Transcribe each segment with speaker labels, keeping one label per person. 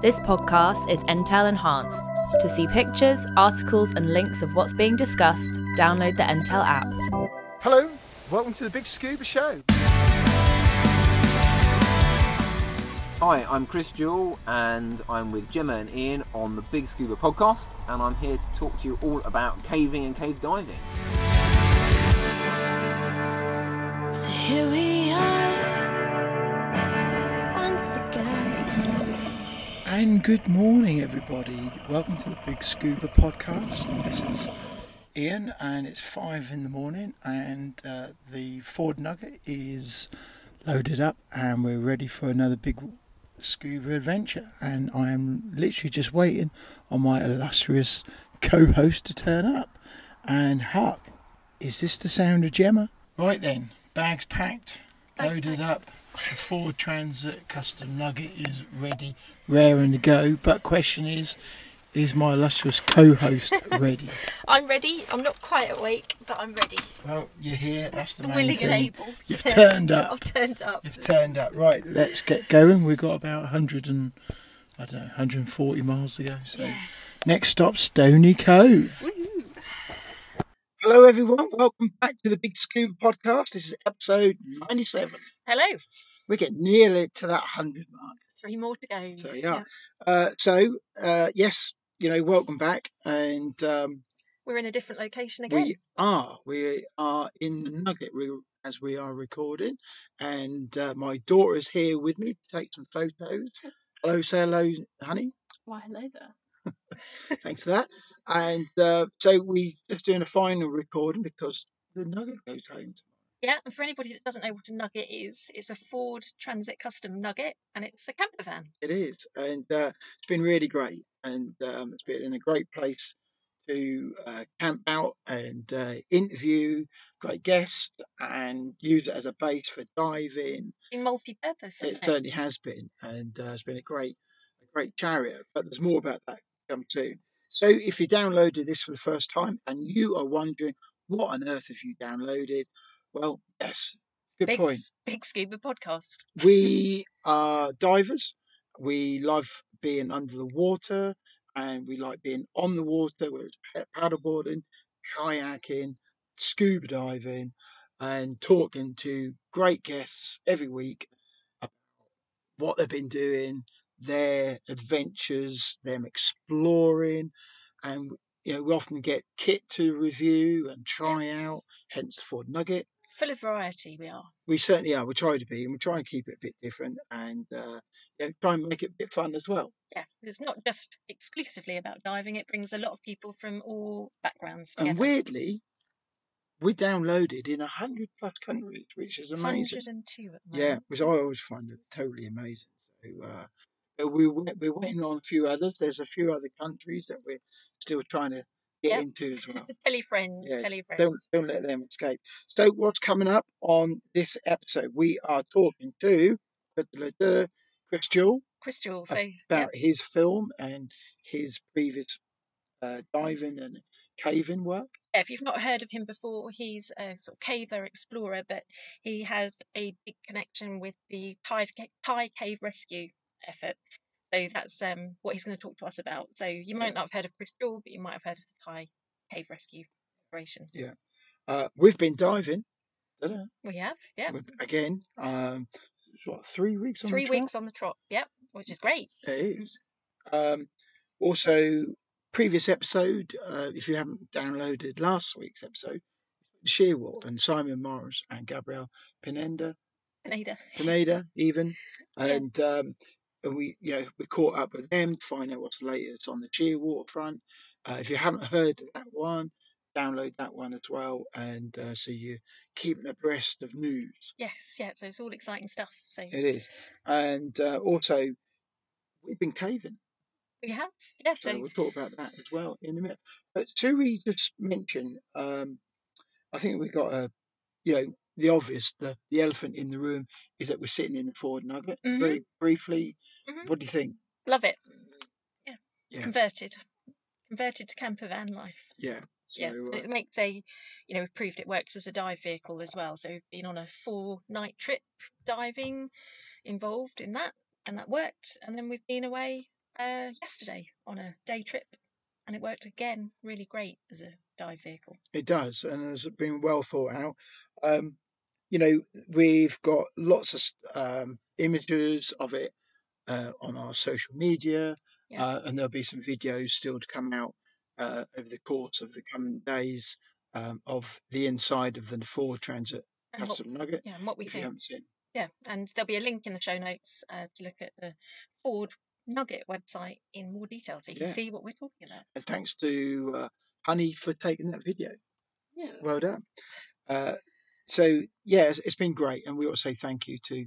Speaker 1: This podcast is Entale enhanced. To see pictures, articles, and links of what's being discussed, download the Entale app.
Speaker 2: Hello, welcome to the Big Scuba Show.
Speaker 3: Hi, I'm Chris Jewell, and I'm with Gemma and Ian on the Big Scuba podcast, and I'm here to talk to you all about caving and cave diving.
Speaker 4: So here we
Speaker 2: And good morning, everybody. Welcome to the Big Scuba podcast. This is Ian, and it's five in the morning, and uh, the Ford Nugget is loaded up, and we're ready for another big scuba adventure. And I am literally just waiting on my illustrious co-host to turn up. And hark, is this the sound of Gemma? Right then, bags packed,
Speaker 5: Bags
Speaker 2: loaded up. The Ford Transit Custom Nugget is ready, raring to go. But question is, is my illustrious co-host ready?
Speaker 5: I'm ready. I'm not quite awake, but I'm ready.
Speaker 2: Well, you're here. That's the main
Speaker 5: Willing
Speaker 2: thing.
Speaker 5: and able.
Speaker 2: You've
Speaker 5: Yeah,
Speaker 2: turned up.
Speaker 5: I've turned up.
Speaker 2: You've turned up. Right, let's get going. We've got about 100 and I don't know, 140 miles to go. So next stop, Stony Cove. Hello, everyone. Welcome back to the Big Scuba Podcast. This is episode 97.
Speaker 5: Hello.
Speaker 2: We're getting nearly to that 100 mark.
Speaker 5: Three more to go.
Speaker 2: So, yeah. Uh, so, uh, yes, you know, welcome back. And um,
Speaker 5: We're in a different location again.
Speaker 2: we are. We are in the Nugget as we are recording. And uh, my daughter is here with me to take some photos. Hello, say hello, honey.
Speaker 5: Why, hello there.
Speaker 2: Thanks for that. And uh, so we're just doing a final recording because the Nugget goes home.
Speaker 5: Yeah, and for anybody that doesn't know what a nugget is, it's a Ford Transit Custom Nugget, and it's a camper van.
Speaker 2: It is, and uh, it's been really great, and um, it's been in a great place to uh, camp out and uh, interview great guests and use it as a base for diving.
Speaker 5: In multi-purpose,
Speaker 2: It
Speaker 5: it?
Speaker 2: certainly has been, and uh, it's been a great, a great chariot. But there's more about that to come soon. So if you downloaded this for the first time and you are wondering what on earth have you downloaded, well, yes, good
Speaker 5: Big,
Speaker 2: point.
Speaker 5: big scuba podcast.
Speaker 2: we are divers. We love being under the water and we like being on the water, whether it's paddleboarding, kayaking, scuba diving, and talking to great guests every week about what they've been doing, their adventures, them exploring, and you know we often get kit to review and try out. Hence the Ford Nugget
Speaker 5: Full of variety, we are.
Speaker 2: we certainly are. We try to be, and we try and keep it a bit different, and uh, you know, try and make it a bit fun as well.
Speaker 5: Yeah, it's not just exclusively about diving. It brings a lot of people from all backgrounds together.
Speaker 2: And weirdly, we're downloaded in a hundred plus countries, which is amazing.
Speaker 5: 102 at the
Speaker 2: Yeah, which I always find it totally amazing. So uh, we we- we're waiting on a few others. There's a few other countries that we're still trying to get
Speaker 5: Yep.
Speaker 2: into as well.
Speaker 5: Tell your friends,
Speaker 2: Yeah,
Speaker 5: tell your friends.
Speaker 2: Don't don't let them escape. So what's coming up on this episode? We are talking to Chris Jewell.
Speaker 5: Chris Jewell, so
Speaker 2: about his film and his previous uh, diving and caving work.
Speaker 5: if you've not heard of him before, he's a sort of caver explorer, but he has a big connection with the Thai, Thai cave rescue effort. So that's um, what he's going to talk to us about. So you might not have heard of Jewell, but you might have heard of the Thai cave rescue operation. Yeah.
Speaker 2: Uh, we've been diving.
Speaker 5: We have, yeah,
Speaker 2: Again, um, what three weeks on
Speaker 5: three
Speaker 2: the trot?
Speaker 5: weeks on the trot, yep, which is great.
Speaker 2: It is. Um, also, previous episode. Uh, if you haven't downloaded last week's episode, Shearwater and Simon Morris and Gabrielle Pinenda
Speaker 5: Pineda.
Speaker 2: Pineda even, and um, and we you know we caught up with them to find out what's the latest on the Shearwater waterfront. Uh, if you haven't heard that one, download that one as well, and uh, so you're keeping abreast of news.
Speaker 5: Yes, yeah, so it's all exciting stuff. So
Speaker 2: It is, and uh, also we've been caving,
Speaker 5: we have, yeah,
Speaker 2: so
Speaker 5: so
Speaker 2: we'll talk about that as well in a minute. But should we just mention? Um, I think we've got a, you know, the obvious, the the elephant in the room is that we're sitting in the Ford Nugget.
Speaker 5: Mhm.
Speaker 2: Very briefly,
Speaker 5: Mhm.
Speaker 2: what do you think?
Speaker 5: love it. Yeah,
Speaker 2: Yeah.
Speaker 5: converted, converted to camper van life.
Speaker 2: Yeah. So,
Speaker 5: yeah,
Speaker 2: uh,
Speaker 5: it makes a, you know, we've proved it works as a dive vehicle as well. So we've been on a four night trip diving involved in that. and that worked. And then we've been away uh, yesterday on a day trip, and it worked again. Really great as a dive vehicle.
Speaker 2: It does, and has been well thought out. Um, you know, we've got lots of um, images of it uh, on our social media,
Speaker 5: Yeah.
Speaker 2: uh, and there'll be some videos still to come out uh, over the course of the coming days um, of the inside of the Ford Transit
Speaker 5: And what,
Speaker 2: Custom Nugget.
Speaker 5: yeah, and what we think.
Speaker 2: haven't seen,
Speaker 5: Yeah, and there'll be a link in the show notes uh, to look at the Ford Nugget website in more detail, so you can
Speaker 2: Yeah.
Speaker 5: see what we're talking about.
Speaker 2: and thanks to uh, Honey for taking that video.
Speaker 5: Yeah.
Speaker 2: Well done. Uh, so yeah, it's, it's been great, and we ought to say thank you to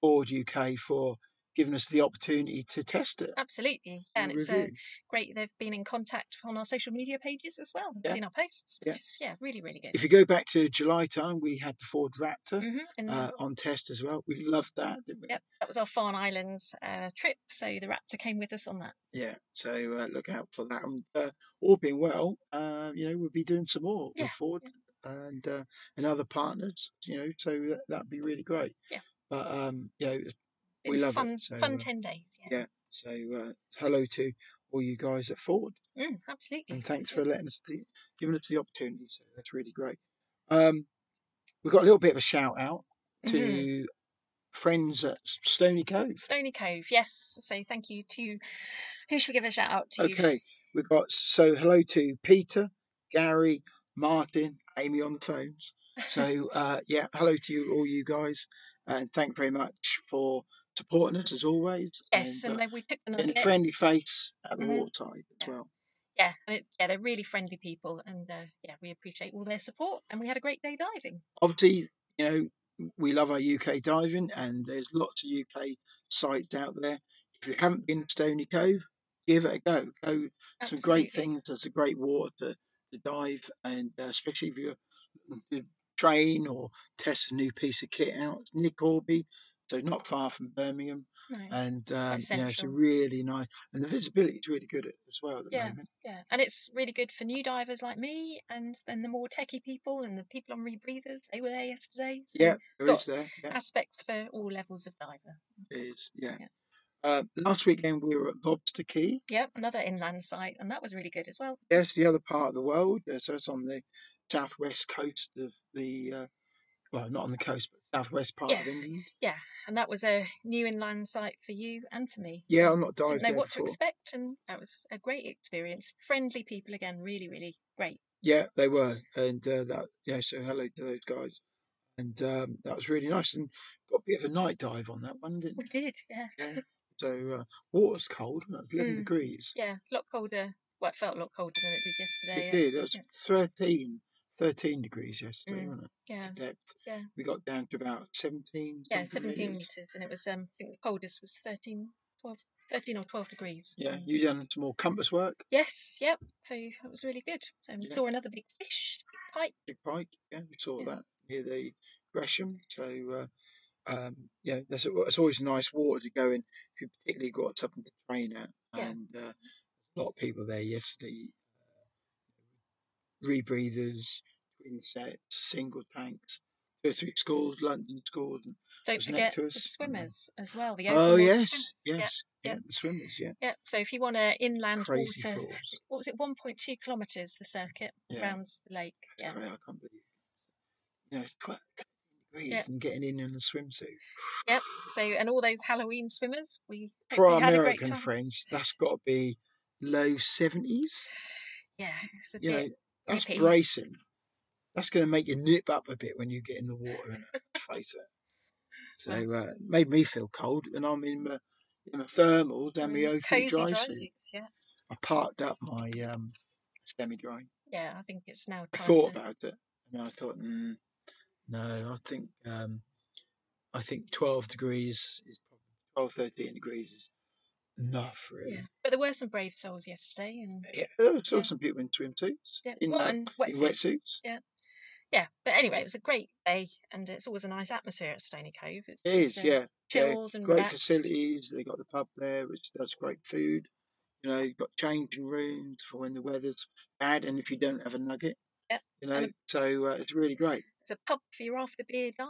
Speaker 2: Ford UK for giving us the opportunity to test it.
Speaker 5: Absolutely, and
Speaker 2: and
Speaker 5: it's uh, great. They've been in contact on our social media pages as well.
Speaker 2: Yeah.
Speaker 5: seen our posts,
Speaker 2: Yeah.
Speaker 5: which is yeah, really, really good.
Speaker 2: If you go back to July time, we had the Ford Raptor
Speaker 5: hmm And
Speaker 2: uh, on test as well. We loved that, didn't we?
Speaker 5: yep, that was our Farne Islands uh, trip, so the Raptor came with us on that.
Speaker 2: Yeah. So uh, look out for that. And uh, all being well, uh, you know, we'll be doing some more
Speaker 5: Yeah,
Speaker 2: with Ford and uh, and other partners. You know, so that that'd be really great.
Speaker 5: Yeah.
Speaker 2: But um, you know, we love
Speaker 5: fun,
Speaker 2: it. So
Speaker 5: fun
Speaker 2: uh,
Speaker 5: ten days. Yeah,
Speaker 2: yeah. So uh, hello to all you guys at Ford,
Speaker 5: Mm, absolutely.
Speaker 2: and thanks for letting us the, giving us the opportunity. So that's really great. Um, we've got a little bit of a shout out to
Speaker 5: Mhm.
Speaker 2: friends at Stony Cove.
Speaker 5: Stony Cove, yes. So thank you to who should we give a shout out to?
Speaker 2: Okay, we've got so hello to Peter, Gary, Martin, Amy on the phones. So uh, yeah, hello to you all you guys, and thank very much for supporting us as always.
Speaker 5: yes, and
Speaker 2: and, uh,
Speaker 5: we took the
Speaker 2: being a friendly face at the
Speaker 5: Mhm.
Speaker 2: waterside as
Speaker 5: Yeah.
Speaker 2: well.
Speaker 5: Yeah, and it's yeah, they're really friendly people, and uh, yeah, we appreciate all their support, and we had a great day diving.
Speaker 2: Obviously, you know we love our UK diving, and there's lots of UK sites out there. If you haven't been to Stony Cove, give it a go. Go some great things. There's a great water to, to dive, and uh, especially if you're train or test a new piece of kit out. It's Nick Orby, so not far from Birmingham,
Speaker 5: No,
Speaker 2: and um, know it's really nice, and the visibility is really good as well at the
Speaker 5: Yeah.
Speaker 2: moment.
Speaker 5: yeah, and it's really good for new divers like me, and then the more techie people and the people on rebreathers. They were there yesterday. So
Speaker 2: Yeah, there is there. Yeah,
Speaker 5: aspects for all levels of diver.
Speaker 2: it is. Yeah.
Speaker 5: Yeah.
Speaker 2: Uh, last weekend we were at Vobster Quay.
Speaker 5: Yep, another inland site, and that was really good as well.
Speaker 2: Yes, the other part of the world. uh, So it's on the southwest coast of the, uh, well, not on the coast, but southwest part of
Speaker 5: Yeah.
Speaker 2: England.
Speaker 5: Yeah, and that was a new inland site for you and for me.
Speaker 2: Yeah, I'm not
Speaker 5: didn't know what to expect, and that was a great experience. Friendly people again, really, really great.
Speaker 2: Yeah, they were, and uh, that yeah. So hello to those guys, and um, that was really nice. And got a bit of a night dive on that one, didn't
Speaker 5: We
Speaker 2: it?
Speaker 5: did, yeah,
Speaker 2: Yeah. So uh, water's cold, it? eleven
Speaker 5: Mm.
Speaker 2: degrees.
Speaker 5: yeah, a lot colder. Well, it felt a lot colder than it did yesterday.
Speaker 2: It
Speaker 5: uh,
Speaker 2: did. It was
Speaker 5: yeah.
Speaker 2: 13, 13 degrees yesterday,
Speaker 5: Mm,
Speaker 2: wasn't it?
Speaker 5: Yeah,
Speaker 2: The depth.
Speaker 5: yeah.
Speaker 2: We got down to about seventeen.
Speaker 5: yeah, 17
Speaker 2: meters.
Speaker 5: meters, and it was um, I think the coldest was 13, 12, 13 or 12 degrees.
Speaker 2: Yeah,
Speaker 5: um,
Speaker 2: you done some more compass work,
Speaker 5: Yes, yep. So it was really good. So we
Speaker 2: Yeah.
Speaker 5: saw another big fish, big pike.
Speaker 2: big pike. Yeah, we saw
Speaker 5: Yeah.
Speaker 2: that near the Gresham. So uh, um, yeah, there's it's always nice water to go in if you particularly got something to train at.
Speaker 5: Yeah.
Speaker 2: And uh, a lot of people there yesterday. Rebreathers, twin sets, single tanks, two or three schools, London schools. And,
Speaker 5: Don't forget
Speaker 2: to
Speaker 5: the swimmers as well. The
Speaker 2: oh yes,
Speaker 5: swimmers. Yeah,
Speaker 2: yes, yeah,
Speaker 5: yeah.
Speaker 2: the swimmers, yeah,
Speaker 5: yeah. So if you want a inland
Speaker 2: crazy
Speaker 5: water,
Speaker 2: falls.
Speaker 5: what was it? 1.2 kilometres the circuit
Speaker 2: Yeah.
Speaker 5: around the lake.
Speaker 2: It's
Speaker 5: Yeah,
Speaker 2: great, I can't believe. It. You know, it's 12 degrees and getting in in a swimsuit.
Speaker 5: yep. So and all those Halloween swimmers, we
Speaker 2: For our
Speaker 5: hopefully had a great
Speaker 2: American friends, that's got to be low seventies.
Speaker 5: Yeah, it's a
Speaker 2: You know,
Speaker 5: bit.
Speaker 2: That's
Speaker 5: nippy.
Speaker 2: bracing. That's going to make you nip up a bit when you get in the water and face it. So uh, it made me feel cold, and I'm in my, in my thermals and my
Speaker 5: mm,
Speaker 2: O3 dry
Speaker 5: dry
Speaker 2: suit.
Speaker 5: suits. Yeah,
Speaker 2: I parked up my um, semi dry.
Speaker 5: yeah. I think it's now.
Speaker 2: I thought
Speaker 5: to,
Speaker 2: about it, and then I thought, mm, no, I think um, I think 12 degrees is probably 12, 13 degrees is enough, really.
Speaker 5: yeah, but there were some brave souls yesterday, and
Speaker 2: Yeah, there were saw
Speaker 5: Yeah.
Speaker 2: some people in swimsuits,
Speaker 5: yeah,
Speaker 2: in,
Speaker 5: well,
Speaker 2: uh,
Speaker 5: and
Speaker 2: in
Speaker 5: wetsuits.
Speaker 2: wetsuits.
Speaker 5: Yeah. Yeah, but anyway, it was a great day, and it's always a nice atmosphere at Stony Cove. It's
Speaker 2: It
Speaker 5: just,
Speaker 2: is, yeah. yeah.
Speaker 5: chilled and
Speaker 2: Great
Speaker 5: relaxed.
Speaker 2: facilities. They got the pub there, which does great food. You know, you've got changing rooms for when the weather's bad, and if you don't have a nugget,
Speaker 5: yeah.
Speaker 2: you know,
Speaker 5: a-
Speaker 2: so uh, it's really great.
Speaker 5: It's a pub for your after beer dive.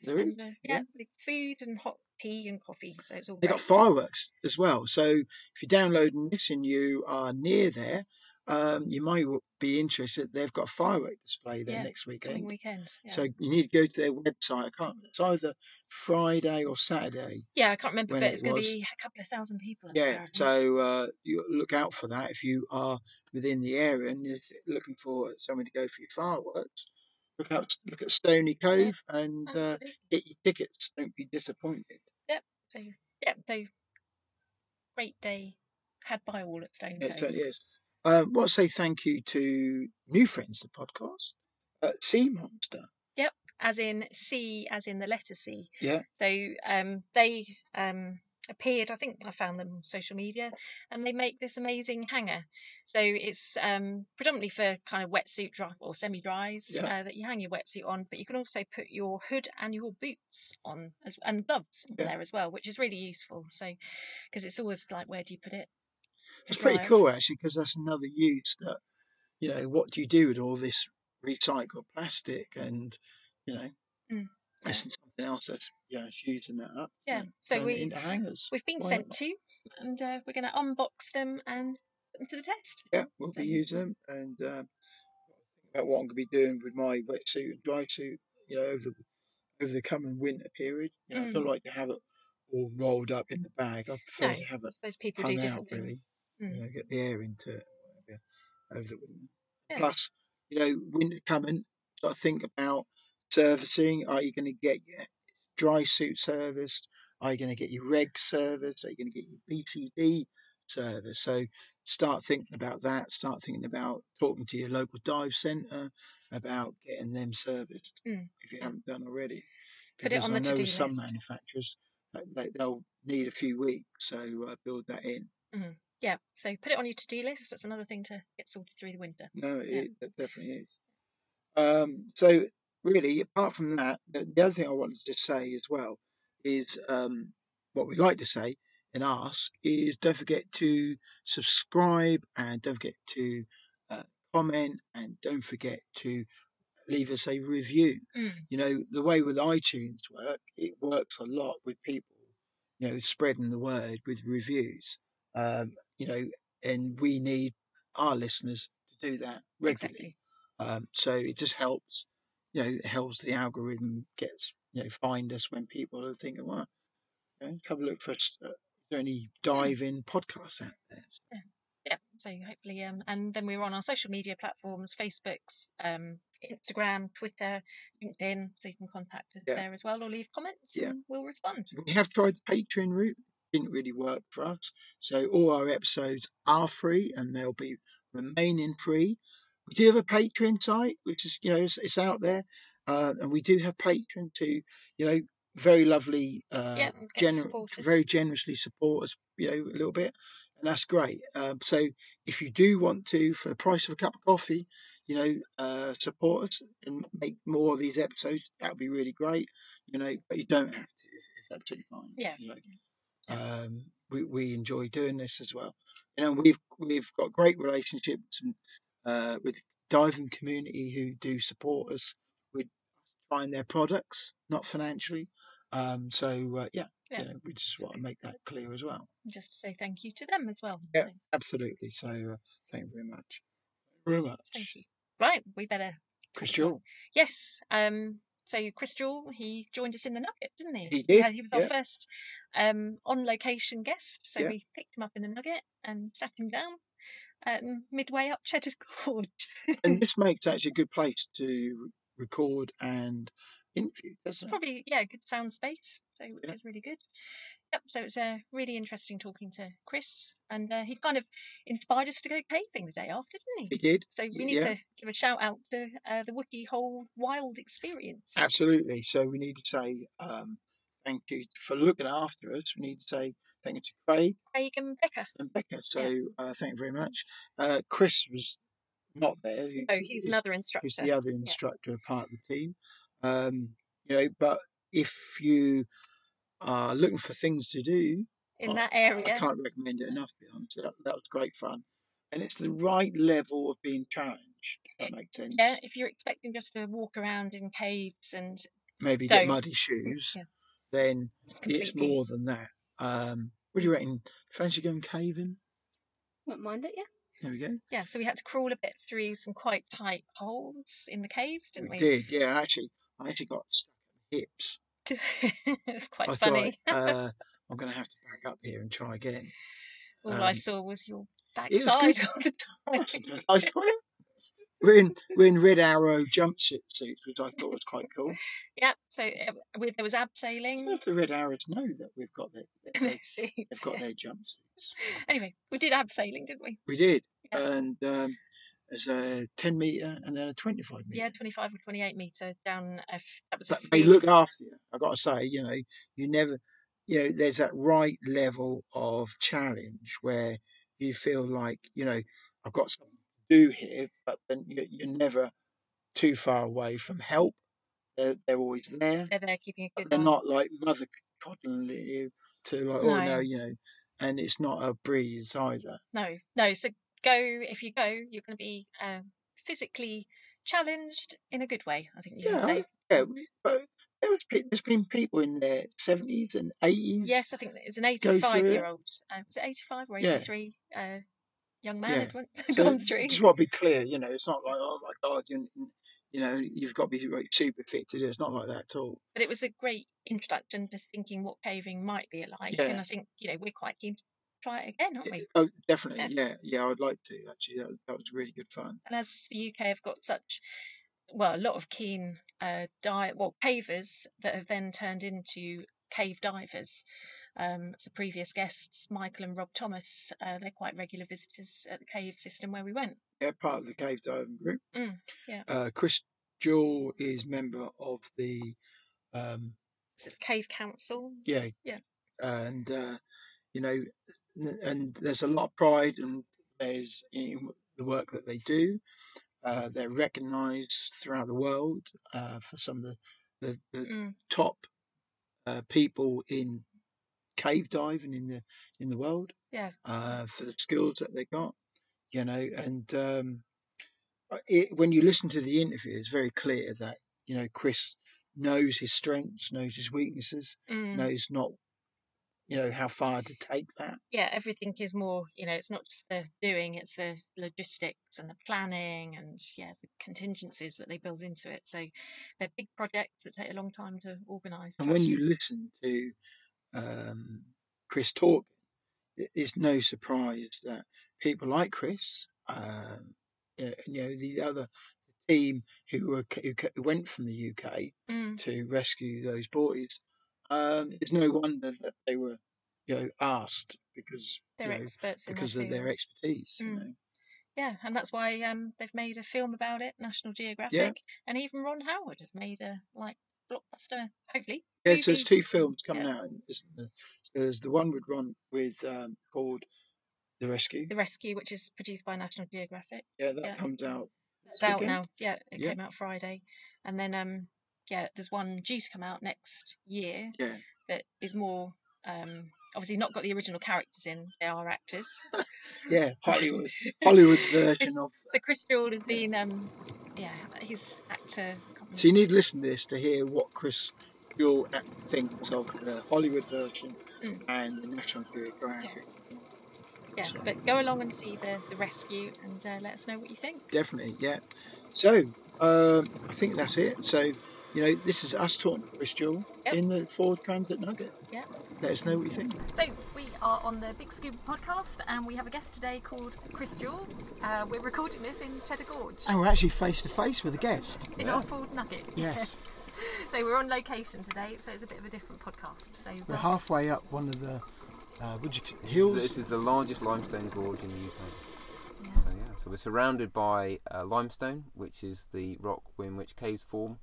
Speaker 2: There is,
Speaker 5: and, uh,
Speaker 2: yeah.
Speaker 5: yeah, with food and hot tea and coffee. So it's all
Speaker 2: They got fireworks as well. So if you're downloading this and you are near there, um, you might be interested. They've got a firework display there
Speaker 5: Yeah,
Speaker 2: next weekend.
Speaker 5: weekend. Yeah.
Speaker 2: So you need to go to their website. I can't. It's either Friday or Saturday.
Speaker 5: yeah, I can't remember, but
Speaker 2: it
Speaker 5: it's going to be a couple of thousand people. up there,
Speaker 2: Yeah. So uh, you look out for that if you are within the area and you're looking for somewhere to go for your fireworks. Look out. Look at Stony Cove and uh, get your tickets. Don't be disappointed.
Speaker 5: So yeah, so great day had by all at Stone
Speaker 2: It certainly is. Um, want to say thank you to new friends of the podcast, uh, Sea Monster.
Speaker 5: Yep, as in C, as in the letter C.
Speaker 2: Yeah.
Speaker 5: So um, they um, appeared. I think I found them on social media, and they make this amazing hanger. So it's um, predominantly for kind of wetsuit dry or semi-dries
Speaker 2: Yeah.
Speaker 5: uh, that you hang your wetsuit on, but you can also put your hood and your boots on as and gloves on
Speaker 2: Yeah.
Speaker 5: there as well, which is really useful. So because it's always like, where do you put it?
Speaker 2: It's pretty
Speaker 5: dry?
Speaker 2: cool actually because that's another use that you know what do you do with all this recycled plastic and you know
Speaker 5: Mm,
Speaker 2: else that's you know using that up.
Speaker 5: Yeah, so we-
Speaker 2: into hangers.
Speaker 5: We've been
Speaker 2: Why
Speaker 5: sent
Speaker 2: not?
Speaker 5: to, and uh, we're going to unbox them and put them to the test.
Speaker 2: Yeah, we'll
Speaker 5: So-
Speaker 2: be using them and um, think about what I'm going to be doing with my wetsuit and dry suit. You know over the over the coming winter period. You know, I don't
Speaker 5: Mm.
Speaker 2: like to have it all rolled up in the bag. I prefer
Speaker 5: No,
Speaker 2: to have it
Speaker 5: suppose people do different
Speaker 2: out, really.
Speaker 5: things.
Speaker 2: you
Speaker 5: Mm.
Speaker 2: know, get the air into it whatever, over the winter.
Speaker 5: Yeah.
Speaker 2: Plus, you know, winter coming, got to think about servicing. Are you going to get your dry suit serviced? Are you going to get your reg serviced? Are you going to get your BCD service? So start thinking about that. Start thinking about talking to your local dive centre about getting them serviced
Speaker 5: Mm.
Speaker 2: if you haven't done already.
Speaker 5: Put it
Speaker 2: Because
Speaker 5: on
Speaker 2: I
Speaker 5: the
Speaker 2: know some
Speaker 5: list.
Speaker 2: manufacturers they, they'll need a few weeks, so uh, build that in.
Speaker 5: Yeah, so put it on your to-do list. That's another thing to get sorted through the winter.
Speaker 2: No, it,
Speaker 5: Yeah.
Speaker 2: it definitely is. Um, so really, apart from that, the, the other thing I wanted to say as well is um, what we like to say and ask is don't forget to subscribe and don't forget to uh, comment and don't forget to leave us a review.
Speaker 5: Mm.
Speaker 2: You know, the way with iTunes work, it works a lot with people, you know, spreading the word with reviews. Um, you know, and we need our listeners to do that regularly.
Speaker 5: Exactly.
Speaker 2: Um, so it just helps, you know, it helps the algorithm gets, you know, find us when people are thinking, well, you know, have a look for, uh, is there any diving podcasts out there? So,
Speaker 5: Yeah, so hopefully, um, and then we're on our social media platforms: Facebook's, um, Instagram, Twitter, LinkedIn. So you can contact us
Speaker 2: Yeah.
Speaker 5: there as well, or leave comments,
Speaker 2: Yeah.
Speaker 5: and we'll respond.
Speaker 2: we have tried the Patreon route, didn't really work for us. So all our episodes are free and they'll be remaining free. We do have a Patreon site, which is, you know, it's, it's out there. Uh, and we do have Patreon to, you know, very lovely, uh,
Speaker 5: Yeah,
Speaker 2: gener- very generously support us, you know, a little bit. And that's great. Um, so if you do want to, for the price of a cup of coffee, you know, uh, support us and make more of these episodes, that would be really great. You know, but you don't have to. It's absolutely fine.
Speaker 5: Yeah.
Speaker 2: You know, um, we we enjoy doing this as well. You know, we've we've got great relationships and, uh, with diving community who do support us with buying their products, not financially. Um, so uh, yeah,
Speaker 5: Yeah.
Speaker 2: you know, we just want to make that clear as well.
Speaker 5: Just to say thank you to them as well.
Speaker 2: Yeah.
Speaker 5: So,
Speaker 2: Absolutely. So uh, thank you very much. Very much.
Speaker 5: thank you. Right, we better.
Speaker 2: Chris Jewell.
Speaker 5: Yes. Um. So Chris Jewell, he joined us in the Nugget, didn't he?
Speaker 2: He did,
Speaker 5: Yeah, he was our
Speaker 2: yeah.
Speaker 5: first um, on-location guest. So
Speaker 2: Yeah.
Speaker 5: we picked him up in the Nugget and sat him down um, midway up Cheddar's Gorge.
Speaker 2: And this makes actually a good place to record and interview, doesn't it?
Speaker 5: Probably, yeah, good sound space. So which
Speaker 2: Yeah.
Speaker 5: is really good. Yep. So it's uh, really interesting talking to Chris, and uh, he kind of inspired us to go caving the day after, didn't
Speaker 2: He
Speaker 5: he?
Speaker 2: did.
Speaker 5: So we need
Speaker 2: yeah.
Speaker 5: to give a shout out to uh, the Wookey Hole Wild Experience.
Speaker 2: Absolutely. So we need to say um, thank you for looking after us. We need to say thank you to Craig
Speaker 5: Craig and Becca.
Speaker 2: and Becca. So uh, thank you very much. Uh, Chris was not there.
Speaker 5: Oh, he's
Speaker 2: who's-
Speaker 5: another instructor.
Speaker 2: who's the other instructor, part of the team. Um, you know, but if you are looking for things to do
Speaker 5: in
Speaker 2: I-
Speaker 5: that area, I
Speaker 2: can't recommend it enough. Be honest, that, that was great fun, and it's the right level of being challenged. If that makes sense.
Speaker 5: Yeah, if you're expecting just to walk around in caves and
Speaker 2: Maybe
Speaker 5: Don't.
Speaker 2: get muddy shoes.
Speaker 5: yeah,
Speaker 2: then
Speaker 5: It's
Speaker 2: it's more than that. Um, what do you reckon? Fancy going caving?
Speaker 6: Wouldn't mind it, yeah.
Speaker 2: There we go.
Speaker 5: Yeah, so we had to crawl a bit through some quite tight holes in the caves, didn't we?
Speaker 2: did, yeah. Actually, I actually got stuck in the hips.
Speaker 5: it's quite
Speaker 2: I
Speaker 5: funny.
Speaker 2: thought uh, I'm going to have to back up here and try again.
Speaker 5: All I
Speaker 2: um,
Speaker 5: saw was your backside all the time.
Speaker 2: a nice one. We're in we're in Red Arrow jumpsuit suits, which I thought was quite cool.
Speaker 5: yeah, so uh, with, there was abseiling.
Speaker 2: if the Red Arrows know that we've got their, their,
Speaker 5: their suits,
Speaker 2: they've got
Speaker 5: yeah.
Speaker 2: their jumpsuits.
Speaker 5: Anyway, we did abseiling, didn't we?
Speaker 2: We did,
Speaker 5: Yeah.
Speaker 2: and um, there's a 10 meter and then a 25 meter.
Speaker 5: Yeah, 25 or 28 metre down. A f- that was a
Speaker 2: they look after you. I got to say, you know, you never, you know, there's that right level of challenge where you feel like, you know, I've got something do here, but then you- you're never too far away from help. They're, they're always there.
Speaker 5: They're there keeping a
Speaker 2: But
Speaker 5: good
Speaker 2: they're not like mother coddling you to like, oh
Speaker 5: No.
Speaker 2: no, you know, and it's not a breeze either.
Speaker 5: No, no. So go if you go, you're going to be um, physically challenged in a good way. I think you
Speaker 2: Yeah,
Speaker 5: can say.
Speaker 2: yeah, but there was, there's been people in their 70s and 80s.
Speaker 5: Yes, I think it was an 85 year old. Uh, was it 85 or
Speaker 2: Yeah.
Speaker 5: 83? Uh, young man
Speaker 2: Yeah.
Speaker 5: had went,
Speaker 2: So
Speaker 5: gone through.
Speaker 2: Just want to be clear, you know, it's not like, oh my God, you, you know, you've got to be like, super fit to do. It's not like that at all.
Speaker 5: But it was a great introduction to thinking what caving might be like.
Speaker 2: Yeah.
Speaker 5: And I think, you know, we're quite keen to try it again, aren't we?
Speaker 2: Oh, definitely. Yeah. Yeah, I'd like to, actually. That, that was really good fun.
Speaker 5: And as the UK have got such, well, a lot of keen uh, dive, well, cavers that have then turned into cave divers. Um, so previous guests, Michael and Rob Thomas, uh, they're quite regular visitors at the cave system where we went.
Speaker 2: Yeah, part of the cave diving group.
Speaker 5: Mm, yeah.
Speaker 2: Uh, Chris Jewell is member of the, um,
Speaker 5: cave council.
Speaker 2: yeah.
Speaker 5: Yeah.
Speaker 2: And, uh, you know, and there's a lot of pride and there's in the work that they do. Uh, they're recognised throughout the world uh, for some of the, the, the
Speaker 5: Mm,
Speaker 2: top uh, people in cave diving in the in the world
Speaker 5: yeah.
Speaker 2: uh, for the skills that they got, you know. And um, uh, it, when you listen to the interview, it's very clear that you know Chris knows his strengths, knows his weaknesses,
Speaker 5: Mm.
Speaker 2: knows not you know how far to take that.
Speaker 5: yeah, everything is more, you know, it's not just the doing, it's the logistics and the planning and, yeah, the contingencies that they build into it. So they're big projects that take a long time to organise.
Speaker 2: And when you listen to um, Chris talk, it's no surprise that people like Chris, um, you know, the other team who were who went from the UK
Speaker 5: Mm,
Speaker 2: to rescue those boys, um, it's no wonder that they were, you know, asked because
Speaker 5: they're
Speaker 2: know,
Speaker 5: experts
Speaker 2: because of their expertise. You
Speaker 5: Mm.
Speaker 2: know.
Speaker 5: Yeah, and that's why um, they've made a film about it, National Geographic, and even Ron Howard has made a like blockbuster, hopefully.
Speaker 2: Yeah, so there's two films coming
Speaker 5: Yeah.
Speaker 2: out. Isn't there? So there's the one with Ron with um, called The Rescue.
Speaker 5: The Rescue, which is produced by National Geographic.
Speaker 2: Yeah, that
Speaker 5: yeah.
Speaker 2: comes out.
Speaker 5: It's out
Speaker 2: weekend.
Speaker 5: now. Yeah, it
Speaker 2: Yeah.
Speaker 5: came out Friday, and then um, yeah, there's one due to come out next year
Speaker 2: Yeah.
Speaker 5: that is more um, obviously not got the original characters in. They are actors.
Speaker 2: Yeah, Hollywood, Hollywood's version
Speaker 5: Chris,
Speaker 2: of.
Speaker 5: so Chris Jewell has been um, yeah, his actor.
Speaker 2: So you need to listen to this to hear what Chris Jewell thinks of the Hollywood version
Speaker 5: Mm.
Speaker 2: and the National Geographic.
Speaker 5: Yeah,
Speaker 2: So-
Speaker 5: but go along and see the the rescue and uh, let us know what you think.
Speaker 2: Definitely, yeah. So um, I think that's it. So you know, this is us talking to Chris Jewell
Speaker 5: Yep.
Speaker 2: in the Ford Transit Nugget.
Speaker 5: Yeah.
Speaker 2: Let us know what you think.
Speaker 7: So we are on the Big Scuba podcast, and we have a guest today called Chris Jewell. Uh, we're recording this in Cheddar Gorge
Speaker 8: And we're actually face to face with a guest.
Speaker 7: in our Ford Nugget.
Speaker 8: Yes.
Speaker 7: so we're on location today, so it's a bit of a different podcast. So
Speaker 8: We're halfway up one of the uh, would you,
Speaker 3: This
Speaker 8: hills.
Speaker 3: is the largest limestone gorge in the UK. So yeah, so we're surrounded by uh, limestone, which is the rock in which caves form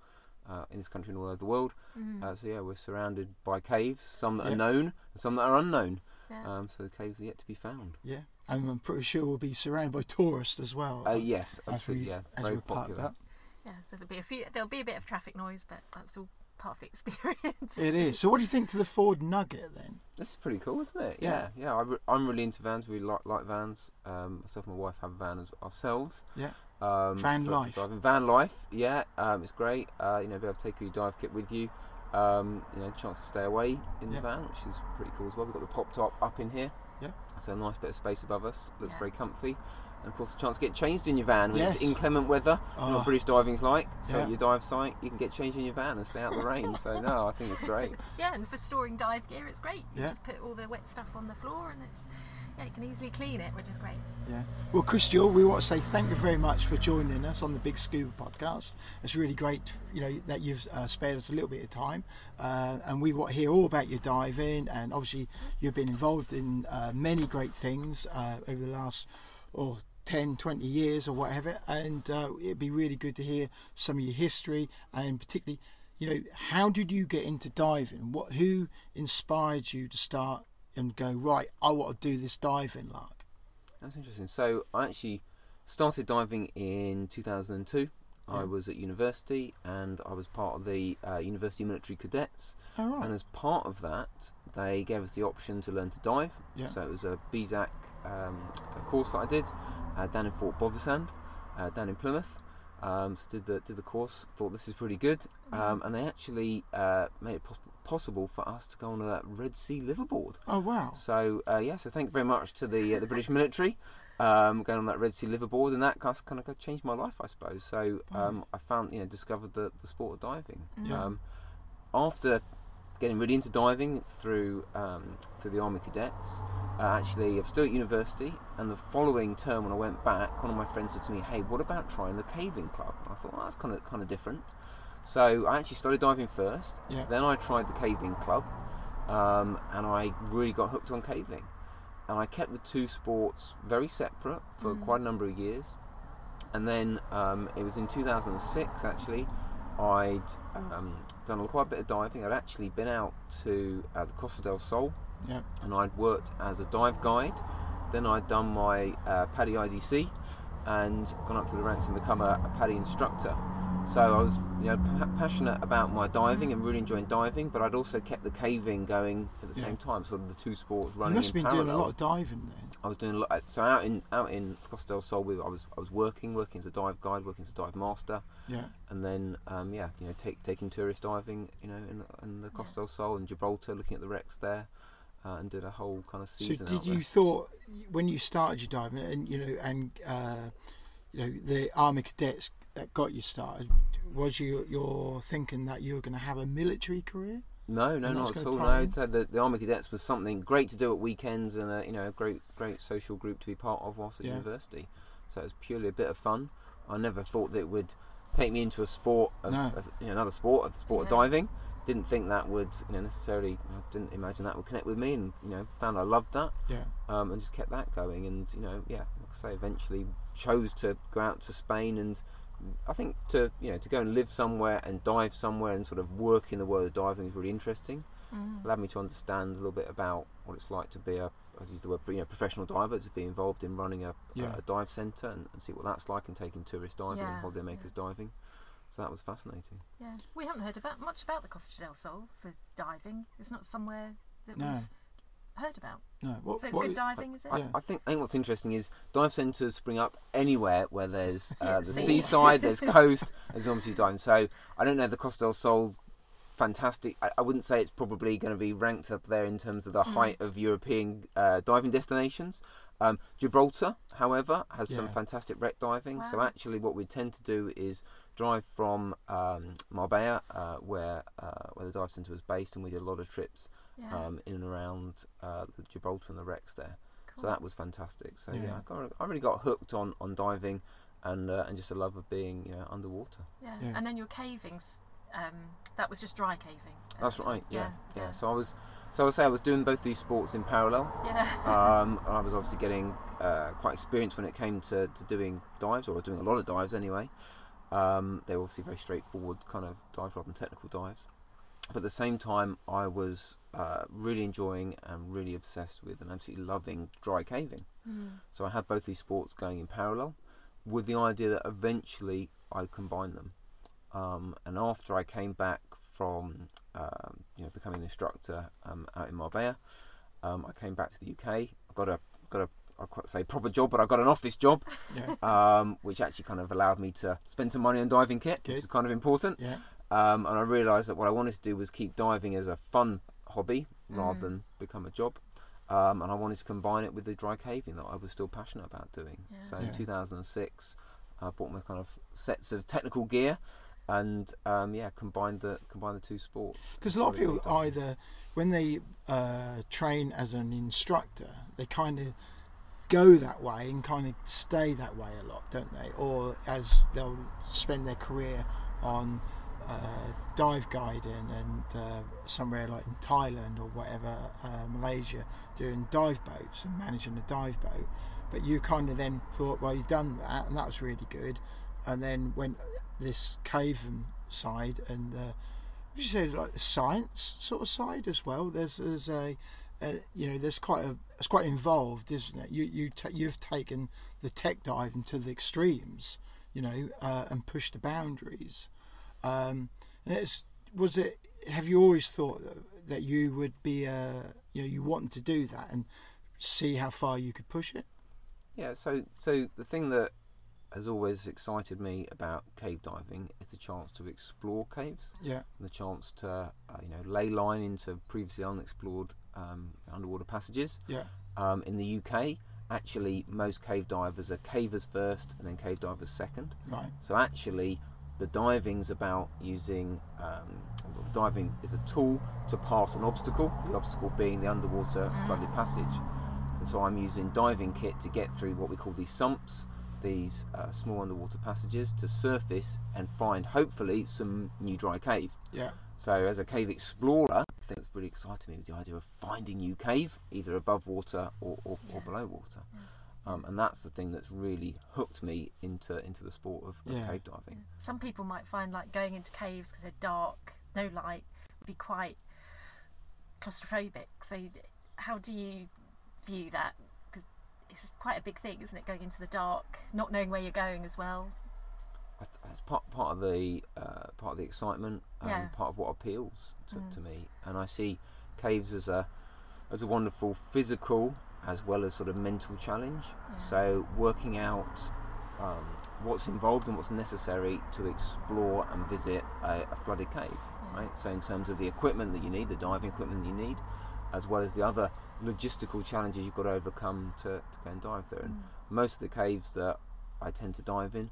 Speaker 3: uh, in this country and all over the world.
Speaker 7: Mhm.
Speaker 3: Uh, so yeah, we're surrounded by caves, some that
Speaker 8: Yeah.
Speaker 3: are known and some that are unknown.
Speaker 7: Yeah.
Speaker 3: Um, so the caves are yet to be found.
Speaker 8: Yeah, and I'm pretty sure we'll be surrounded by tourists as well.
Speaker 3: Uh, yes, absolutely.
Speaker 8: we
Speaker 3: yeah, very popular.
Speaker 8: up.
Speaker 7: yeah, so there'll be a few. There'll be a bit of traffic noise, but that's all part of the experience.
Speaker 8: It is. So, what do you think to the Ford Nugget then?
Speaker 3: This is pretty cool, isn't it?
Speaker 8: Yeah.
Speaker 3: Yeah, yeah. I re- I'm really into vans. We like like vans. Um, myself and my wife have a van as ourselves.
Speaker 8: Yeah.
Speaker 3: Um,
Speaker 8: Van
Speaker 3: for
Speaker 8: life.
Speaker 3: Driving van life. Yeah. Um, it's great. Uh, you know, be able to take your dive kit with you. Um, you know, chance to stay away in
Speaker 2: Yeah.
Speaker 3: the van, which is pretty cool as well. We've got the pop top up in here.
Speaker 2: Yeah.
Speaker 3: So a nice bit of space above us. Looks
Speaker 5: Yeah.
Speaker 3: very comfy. And of course, the chance to get changed in your van when it's inclement weather. You know
Speaker 2: Oh.
Speaker 3: what British diving's like. So
Speaker 2: Yeah.
Speaker 3: at your dive site, you can get changed in your van and stay out of the rain. So no, I think it's great.
Speaker 5: Yeah, and for storing dive gear, it's great. You
Speaker 2: Yeah.
Speaker 5: just put all the wet stuff on the floor, and it's yeah, you can easily clean it, which is great.
Speaker 2: Yeah. Well, Chris Jewell, we want to say thank you very much for joining us on the Big Scuba podcast. It's really great, you know, that you've uh, spared us a little bit of time, uh, and we want to hear all about your diving. And obviously, you've been involved in uh, many great things uh, over the last, oh, 10, 20 years or whatever. And uh, it'd be really good to hear some of your history, and particularly, you know, how did you get into diving? What, who inspired you to start and go right? I want to do this diving, like.
Speaker 3: That's interesting. So I actually started diving in 2002. I was at university and I was part of the uh, University Military Cadets.
Speaker 2: All right.
Speaker 3: And as part of that, they gave us the option to learn to dive.
Speaker 2: Yeah.
Speaker 3: So it was a BSAC um, a course that I did uh, down in Fort Bovisand, uh, down in Plymouth. Um, so did the did the course. Thought this is pretty good, um, and they actually uh, made it pos- possible for us to go on a Red Sea liveaboard.
Speaker 2: Oh wow!
Speaker 3: So uh, yeah, so thank you very much to the uh, the British military um, going on that Red Sea liveaboard, and that kind of changed my life, I suppose. So um, I found you know discovered the, the sport of diving.
Speaker 2: Yeah.
Speaker 3: Um, after getting really into diving through um, through the Army Cadets, uh, actually I'm still at university, and the following term when I went back, one of my friends said to me, "Hey, what about trying the caving club?" And I thought, well, that's kind of kind of different. So I actually started diving first.
Speaker 2: Yeah.
Speaker 3: Then I tried the caving club, um, and I really got hooked on caving. And I kept the two sports very separate for quite a number of years. And then um, it was in 2006 actually. I'd um, done quite a bit of diving. I'd actually been out to uh, the Costa del Sol
Speaker 2: Yeah.
Speaker 3: and I'd worked as a dive guide. Then I'd done my uh, PADI IDC and gone up through the ranks and become a, a PADI instructor. So I was, you know, pa- passionate about my diving and really enjoying diving, but I'd also kept the caving going at the
Speaker 2: Yeah.
Speaker 3: same time, sort of the two sports running.
Speaker 2: You must have
Speaker 3: in
Speaker 2: been doing a lot of diving then.
Speaker 3: I was doing a lot. So out in out in Costa del Sol, we, I was I was working, working as a dive guide, working as a dive master,
Speaker 2: Yeah.
Speaker 3: and then um, yeah, you know, take, taking tourist diving, you know, in, in the Costa del Sol and Gibraltar, looking at the wrecks there, uh, and did a whole kind of season.
Speaker 2: So did
Speaker 3: out
Speaker 2: you
Speaker 3: there.
Speaker 2: thought when you started your diving and you know and uh, you know the army cadets that got you started was you your thinking that you were going to have a military career?
Speaker 3: No, no, not at all. No, so the, the Army Cadets was something great to do at weekends and a, you know a great great social group to be part of whilst at
Speaker 2: Yeah.
Speaker 3: university. So it was purely a bit of fun. I never thought that it would take me into a sport, of,
Speaker 2: No.
Speaker 3: of- you know, another sport, a sport
Speaker 5: Yeah.
Speaker 3: of diving. Didn't think that would you know necessarily. I didn't imagine that would connect with me, and you know found I loved that,
Speaker 2: Yeah.
Speaker 3: um, and just kept that going. And you know, yeah, like I say, eventually chose to go out to Spain and. I think to you know to go and live somewhere and dive somewhere and sort of work in the world of diving is really interesting
Speaker 5: Mm.
Speaker 3: allowed me to understand a little bit about what it's like to be a, as use the word, you know, professional diver, to be involved in running a,
Speaker 2: Yeah.
Speaker 3: a dive centre and, and see what that's like and taking tourist diving
Speaker 5: Yeah,
Speaker 3: and holidaymakers diving. So that was fascinating.
Speaker 5: Yeah, we haven't heard about much about the Costa del Sol for diving. It's not somewhere that
Speaker 2: No.
Speaker 5: we've heard about.
Speaker 2: No. What,
Speaker 5: So it's
Speaker 2: what-
Speaker 5: good diving, is it?
Speaker 3: I,
Speaker 2: Yeah.
Speaker 3: I think I think what's interesting is dive centres spring up anywhere where there's uh,
Speaker 5: Yeah,
Speaker 3: the
Speaker 5: sea.
Speaker 3: seaside, there's coast, there's obviously diving. So I don't know the Costa del Sol's fantastic. I, I wouldn't say it's probably going to be ranked up there in terms of the
Speaker 5: Mm.
Speaker 3: height of European uh, diving destinations. Um, Gibraltar, however, has some fantastic wreck diving. So actually, what we tend to do is drive from um, Marbella, uh, where uh, where the dive centre was based, and we did a lot of trips
Speaker 5: yeah.
Speaker 3: um, in and around uh, the Gibraltar and the wrecks there. So that was fantastic. So yeah,
Speaker 2: Yeah.
Speaker 3: I, got, I really got hooked on, on diving and uh, and just a love of being you know underwater.
Speaker 5: yeah.
Speaker 2: Yeah.
Speaker 5: And then your cavings, um, that was just dry caving.
Speaker 3: That's right. Yeah, yeah.
Speaker 5: yeah.
Speaker 3: So I was so I would say I was doing both these sports in parallel.
Speaker 5: Yeah.
Speaker 3: Um, and I was obviously getting uh, quite experienced when it came to, to doing dives, or doing a lot of dives anyway. Um, they were obviously very straightforward kind of dives rather than technical dives. But at the same time, I was uh, really enjoying and really obsessed with and absolutely loving dry caving.
Speaker 5: Mm.
Speaker 3: So I had both these sports going in parallel, with the idea that eventually I'd combine them. Um, and after I came back from um, you know becoming an instructor um, out in Marbella, um, I came back to the UK. I got a got a I quite say proper job, but I got an office job,
Speaker 2: Yeah.
Speaker 3: um, which actually kind of allowed me to spend some money on diving kit,
Speaker 2: Good.
Speaker 3: which is kind of important.
Speaker 2: Yeah.
Speaker 3: um, and I realised that what I wanted to do was keep diving as a fun hobby rather than become a job. Um, and I wanted to combine it with the dry caving that I was still passionate about doing.
Speaker 5: Yeah.
Speaker 3: So
Speaker 2: Yeah.
Speaker 3: in 2006, I bought my kind of sets of technical gear, and um, yeah, combined the combined the two sports.
Speaker 2: Because a lot of people either, when they uh, train as an instructor, they kind of go that way and kind of stay that way a lot, don't they? Or as they'll spend their career on uh, dive guiding and uh, somewhere like in Thailand or whatever, uh, Malaysia, doing dive boats and managing a dive boat. But you kind of then thought, well, you've done that, and that was really good. And then went this cave side and uh, would you say like the science sort of side as well? There's there's a, a you know there's quite a it's quite involved, isn't it? You you ta- you've taken the tech dive into the extremes, you know, uh, and pushed the boundaries. Um, and it's was it? Have you always thought that, that you would be uh, you know you wanted to do that and see how far you could push it?
Speaker 3: Yeah, so so the thing that has always excited me about cave diving is the chance to explore caves,
Speaker 2: Yeah,
Speaker 3: the chance to uh, you know lay line into previously unexplored um, underwater passages.
Speaker 2: yeah,
Speaker 3: Um, in the UK, actually, most cave divers are cavers first and then cave divers second.
Speaker 2: right,
Speaker 3: So actually, the diving's about using um, diving is a tool to pass an obstacle. The obstacle being the underwater flooded passage, and so I'm using diving kit to get through what we call these sumps, these uh, small underwater passages, to surface and find hopefully some new dry cave.
Speaker 2: yeah,
Speaker 3: So as a cave explorer, thing that's really exciting me was the idea of finding new cave, either above water or, or, or below water. Um, and that's the thing that's really hooked me into into the sport of, of
Speaker 2: Yeah.
Speaker 3: cave diving.
Speaker 5: Some people might find like going into caves because they're dark, no light, would be quite claustrophobic. So, how do you view that? Because it's quite a big thing, isn't it? Going into the dark, not knowing where you're going as well.
Speaker 3: Th- That's part part of the uh, part of the excitement, um,
Speaker 5: Yeah.
Speaker 3: part of what appeals to,
Speaker 5: Mm.
Speaker 3: to me. And I see caves as a as a wonderful physical as well as sort of mental challenge.
Speaker 5: Yeah.
Speaker 3: So working out um, what's involved and what's necessary to explore and visit a, a flooded cave,
Speaker 5: Yeah.
Speaker 3: right? So in terms of the equipment that you need, the diving equipment that you need, as well as the other logistical challenges you've got to overcome to, to go and dive there. And
Speaker 5: Mm.
Speaker 3: most of the caves that I tend to dive in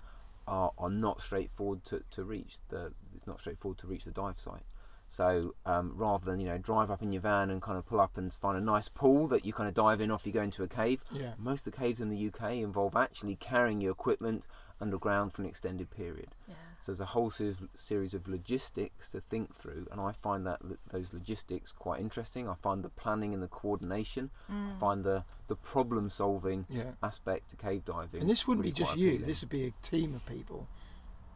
Speaker 3: are, are not straightforward to, to reach. The, it's not straightforward to reach the dive site. So um, rather than you know drive up in your van and kind of pull up and find a nice pool that you kind of dive in off you go into a cave,
Speaker 2: yeah.
Speaker 3: most of the caves in the UK involve actually carrying your equipment underground for an extended period.
Speaker 5: Yeah.
Speaker 3: So there's a whole series, series of logistics to think through, and I find that those logistics quite interesting. I find the planning and the coordination.
Speaker 5: Mm.
Speaker 3: I find the the problem solving
Speaker 2: Yeah.
Speaker 3: aspect to cave diving.
Speaker 2: And this wouldn't
Speaker 3: really
Speaker 2: be just you.
Speaker 3: appealing.
Speaker 2: This would be a team of people.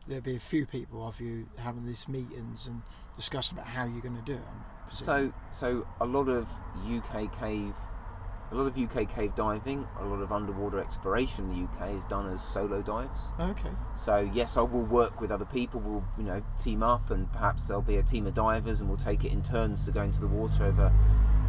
Speaker 2: There'd be a few people of you having these meetings and discussing about how you're going to do it.
Speaker 3: So, so a lot of UK cave, a lot of UK cave diving, a lot of underwater exploration in the UK is done as solo dives.
Speaker 2: okay,
Speaker 3: So yes, I will work with other people. We'll you know team up, and perhaps there'll be a team of divers, and we'll take it in turns to go into the water over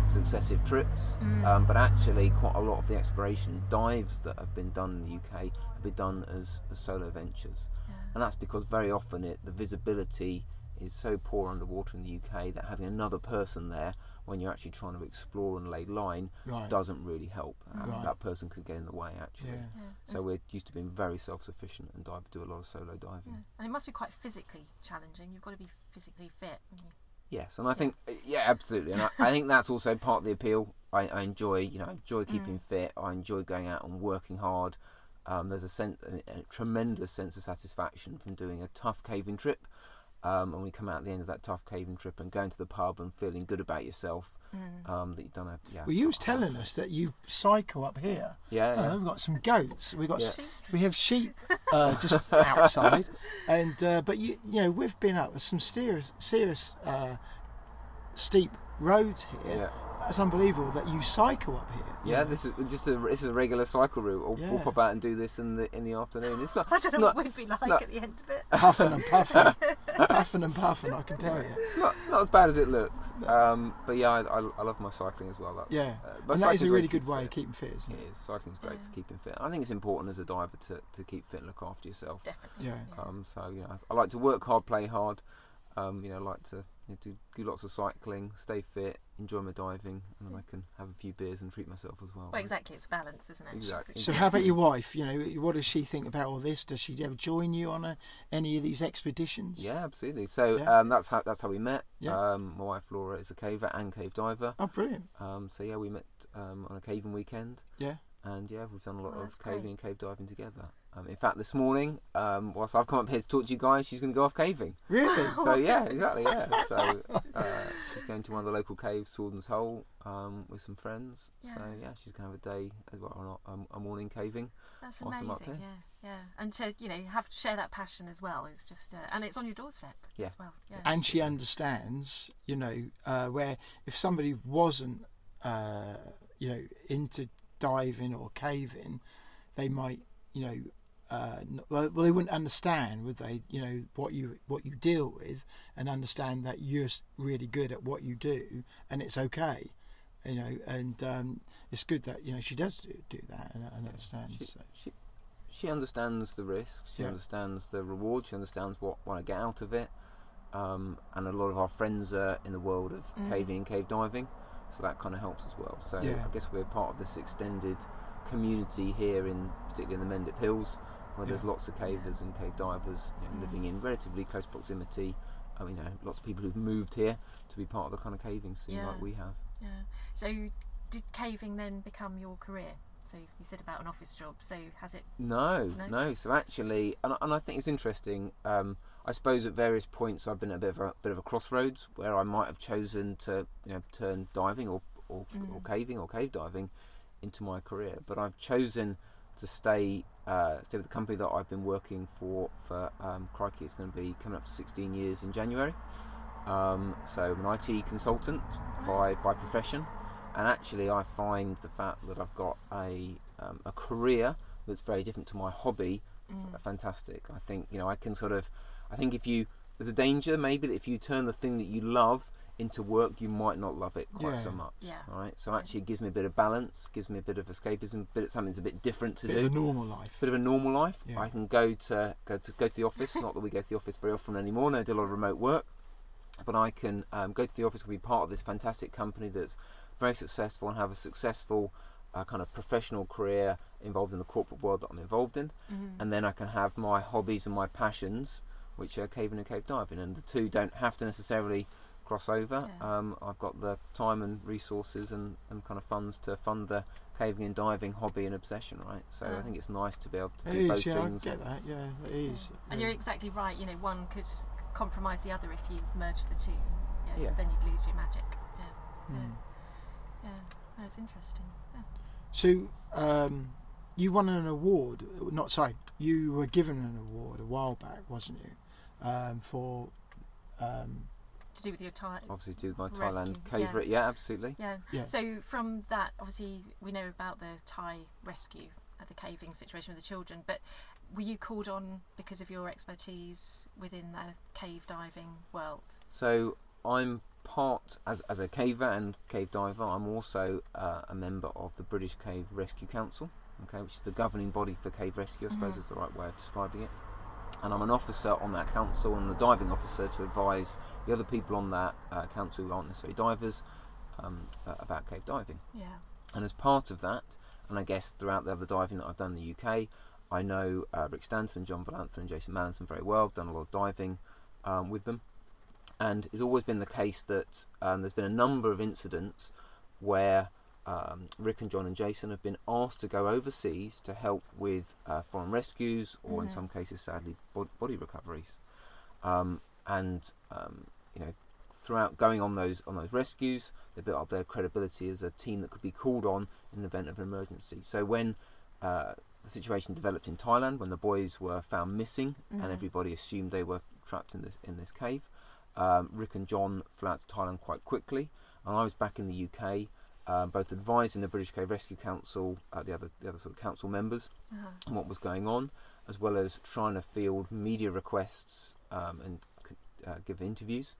Speaker 3: successive trips.
Speaker 5: Mm.
Speaker 3: Um, but actually, quite a lot of the exploration dives that have been done in the UK have been done as, as solo ventures,
Speaker 5: Yeah.
Speaker 3: And that's because very often it the visibility is so poor underwater in the UK that having another person there when you're actually trying to explore and lay line
Speaker 2: right.
Speaker 3: doesn't really help. Um,
Speaker 2: Right.
Speaker 3: That person could get in the way actually.
Speaker 2: Yeah.
Speaker 5: Yeah.
Speaker 3: So we're used to being very self-sufficient and dive do a lot of solo diving.
Speaker 5: Yeah. And it must be quite physically challenging. You've got to be physically fit.
Speaker 3: Yes, and I think yeah, absolutely, and I, I think that's also part of the appeal. I, I enjoy, you know, I enjoy keeping fit. I enjoy going out and working hard. Um, there's a, sense, a, a tremendous sense of satisfaction from doing a tough caving trip, um, and we come out at the end of that tough caving trip and going to the pub and feeling good about yourself um, that you've done a yeah.
Speaker 2: Well, you was telling us that you cycle up here.
Speaker 3: Yeah,
Speaker 2: Uh, we've got some goats. We've got
Speaker 3: Yeah.
Speaker 2: s- we have sheep uh, just outside, and uh, but you you know we've been up some serious serious uh, steep roads here.
Speaker 3: Yeah.
Speaker 2: That's unbelievable that you cycle up here. you
Speaker 3: Yeah, this is just a this is a regular cycle route. We'll, we'll pop out and do this in the in the afternoon. It's not.
Speaker 5: I don't know
Speaker 3: not,
Speaker 5: what we'd be like
Speaker 3: not-
Speaker 5: at the end of it.
Speaker 2: puffing and puffing, puffing and puffing. I can tell you.
Speaker 3: not, not as bad as it looks. Um, but yeah, I, I, I love my cycling as well. That's,
Speaker 2: Yeah,
Speaker 3: uh, but
Speaker 2: and that is
Speaker 3: cycling's
Speaker 2: a really good way
Speaker 3: fit.
Speaker 2: of keeping fit, isn't
Speaker 3: It
Speaker 2: it?
Speaker 3: is. Cycling's great
Speaker 5: Yeah.
Speaker 3: for keeping fit. I think it's important as a diver to, to keep fit and look after yourself.
Speaker 5: Definitely.
Speaker 2: Yeah.
Speaker 3: Um, so you know, I like to work hard, play hard, Um, you know, I like to you know, do, do lots of cycling, stay fit, enjoy my diving, and then I can have a few beers and treat myself as well.
Speaker 5: Well, exactly. It's balance, isn't it?
Speaker 3: Exactly.
Speaker 2: So, how about your wife? You know, what does she think about all this? Does she ever join you on a, any of these expeditions?
Speaker 3: Yeah, absolutely. So
Speaker 2: Yeah.
Speaker 3: um, that's how that's how we met.
Speaker 2: Yeah.
Speaker 3: Um, my wife Laura is a caver and cave diver.
Speaker 2: Oh, brilliant.
Speaker 3: Um, so yeah, we met um, on a caving weekend,
Speaker 2: Yeah.
Speaker 3: and yeah, we've done a lot
Speaker 5: Oh,
Speaker 3: of
Speaker 5: that's
Speaker 3: caving
Speaker 5: great.
Speaker 3: and cave diving together. Um, in fact, this morning, um, whilst I've come up here to talk to you guys, she's going to go off caving.
Speaker 2: Really?
Speaker 3: So yeah, exactly. Yeah. So uh, she's going to one of the local caves, Swildon's Hole, um, with some friends. Yeah. So
Speaker 5: Yeah.
Speaker 3: yeah, she's going to have a day, well, um, a morning caving.
Speaker 5: That's
Speaker 3: Whilst I'm up
Speaker 5: amazing.
Speaker 3: here.
Speaker 5: Yeah, yeah. And to you know you have to share that passion as well is just uh, and it's on your doorstep
Speaker 3: Yeah.
Speaker 5: as well. Yeah.
Speaker 2: and she understands, you know, uh, where if somebody wasn't, uh, you know, into diving or caving, they might, you know, uh, well, well, they wouldn't understand, would they? You know what you what you deal with, and understand that you're really good at what you do, and it's okay. You know, and um, it's good that you know she does do, do that and, and understands.
Speaker 3: She,
Speaker 2: so.
Speaker 3: she, she understands the risks. She
Speaker 2: Yeah.
Speaker 3: understands the reward. She understands what, what I get out of it. Um, and a lot of our friends are in the world of
Speaker 5: Mm.
Speaker 3: caving and cave diving, so that kind of helps as well. So
Speaker 2: Yeah.
Speaker 3: I guess we're part of this extended community here in, particularly in the Mendip Hills, where there's lots of cavers and cave divers you know,
Speaker 5: Mm.
Speaker 3: living in relatively close proximity. I mean, you know, lots of people who've moved here to be part of the kind of caving scene
Speaker 5: Yeah.
Speaker 3: like we have.
Speaker 5: yeah. So did caving then become your career? So you said about an office job. So has it?
Speaker 3: No,
Speaker 5: No?
Speaker 3: no. So actually, and, I- and I think it's interesting. Um, I suppose at various points I've been at a bit of a bit of a crossroads where I might have chosen to you know turn diving or or, or
Speaker 5: Mm.
Speaker 3: caving or cave diving into my career, but I've chosen to stay uh, with the company that I've been working for for um, crikey, it's going to be coming up to 16 years in January. Um, so I'm an IT consultant by by profession, and actually I find the fact that I've got a um, a career that's very different to my hobby
Speaker 5: Mm.
Speaker 3: fantastic. I think you know I can sort of I think if you there's a danger maybe that if you turn the thing that you love into work you might not love it quite so much.
Speaker 5: Yeah.
Speaker 3: All right. So actually it gives me a bit of balance, gives me a bit of escapism, bit something that's a bit different to
Speaker 2: Bit
Speaker 3: do
Speaker 2: of a normal life.
Speaker 3: bit of a normal life.
Speaker 2: Yeah.
Speaker 3: I can go to go to go to the office. Not that we go to the office very often anymore. No, I do a lot of remote work, but I can um, go to the office and be part of this fantastic company that's very successful and have a successful uh, kind of professional career involved in the corporate world that I'm involved in,
Speaker 5: Mhm.
Speaker 3: and then I can have my hobbies and my passions, which are caving and cave diving, and the two don't have to necessarily cross over.
Speaker 5: Yeah.
Speaker 3: Um, I've got the time and resources and, and kind of funds to fund the caving and diving hobby and obsession, right? So I think it's nice to be able to
Speaker 2: It
Speaker 3: do
Speaker 2: is,
Speaker 3: both
Speaker 2: yeah, I
Speaker 3: things.
Speaker 2: get that. Yeah, it is.
Speaker 5: And
Speaker 2: yeah.
Speaker 5: you're exactly right. You know, one could compromise the other if you merge the two. Yeah,
Speaker 3: Yeah.
Speaker 5: Then you'd lose your magic. Yeah.
Speaker 2: Mm.
Speaker 5: Yeah. No, it's interesting. Yeah.
Speaker 2: So, um, you won an award. Not sorry, you were given an award a while back, wasn't you? Um, for um,
Speaker 5: To do with your time.
Speaker 3: obviously do with my
Speaker 5: Rescue,
Speaker 3: Thailand
Speaker 5: yeah.
Speaker 3: cave yeah. yeah, absolutely.
Speaker 5: Yeah.
Speaker 2: Yeah.
Speaker 5: So from that, obviously, we know about the Thai rescue, uh, the caving situation with the children. But were you called on because of your expertise within the cave diving world?
Speaker 3: So I'm part as as a caver and cave diver. I'm also uh, a member of the British Cave Rescue Council, okay, which is the governing body for cave rescue. I suppose
Speaker 5: Mhm.
Speaker 3: is the right way of describing it. And I'm an officer on that council and a diving officer to advise the other people on that uh, council who aren't necessarily divers um, uh, about cave diving.
Speaker 5: Yeah.
Speaker 3: And as part of that, and I guess throughout the other diving that I've done in the UK, I know uh, Rick Stanton, John Volanthen, and Jason Mallinson very well. I've done a lot of diving um, with them. And it's always been the case that um, there's been a number of incidents where um, Rick and John and Jason have been asked to go overseas to help with uh, foreign rescues or, in
Speaker 5: Mhm.
Speaker 3: some cases, sadly, bod- body recoveries. Um, and um, you know, throughout going on those on those rescues, they built up their credibility as a team that could be called on in the event of an emergency. So when uh, the situation developed in Thailand, when the boys were found missing
Speaker 5: Mhm.
Speaker 3: and everybody assumed they were trapped in this in this cave, um, Rick and John flew out to Thailand quite quickly, and I was back in the UK. Um, both advising the British Cave Rescue Council, uh, the other the other sort of council members,
Speaker 5: Uh-huh.
Speaker 3: and what was going on, as well as trying to field media requests um, and uh, give interviews,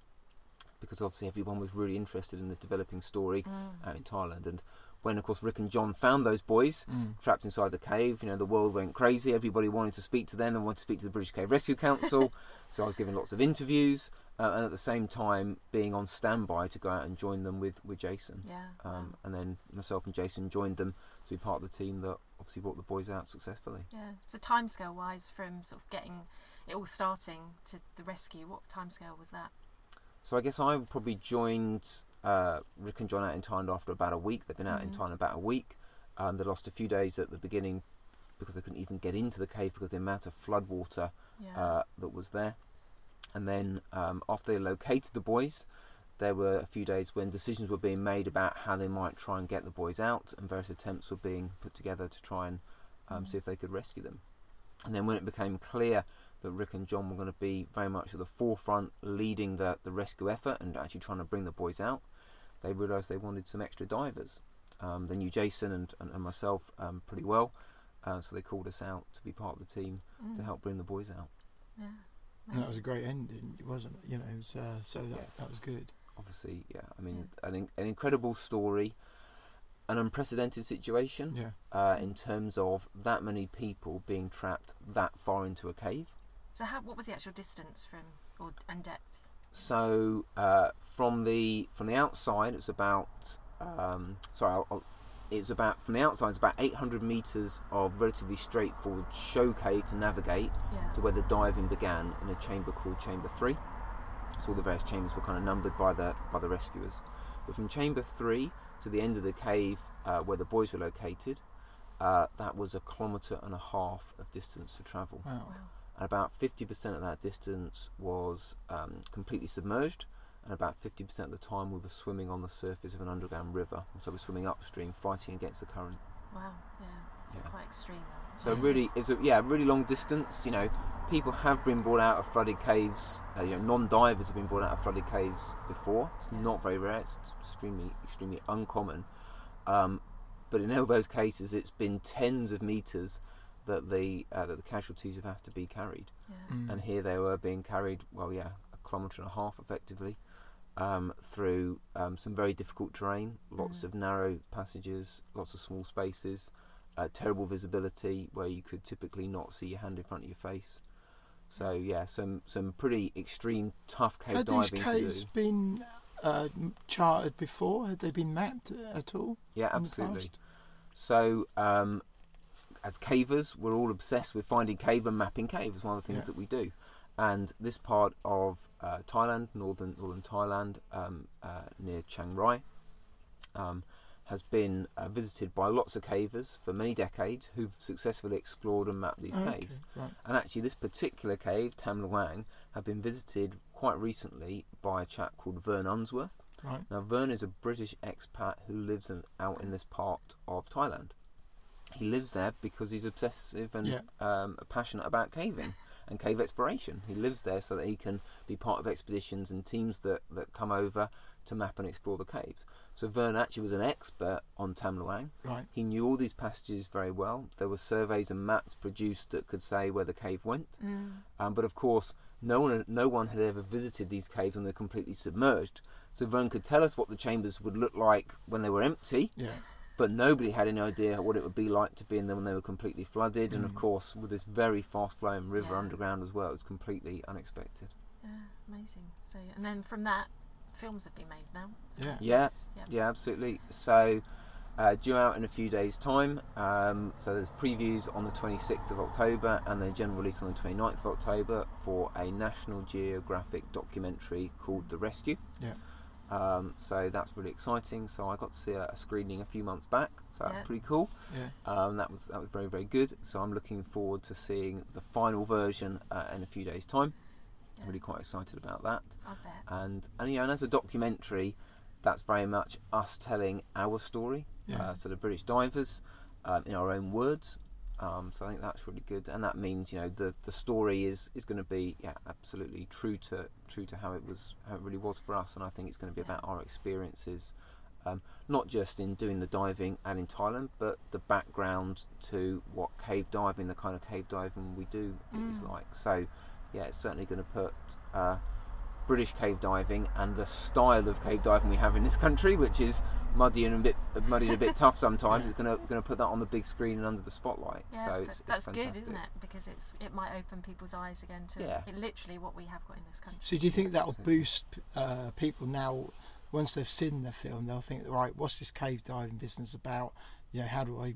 Speaker 3: because obviously everyone was really interested in this developing story
Speaker 5: Mm.
Speaker 3: out in Thailand. And when, of course, Rick and John found those boys
Speaker 2: mm,
Speaker 3: trapped inside the cave, you know, the world went crazy. Everybody wanted to speak to them and wanted to speak to the British Cave Rescue Council. so I was giving lots of interviews, uh, and at the same time being on standby to go out and join them with with Jason.
Speaker 7: Yeah.
Speaker 3: Um, and then myself and Jason joined them to be part of the team that obviously brought the boys out successfully.
Speaker 7: Yeah. So timescale wise, from sort of getting it all starting to the rescue, what timescale was that?
Speaker 3: So I guess I probably joined uh, Rick and John out in Thailand after about a week. They've been out in
Speaker 7: Mhm.
Speaker 3: Thailand about a week. Um, they lost a few days at the beginning because they couldn't even get into the cave because of the amount of flood water
Speaker 7: Yeah.
Speaker 3: uh, that was there. And then um, after they located the boys, there were a few days when decisions were being made about how they might try and get the boys out, and various attempts were being put together to try and um, see if they could rescue them. And then when it became clear that Rick and John were going to be very much at the forefront, leading the, the rescue effort and actually trying to bring the boys out, they realised they wanted some extra divers. Um, they knew Jason and, and, and myself um, pretty well, uh, so they called us out to be part of the team to
Speaker 7: Mm.
Speaker 3: help bring the boys out.
Speaker 7: Yeah.
Speaker 8: And that was a great ending, wasn't it? You know, it was, uh, so that
Speaker 3: Yeah.
Speaker 8: that was good.
Speaker 3: Obviously, yeah, I mean, an, in- an incredible story, an unprecedented situation
Speaker 8: Yeah.
Speaker 3: uh, in terms of that many people being trapped that far into a cave.
Speaker 7: So how what was the actual distance from or and depth?
Speaker 3: So uh, from the from the outside, it's about um, sorry, I'll, I'll, it's about from the outside, it's about 800 meters of relatively straightforward show cave to navigate
Speaker 7: Yeah.
Speaker 3: to where the diving began in a chamber called Chamber Three. So all the various chambers were kind of numbered by the by the rescuers. But from Chamber Three to the end of the cave uh, where the boys were located, uh, that was a kilometre and a half of distance to travel
Speaker 8: Wow.
Speaker 7: Wow.
Speaker 3: and about 50% of that distance was um, completely submerged and about 50% of the time we were swimming on the surface of an underground river so we're swimming upstream fighting against the current
Speaker 7: Wow. Yeah. So
Speaker 3: Yeah.
Speaker 7: quite extreme.
Speaker 3: so really it's a yeah really long distance you know people have been brought out of flooded caves uh, you know non-divers have been brought out of flooded caves before it's
Speaker 7: Yeah.
Speaker 3: not very rare it's extremely extremely uncommon um, but in all those cases it's been tens of meters that the uh, that the casualties have had to be carried
Speaker 7: Yeah.
Speaker 8: Mm.
Speaker 3: and here they were being carried, well, yeah, a kilometre and a half effectively, um, through um, some very difficult terrain, lots
Speaker 7: Mm.
Speaker 3: of narrow passages, lots of small spaces, uh, terrible visibility where you could typically not see your hand in front of your face. So yeah, some some pretty extreme, tough cave
Speaker 8: Had
Speaker 3: diving
Speaker 8: these caves been uh, charted before? Had they been mapped at all?
Speaker 3: Yeah, absolutely. So, um, as cavers, we're all obsessed with finding cave and mapping cave. It's one of the things
Speaker 8: Yeah.
Speaker 3: that we do. And this part of uh, Thailand, northern northern Thailand, um, uh, near Chiang Rai, um, has been uh, visited by lots of cavers for many decades who've successfully explored and mapped these
Speaker 8: Okay,
Speaker 3: caves.
Speaker 8: Right.
Speaker 3: And actually, this particular cave, Tham Luang, had been visited quite recently by a chap called Vern Unsworth.
Speaker 8: Right.
Speaker 3: Now, Vern is a British expat who lives in, out in this part of Thailand. He lives there because he's obsessive and
Speaker 8: Yeah.
Speaker 3: um, passionate about caving and cave exploration. He lives there so that he can be part of expeditions and teams that, that come over to map and explore the caves. So Vern actually was an expert on Tham Luang.
Speaker 8: Right.
Speaker 3: He knew all these passages very well. There were surveys and maps produced that could say where the cave went.
Speaker 7: Mm.
Speaker 3: Um, but of course, no one, no one had ever visited these caves when they're completely submerged. So Vern could tell us what the chambers would look like when they were empty,
Speaker 8: Yeah.
Speaker 3: But nobody had any idea what it would be like to be in them when they were completely flooded. And of
Speaker 8: Mm.
Speaker 3: course, with this very fast-flowing river
Speaker 7: Yeah.
Speaker 3: underground as well, it was completely unexpected.
Speaker 7: Yeah. Amazing. So and then from that, films have been made now. So
Speaker 8: Yeah.
Speaker 3: Yeah,
Speaker 7: yes, yeah.
Speaker 3: Yeah, absolutely. So, uh, due out in a few days' time. Um, so there's previews on the 26th of October and then general release on the 29th of October for a National Geographic documentary called The Rescue.
Speaker 8: Yeah.
Speaker 3: Um, so that's really exciting. So I got to see a, a screening a few months back. So that's
Speaker 7: Yeah.
Speaker 3: pretty cool.
Speaker 8: Yeah.
Speaker 3: Um, that was that was very very good. So I'm looking forward to seeing the final version uh, in a few days' time.
Speaker 7: Yeah.
Speaker 3: Really quite excited about that
Speaker 7: I bet.
Speaker 3: and and you know, and as a documentary, that's very much us telling our story.
Speaker 8: Yeah.
Speaker 3: Uh, so the British divers, um, in our own words. Um, so I think that's really good, and that means you know the the story is is going to be yeah absolutely true to true to how it was how it really was for us, and I think it's going to be
Speaker 7: Yeah.
Speaker 3: about our experiences. Um, not just in doing the diving and in Thailand, but the background to what cave diving, the kind of cave diving we do is
Speaker 7: Mm.
Speaker 3: like. So, yeah, it's certainly going to put uh, British cave diving and the style of cave diving we have in this country, which is muddy and a bit muddy and a bit tough sometimes. It's gonna gonna put that on the big screen and under the spotlight.
Speaker 5: Yeah,
Speaker 3: so
Speaker 5: but
Speaker 3: it's, it's
Speaker 5: that's good, isn't it? Because it's it might open people's eyes again to
Speaker 3: Yeah.
Speaker 5: it, literally what we have got in this country.
Speaker 2: So do you think that'll boost uh, people now? Once they've seen the film, they'll think, right, what's this cave diving business about? You know, how do I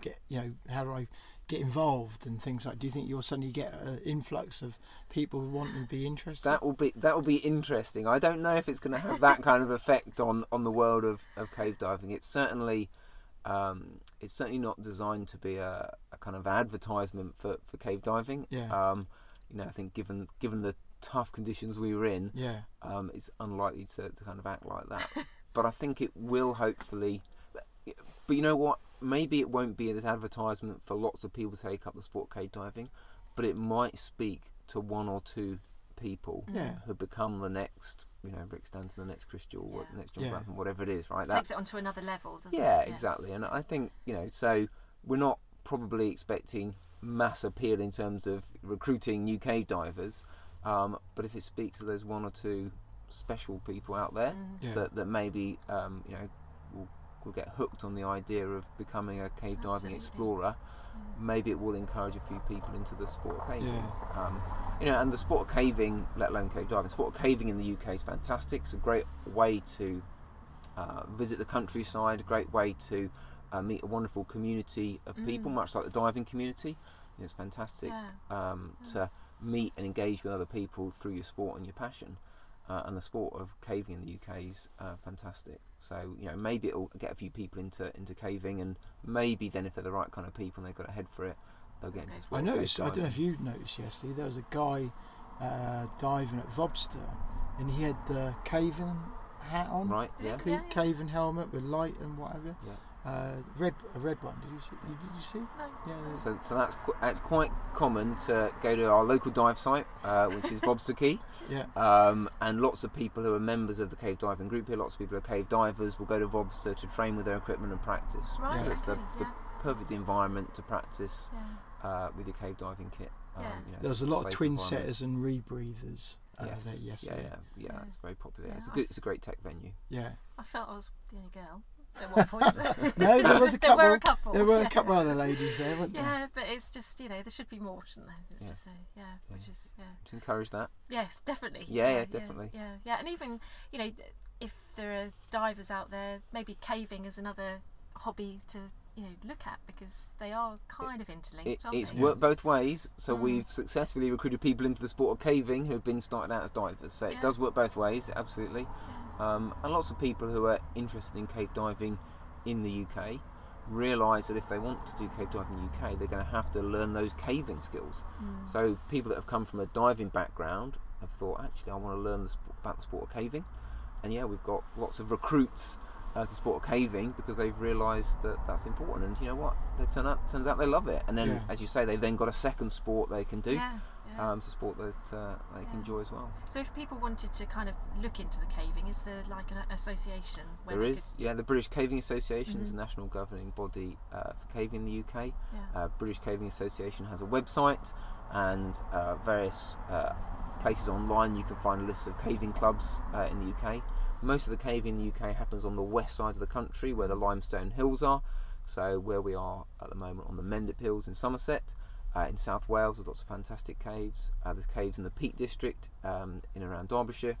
Speaker 2: get? You know, how do I get involved and things like? Do you think you'll suddenly get an influx of people wanting to be interested?
Speaker 3: That will be that will be interesting. I don't know if it's going to have that kind of effect on, on the world of, of cave diving. It's certainly um, it's certainly not designed to be a, a kind of advertisement for, for cave diving.
Speaker 2: Yeah.
Speaker 3: Um, you know, I think given given the tough conditions we were in,
Speaker 2: yeah,
Speaker 3: um, it's unlikely to, to kind of act like that. but I think it will hopefully. But you know what? Maybe it won't be this advertisement for lots of people to take up the sport of cave diving, but it might speak to one or two people
Speaker 2: Yeah.
Speaker 3: who become the next, you know, Rick Stanton, the next Chris Jewell, what-
Speaker 5: Yeah.
Speaker 3: next John
Speaker 2: Yeah.
Speaker 3: Volanthen, whatever it is, right?
Speaker 5: That takes it onto another level, doesn't
Speaker 3: yeah,
Speaker 5: it?
Speaker 3: Yeah, exactly. And I think you know, so we're not probably expecting mass appeal in terms of recruiting new cave divers, um, but if it speaks to those one or two special people out there
Speaker 5: Mm.
Speaker 2: yeah.
Speaker 3: that that maybe um, you know will, will get hooked on the idea of becoming a cave diving
Speaker 5: Absolutely.
Speaker 3: explorer, maybe it will encourage a few people into the sport of caving.
Speaker 2: Yeah.
Speaker 3: Um, you know, and the sport of caving, let alone cave diving, sport of caving in the UK is fantastic. It's a great way to uh, visit the countryside, a great way to uh, meet a wonderful community of people,
Speaker 5: Mm.
Speaker 3: much like the diving community. You know, it's fantastic
Speaker 5: Yeah.
Speaker 3: um, to meet and engage with other people through your sport and your passion. Uh, and the sport of caving in the UK is uh, fantastic. So you know maybe it'll get a few people into into caving, and maybe then if they're the right kind of people and they've got a head for it, they'll get into
Speaker 5: Okay.
Speaker 3: sport.
Speaker 2: I noticed. I don't know if you noticed yesterday. There was a guy uh, diving at Vobster, and he had the caving hat on,
Speaker 3: Right? Yeah.
Speaker 5: Yeah, yeah.
Speaker 2: caving helmet with light and whatever.
Speaker 3: Yeah.
Speaker 2: Uh, red, a red one. Did you see? Did you see?
Speaker 5: No.
Speaker 2: Yeah.
Speaker 3: So, so that's qu- that's quite common to go to our local dive site, uh, which is Vobster Quay,
Speaker 2: Yeah.
Speaker 3: um, and lots of people who are members of the cave diving group here, lots of people who are cave divers, will go to Bobster to train with their equipment and practice.
Speaker 5: Right,
Speaker 3: Because It's the,
Speaker 5: okay,
Speaker 3: the
Speaker 5: yeah.
Speaker 3: perfect environment to practice
Speaker 5: Yeah.
Speaker 3: uh, with your cave diving kit. Um,
Speaker 5: Yeah.
Speaker 3: you know,
Speaker 2: There was a lot of twin setters and rebreathers uh,
Speaker 3: Yes. Yeah, yeah, yeah,
Speaker 5: Yeah.
Speaker 3: It's very popular.
Speaker 5: Yeah,
Speaker 3: It's a
Speaker 5: I-
Speaker 3: good. It's a great tech venue.
Speaker 2: Yeah.
Speaker 5: I felt I was the only girl at one point.
Speaker 2: No, there was a
Speaker 5: There were a
Speaker 2: couple.
Speaker 5: couple.
Speaker 2: There were
Speaker 5: yeah.
Speaker 2: a couple other ladies there, weren't there?
Speaker 5: Yeah, but it's just you know there should be more, shouldn't there? It's
Speaker 3: Yeah.
Speaker 5: just a, yeah, which is yeah,
Speaker 3: To encourage that.
Speaker 5: yes, definitely.
Speaker 3: Yeah, yeah, definitely.
Speaker 5: Yeah, yeah, and even you know if there are divers out there, maybe caving is another hobby to you know look at because they are kind of interlinked,
Speaker 3: It,
Speaker 5: aren't
Speaker 3: it's
Speaker 5: they?
Speaker 3: worked both ways. So
Speaker 5: Mm.
Speaker 3: we've successfully recruited people into the sport of caving who've been started out as divers. So it does work both ways, absolutely. Um, and lots of people who are interested in cave diving in the UK realise that if they want to do cave diving in the UK, they're going to have to learn those caving skills.
Speaker 5: Mm.
Speaker 3: So people that have come from a diving background have thought, actually, I want to learn the sport, about the sport of caving. And yeah, we've got lots of recruits uh, to sport of caving because they've realised that that's important. And you know what? They turn out turns out they love it. And then,
Speaker 2: Yeah.
Speaker 3: as you say, they've then got a second sport they can do.
Speaker 5: Yeah, yeah.
Speaker 3: Um, it's a sport that uh, they can enjoy as well.
Speaker 5: so if people wanted to kind of look into the caving, is there like an association? Where
Speaker 3: There
Speaker 5: they
Speaker 3: yeah, the British Caving Association is
Speaker 5: Mhm.
Speaker 3: the national governing body uh, for caving in the UK.
Speaker 5: Yeah.
Speaker 3: Uh, British Caving Association has a website and uh, various uh, places online you can find lists of caving clubs uh, in the UK. Most of the caving in the UK happens on the west side of the country where the limestone hills are. So, where we are at the moment on the Mendip Hills in Somerset. Uh, in South Wales, there's lots of fantastic caves. Uh, there's caves in the Peak District um, in and around Derbyshire.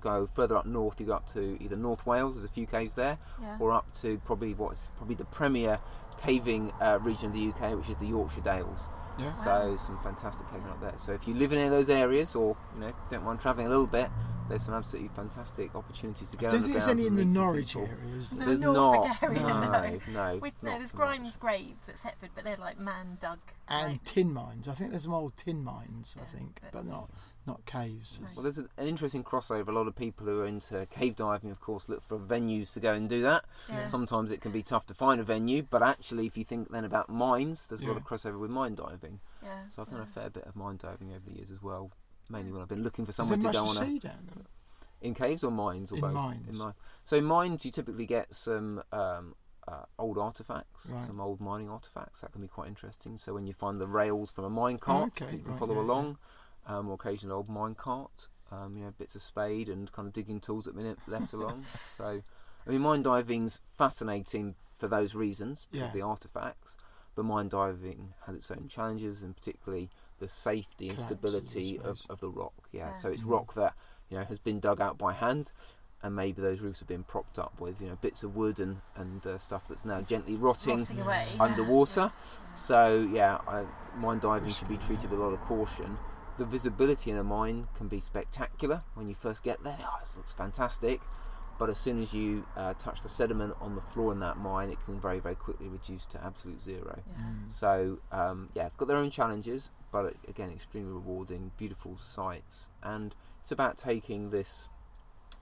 Speaker 3: Go further up north, you go up to either North Wales, there's a few caves there,
Speaker 5: yeah.
Speaker 3: or up to probably what's probably the premier caving uh, region of the UK, which is the Yorkshire Dales.
Speaker 2: Yeah.
Speaker 3: So
Speaker 5: Wow.
Speaker 3: some fantastic caving up there. So if you live in any of those areas, or you know don't mind travelling a little bit, there's some absolutely fantastic opportunities to
Speaker 2: I
Speaker 3: go.
Speaker 2: don't think there's any in the Norwich
Speaker 3: area.
Speaker 2: area, is
Speaker 5: No.
Speaker 3: There's
Speaker 5: Norfolk
Speaker 3: not.
Speaker 5: area,
Speaker 3: no,
Speaker 5: no.
Speaker 3: no.
Speaker 5: With, no,
Speaker 3: not
Speaker 5: there's
Speaker 3: so much.
Speaker 5: Grimes Graves at Thetford, but they're like man dug.
Speaker 2: And
Speaker 5: like,
Speaker 2: tin mines. I think there's some old tin mines. I think,
Speaker 5: but-
Speaker 2: but not not caves.
Speaker 5: No.
Speaker 3: Well, there's an, an interesting crossover. A lot of people who are into cave diving, of course, look for venues to go and do that.
Speaker 5: yeah.
Speaker 3: Sometimes it can be tough to find a venue, but actually, if you think then about mines, there's a lot of crossover with mine diving.
Speaker 5: yeah,
Speaker 3: So I've done
Speaker 5: yeah.
Speaker 3: a fair bit of mine diving over the years as well. Mainly when I've been looking for somewhere to
Speaker 2: much
Speaker 3: go
Speaker 2: to
Speaker 3: on a,
Speaker 2: see
Speaker 3: in caves or mines or
Speaker 2: In
Speaker 3: both.
Speaker 2: mines.
Speaker 3: In mine. So in mines, you typically get some um, uh, old artifacts,
Speaker 2: Right.
Speaker 3: some old mining artifacts. That can be quite interesting. So when you find the rails from a mine cart,
Speaker 2: okay,
Speaker 3: you can
Speaker 2: right,
Speaker 3: follow
Speaker 2: yeah, yeah.
Speaker 3: Along. Um, or occasionally old mine cart. um, you know, bits of spade and kind of digging tools that have been left along. So, I mean, mine diving's fascinating for those reasons because
Speaker 8: Yeah.
Speaker 3: the artifacts. But mine diving has its own challenges, and particularly the safety and stability of, of the rock. Yeah,
Speaker 7: Yeah.
Speaker 3: so it's
Speaker 8: Mhm.
Speaker 3: rock that you know has been dug out by hand, and maybe those roofs have been propped up with you know bits of wood and and uh, stuff that's now gently rotting
Speaker 7: Rotting away. yeah.
Speaker 3: underwater. So yeah, I, mine diving should be treated with a lot of caution. The visibility in a mine can be spectacular when you first get there. Oh, this looks fantastic. But as soon as you uh, touch the sediment on the floor in that mine, it can very, very quickly reduce to absolute zero.
Speaker 7: Yeah.
Speaker 8: Mm.
Speaker 3: So um, yeah, they've got their own challenges, but uh, again, extremely rewarding, beautiful sights, and it's about taking this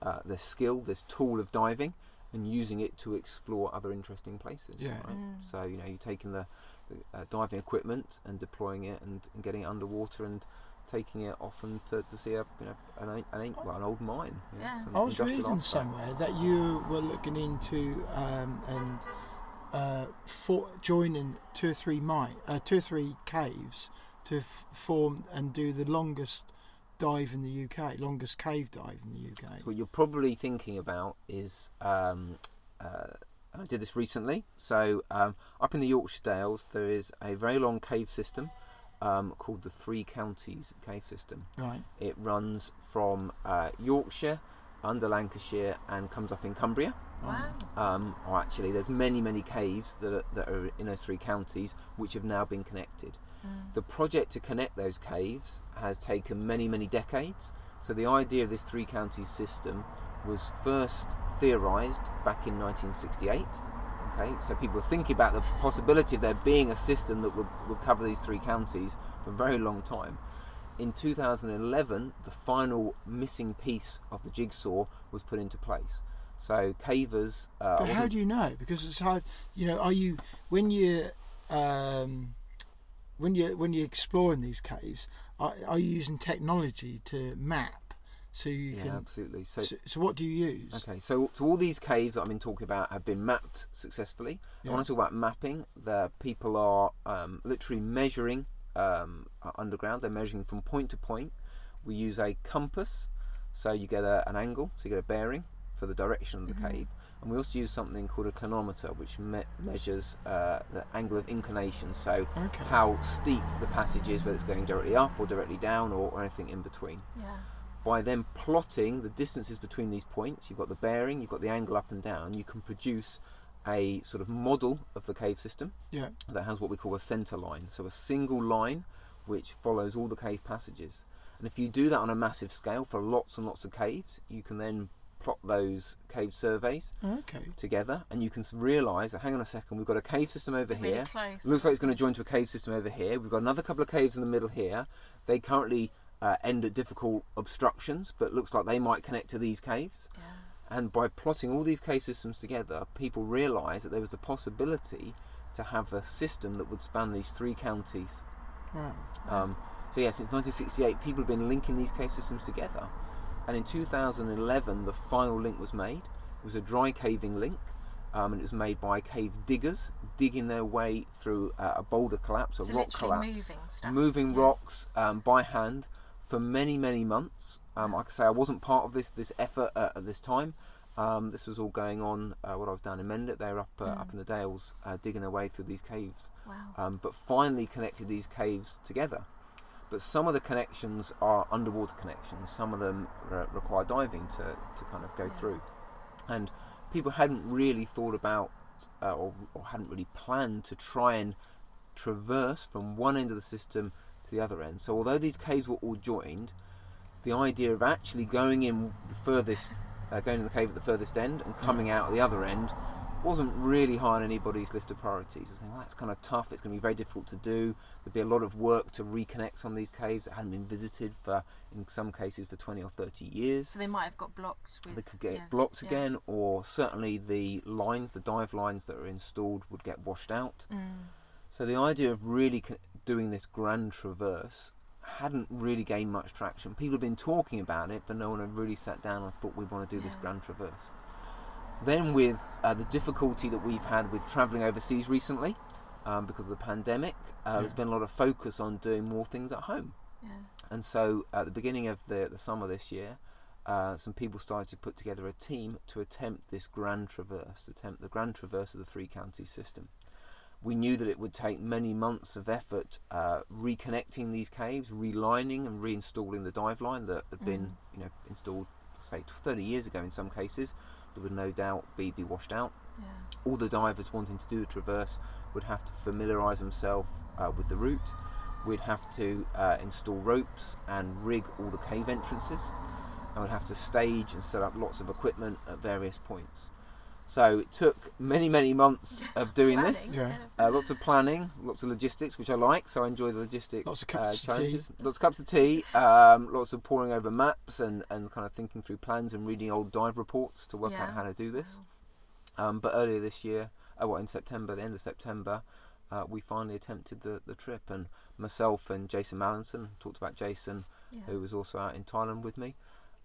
Speaker 3: uh, this skill, this tool of diving, and using it to explore other interesting places.
Speaker 8: Yeah.
Speaker 3: Right?
Speaker 7: Mm.
Speaker 3: So you know, you're taking the, the uh, diving equipment and deploying it and, and getting it underwater and taking it off and to, to see a you know an, an, an, well, an old mine. you know,
Speaker 7: Yeah.
Speaker 8: I was reading
Speaker 3: artefact.
Speaker 8: somewhere that you were looking into um, and uh, for joining two or three mine, uh, two or three caves to f- form and do the longest dive in the UK, longest cave dive in the UK.
Speaker 3: What you're probably thinking about is, um, uh, I did this recently. So um, up in the Yorkshire Dales, there is a very long cave system um, called the Three Counties Cave System.
Speaker 8: Right.
Speaker 3: It runs from uh, Yorkshire under Lancashire and comes up in Cumbria.
Speaker 7: Wow.
Speaker 3: Um, or actually, there's many, many caves that are, that are in those three counties which have now been connected.
Speaker 7: Mm.
Speaker 3: The project to connect those caves has taken many, many decades. So the idea of this three counties system was first theorised back in 1968. Okay, so people were thinking about the possibility of there being a system that would, would cover these three counties for a very long time. In 2011, the final missing piece of the jigsaw was put into place. So cavers. Uh,
Speaker 8: But how do you know? Because it's hard. You know, are you when you um, when you when you're exploring these caves, are, are you using technology to map so you
Speaker 3: yeah,
Speaker 8: can?
Speaker 3: absolutely. So,
Speaker 8: So, so what do you use?
Speaker 3: Okay, so so all these caves that I've been talking about have been mapped successfully.
Speaker 8: Yeah.
Speaker 3: want to talk about mapping, the people are um, literally measuring um, uh, underground. They're measuring from point to point. We use a compass, so you get a, an angle, so you get a bearing for the direction of the cave. And we also use something called a clinometer, which me- measures uh, the angle of inclination, so
Speaker 8: Okay.
Speaker 3: how steep the passage is, whether it's going directly up or directly down or, or anything in between
Speaker 7: Yeah.
Speaker 3: By then plotting the distances between these points, you've got the bearing, you've got the angle up and down, you can produce a sort of model of the cave system
Speaker 8: Yeah.
Speaker 3: that has what we call a centre line. So a single line which follows all the cave passages. And if you do that on a massive scale for lots and lots of caves, you can then plot those cave surveys
Speaker 8: Okay.
Speaker 3: together and you can realise that hang on a second, we've got a cave system over
Speaker 7: Really
Speaker 3: here.
Speaker 7: close.
Speaker 3: Looks like it's going to join to a cave system over here. We've got another couple of caves in the middle here. They currently uh, end at difficult obstructions, but looks like they might connect to these caves.
Speaker 7: Yeah.
Speaker 3: And by plotting all these cave systems together, people realised that there was the possibility to have a system that would span these three counties.
Speaker 8: Wow.
Speaker 3: Um, so yeah, since 1968, people have been linking these cave systems together. And in 2011, the final link was made. It was a dry caving link, um, and it was made by cave diggers digging their way through uh, a boulder collapse, a
Speaker 7: So
Speaker 3: rock collapse,
Speaker 7: moving
Speaker 3: moving rocks um, by hand for many, many months. Um, like I say, I wasn't part of this this effort uh, at this time. Um, this was all going on uh, when I was down in Mendip. They were up uh,
Speaker 7: Mm.
Speaker 3: up in the Dales, uh, digging their way through these caves
Speaker 7: Wow.
Speaker 3: um, but finally connected these caves together. But some of the connections are underwater connections. Some of them re- require diving to, to kind of go
Speaker 7: Yeah.
Speaker 3: through. And people hadn't really thought about uh, or, or hadn't really planned to try and traverse from one end of the system to the other end. So although these caves were all joined, the idea of actually going in the furthest, uh, going in the cave at the furthest end and coming out at the other end wasn't really high on anybody's list of priorities. I was think, well, that's kind of tough. It's going to be very difficult to do. There'd be a lot of work to reconnect some of these caves that hadn't been visited for, in some cases, for 20 or 30 years.
Speaker 7: So they might have got blocked with.
Speaker 3: They could get
Speaker 7: yeah,
Speaker 3: blocked
Speaker 7: yeah.
Speaker 3: again, or certainly the lines, the dive lines that are installed, would get washed out.
Speaker 7: Mm.
Speaker 3: So the idea of really doing this grand traverse hadn't really gained much traction. People have been talking about it, but no one had really sat down and thought we'd want to do this grand traverse. Then, with uh, the difficulty that we've had with travelling overseas recently, um, because of the pandemic, uh, there's
Speaker 8: Yeah.
Speaker 3: been a lot of focus on doing more things at home.
Speaker 7: Yeah.
Speaker 3: And so at the beginning of the, the summer this year, uh, some people started to put together a team to attempt this grand traverse, to attempt the grand traverse of the three county system. We knew that it would take many months of effort uh, reconnecting these caves, relining and reinstalling the dive line that had been, you know, installed say 30 years ago in some cases. That would no doubt be, be washed out
Speaker 7: Yeah.
Speaker 3: all the divers wanting to do the traverse would have to familiarise themselves uh, with the route. We'd have to uh, install ropes and rig all the cave entrances, and we'd have to stage and set up lots of equipment at various points. So it took many, many months of doing this.
Speaker 8: Yeah.
Speaker 3: Uh, lots of planning, lots of logistics, which I like. So I enjoy the logistics
Speaker 8: Lots of
Speaker 3: uh,
Speaker 8: cups of tea.
Speaker 3: Lots of cups of tea. Um, lots of poring over maps and, and kind of thinking through plans and reading old dive reports to work out how to do this. Um, but earlier this year, uh, well, in September, the end of September, uh, we finally attempted the, the trip. And myself and Jason Mallinson, talked about Jason,
Speaker 7: Yeah.
Speaker 3: who was also out in Thailand with me.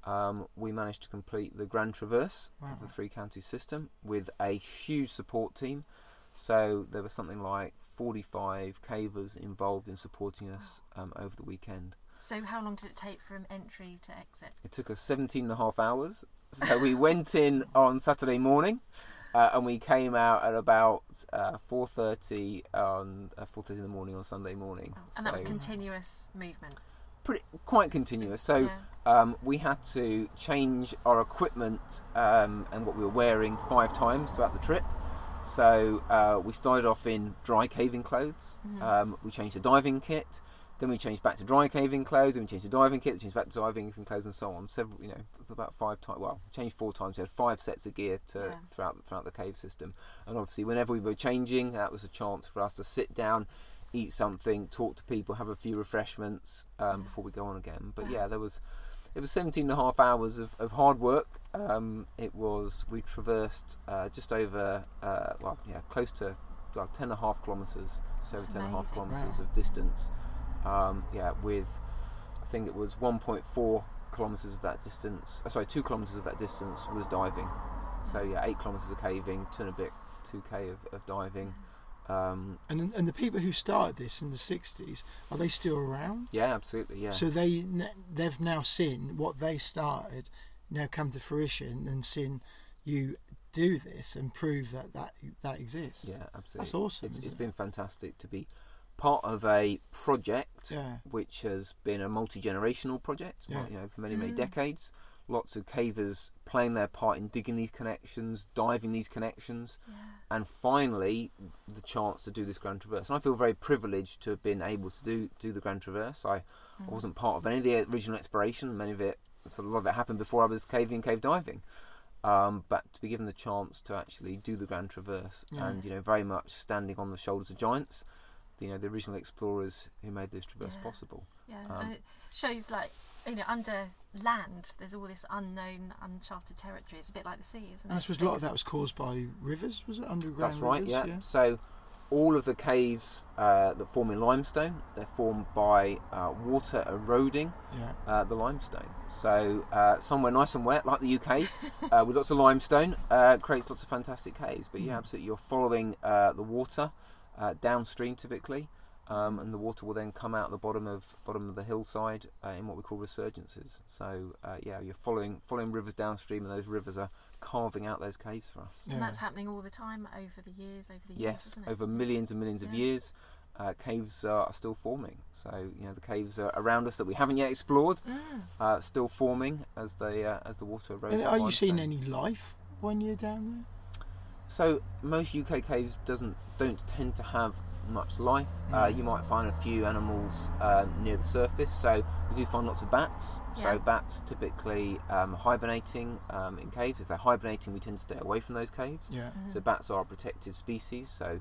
Speaker 3: Um, we managed to complete the Grand Traverse
Speaker 8: Wow.
Speaker 3: of the three county system with a huge support team. So there was something like 45 cavers involved in supporting us um, over the weekend.
Speaker 7: So how long did it take from entry to exit?
Speaker 3: It took us 17 and a half hours. So we went in on Saturday morning uh, and we came out at about uh, 4.30 on uh, 4.30 in the morning on Sunday morning.
Speaker 7: And that was continuous movement.
Speaker 3: pretty, quite continuous. So
Speaker 7: yeah.
Speaker 3: Um, we had to change our equipment um, and what we were wearing five times throughout the trip. So uh, we started off in dry caving clothes.
Speaker 7: Mhm.
Speaker 3: Um, we changed the diving kit. Then we changed back to dry caving clothes. Then we changed the diving kit. We changed back to diving clothes, and so on. Several, you know, it was about five times. Well, changed four times. We had five sets of gear to
Speaker 7: Yeah.
Speaker 3: throughout throughout the cave system. And obviously, whenever we were changing, that was a chance for us to sit down, eat something, talk to people, have a few refreshments um, before we go on again. But yeah, there was it was 17 and a half hours of, of hard work. Um, it was we traversed uh, just over uh, well yeah close to well, 10 and a half kilometres, just over
Speaker 7: That's
Speaker 3: 10 and a half kilometres
Speaker 8: Wow.
Speaker 3: of distance. Um, yeah, with I think it was 1.4 kilometres of that distance. Uh, sorry, two kilometres of that distance was diving. So yeah, eight kilometres of caving, two and a bit, 2k of, of diving. Um,
Speaker 8: And and the people who started this in the '60s are they still around?
Speaker 3: yeah, absolutely. Yeah.
Speaker 8: So they they've now seen what they started now come to fruition and seen you do this and prove that that that exists.
Speaker 3: Yeah, absolutely.
Speaker 8: That's awesome,
Speaker 3: It's,
Speaker 8: isn't
Speaker 3: it's
Speaker 8: it?
Speaker 3: been fantastic to be part of a project
Speaker 8: Yeah.
Speaker 3: which has been a multi generational project.
Speaker 8: Yeah.
Speaker 3: You know, for many many
Speaker 7: Mm.
Speaker 3: decades. Lots of cavers playing their part in digging these connections, diving these connections,
Speaker 7: Yeah.
Speaker 3: and finally the chance to do this Grand Traverse. And I feel very privileged to have been able to do do the Grand Traverse. I,
Speaker 7: Mm.
Speaker 3: I wasn't part of any of the original exploration. Many of it, a lot of it happened before I was caving and cave diving. Um, but to be given the chance to actually do the Grand Traverse
Speaker 8: Yeah.
Speaker 3: and you know very much standing on the shoulders of giants, you know the original explorers who made this traverse
Speaker 7: Yeah.
Speaker 3: possible.
Speaker 7: Yeah,
Speaker 3: Um,
Speaker 7: and it shows like you know under land there's all this unknown, uncharted territory. It's a bit like the sea, isn't
Speaker 8: And I suppose a lot of that was caused by rivers. Was it underground?
Speaker 3: That's right.
Speaker 8: rivers?
Speaker 3: Yeah. So all of the caves uh, that form in limestone, they're formed by uh, water eroding
Speaker 8: Yeah.
Speaker 3: uh, the limestone. So uh, somewhere nice and wet, like the UK, uh, with lots of limestone, uh, creates lots of fantastic caves. But yeah,
Speaker 8: Mm.
Speaker 3: absolutely, you're following uh, the water uh, downstream typically, um, and the water will then come out the bottom of bottom of the hillside uh, in what we call resurgences. So uh, yeah, you're following following rivers downstream, and those rivers are carving out those caves for us.
Speaker 8: Yeah.
Speaker 7: And that's happening all the time over the years, over the years,
Speaker 3: Yes,
Speaker 7: isn't it?
Speaker 3: over millions and millions of years, uh, caves uh, are still forming. So you know the caves are around us that we haven't yet explored,
Speaker 7: Mm.
Speaker 3: uh, still forming as they uh, as the water erodes.
Speaker 8: And are you seeing any life when you're down there?
Speaker 3: So most UK caves doesn't don't tend to have much life. Uh,
Speaker 8: Mm.
Speaker 3: you might find a few animals uh, near the surface. So we do find lots of bats. So bats typically um, hibernating um, in caves. If they're hibernating, we tend to stay away from those caves.
Speaker 8: there? Yeah.
Speaker 7: Mhm.
Speaker 3: So bats are a protected species. So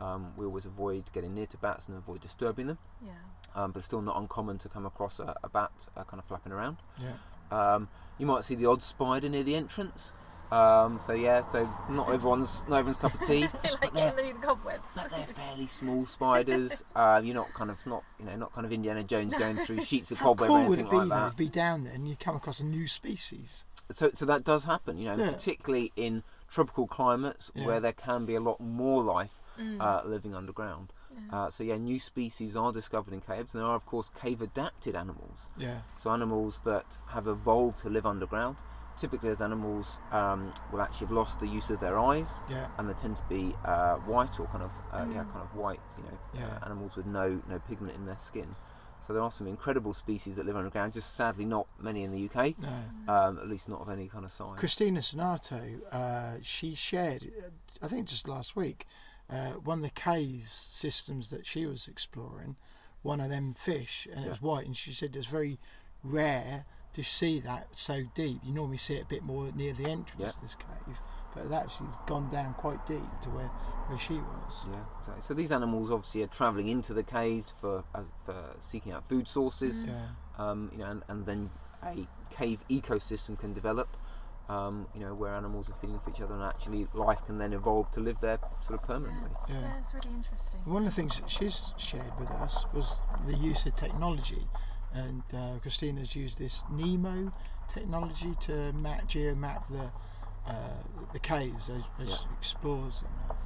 Speaker 3: um, we always avoid getting near to bats and avoid disturbing them.
Speaker 7: Yeah.
Speaker 3: Um, but it's still not uncommon to come across a, a bat uh, kind of flapping around.
Speaker 8: Yeah.
Speaker 3: Um, you might see the odd spider near the entrance. Um, so yeah, so not everyone's not everyone's cup of tea.
Speaker 7: like
Speaker 3: they're-
Speaker 7: the cobwebs.
Speaker 3: But they're fairly small spiders. Uh, you're not kind of not you know not kind of Indiana Jones going through sheets of
Speaker 8: How
Speaker 3: cobweb
Speaker 8: cool
Speaker 3: or
Speaker 8: would it be
Speaker 3: like
Speaker 8: though
Speaker 3: that.
Speaker 8: to be down there and you come across a new species?
Speaker 3: So so that does happen. You know,
Speaker 8: Yeah.
Speaker 3: particularly in tropical climates
Speaker 8: Yeah.
Speaker 3: where there can be a lot more life
Speaker 7: Mm.
Speaker 3: uh, living underground. Uh, so yeah, new species are discovered in caves, and there are of course cave-adapted animals.
Speaker 2: Yeah.
Speaker 3: So animals that have evolved to live underground. Typically, those animals um, will actually have lost the use of their eyes,
Speaker 2: Yeah.
Speaker 3: and they tend to be uh, white or kind of uh, yeah,
Speaker 9: Mm.
Speaker 3: kind of white. You know,
Speaker 2: Yeah.
Speaker 3: uh, animals with no no pigment in their skin. So there are some incredible species that live underground. Just sadly, not many in the UK.
Speaker 2: No.
Speaker 3: Um, at least not of any kind of size.
Speaker 2: Cristina Zenato, uh, she shared, I think just last week, uh, one of the cave systems that she was exploring, one of them fish, and it was white, and she said it's very rare to see that so deep. You normally see it a bit more near the entrance
Speaker 3: Yeah.
Speaker 2: to this cave, but it's actually gone down quite deep to where, where she was.
Speaker 3: Yeah. So, so these animals obviously are travelling into the caves for as, for seeking out food sources.
Speaker 2: Yeah.
Speaker 3: um, you know, and, and then a cave ecosystem can develop, um, you know, where animals are feeding off each other, and actually life can then evolve to live there sort of permanently.
Speaker 2: Yeah.
Speaker 5: Yeah, it's really interesting.
Speaker 2: One of the things that she's shared with us was the use of technology, and uh, Cristina's used this Nemo technology to map, geomap the uh, the caves as, as
Speaker 3: Yeah.
Speaker 2: explores. And that.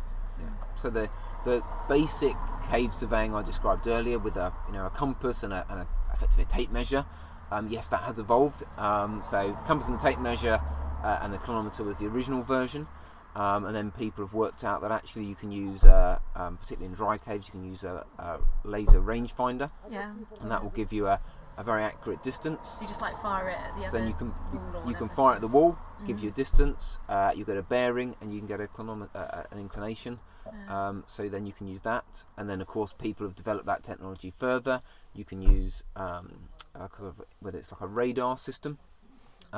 Speaker 3: Yeah. So the the basic cave surveying I described earlier, with a you know a compass and a, and a effectively a tape measure, um, yes, that has evolved. Um, so the compass and the tape measure uh, and the clinometer was the original version. Um, and then people have worked out that actually you can use, uh, um, particularly in dry caves, you can use a, a laser rangefinder,
Speaker 5: Yeah.
Speaker 3: and that will give you a, a very accurate distance.
Speaker 5: You just like fire it at the
Speaker 3: So
Speaker 5: other.
Speaker 3: then you can you,
Speaker 5: wall
Speaker 3: you can fire at the wall, gives
Speaker 5: Mhm.
Speaker 3: you a distance, uh, you get a bearing, and you can get a clinometer, uh, an inclination.
Speaker 5: Yeah.
Speaker 3: Um, so then you can use that, and then of course people have developed that technology further. You can use um, uh, kind of whether it's like a radar system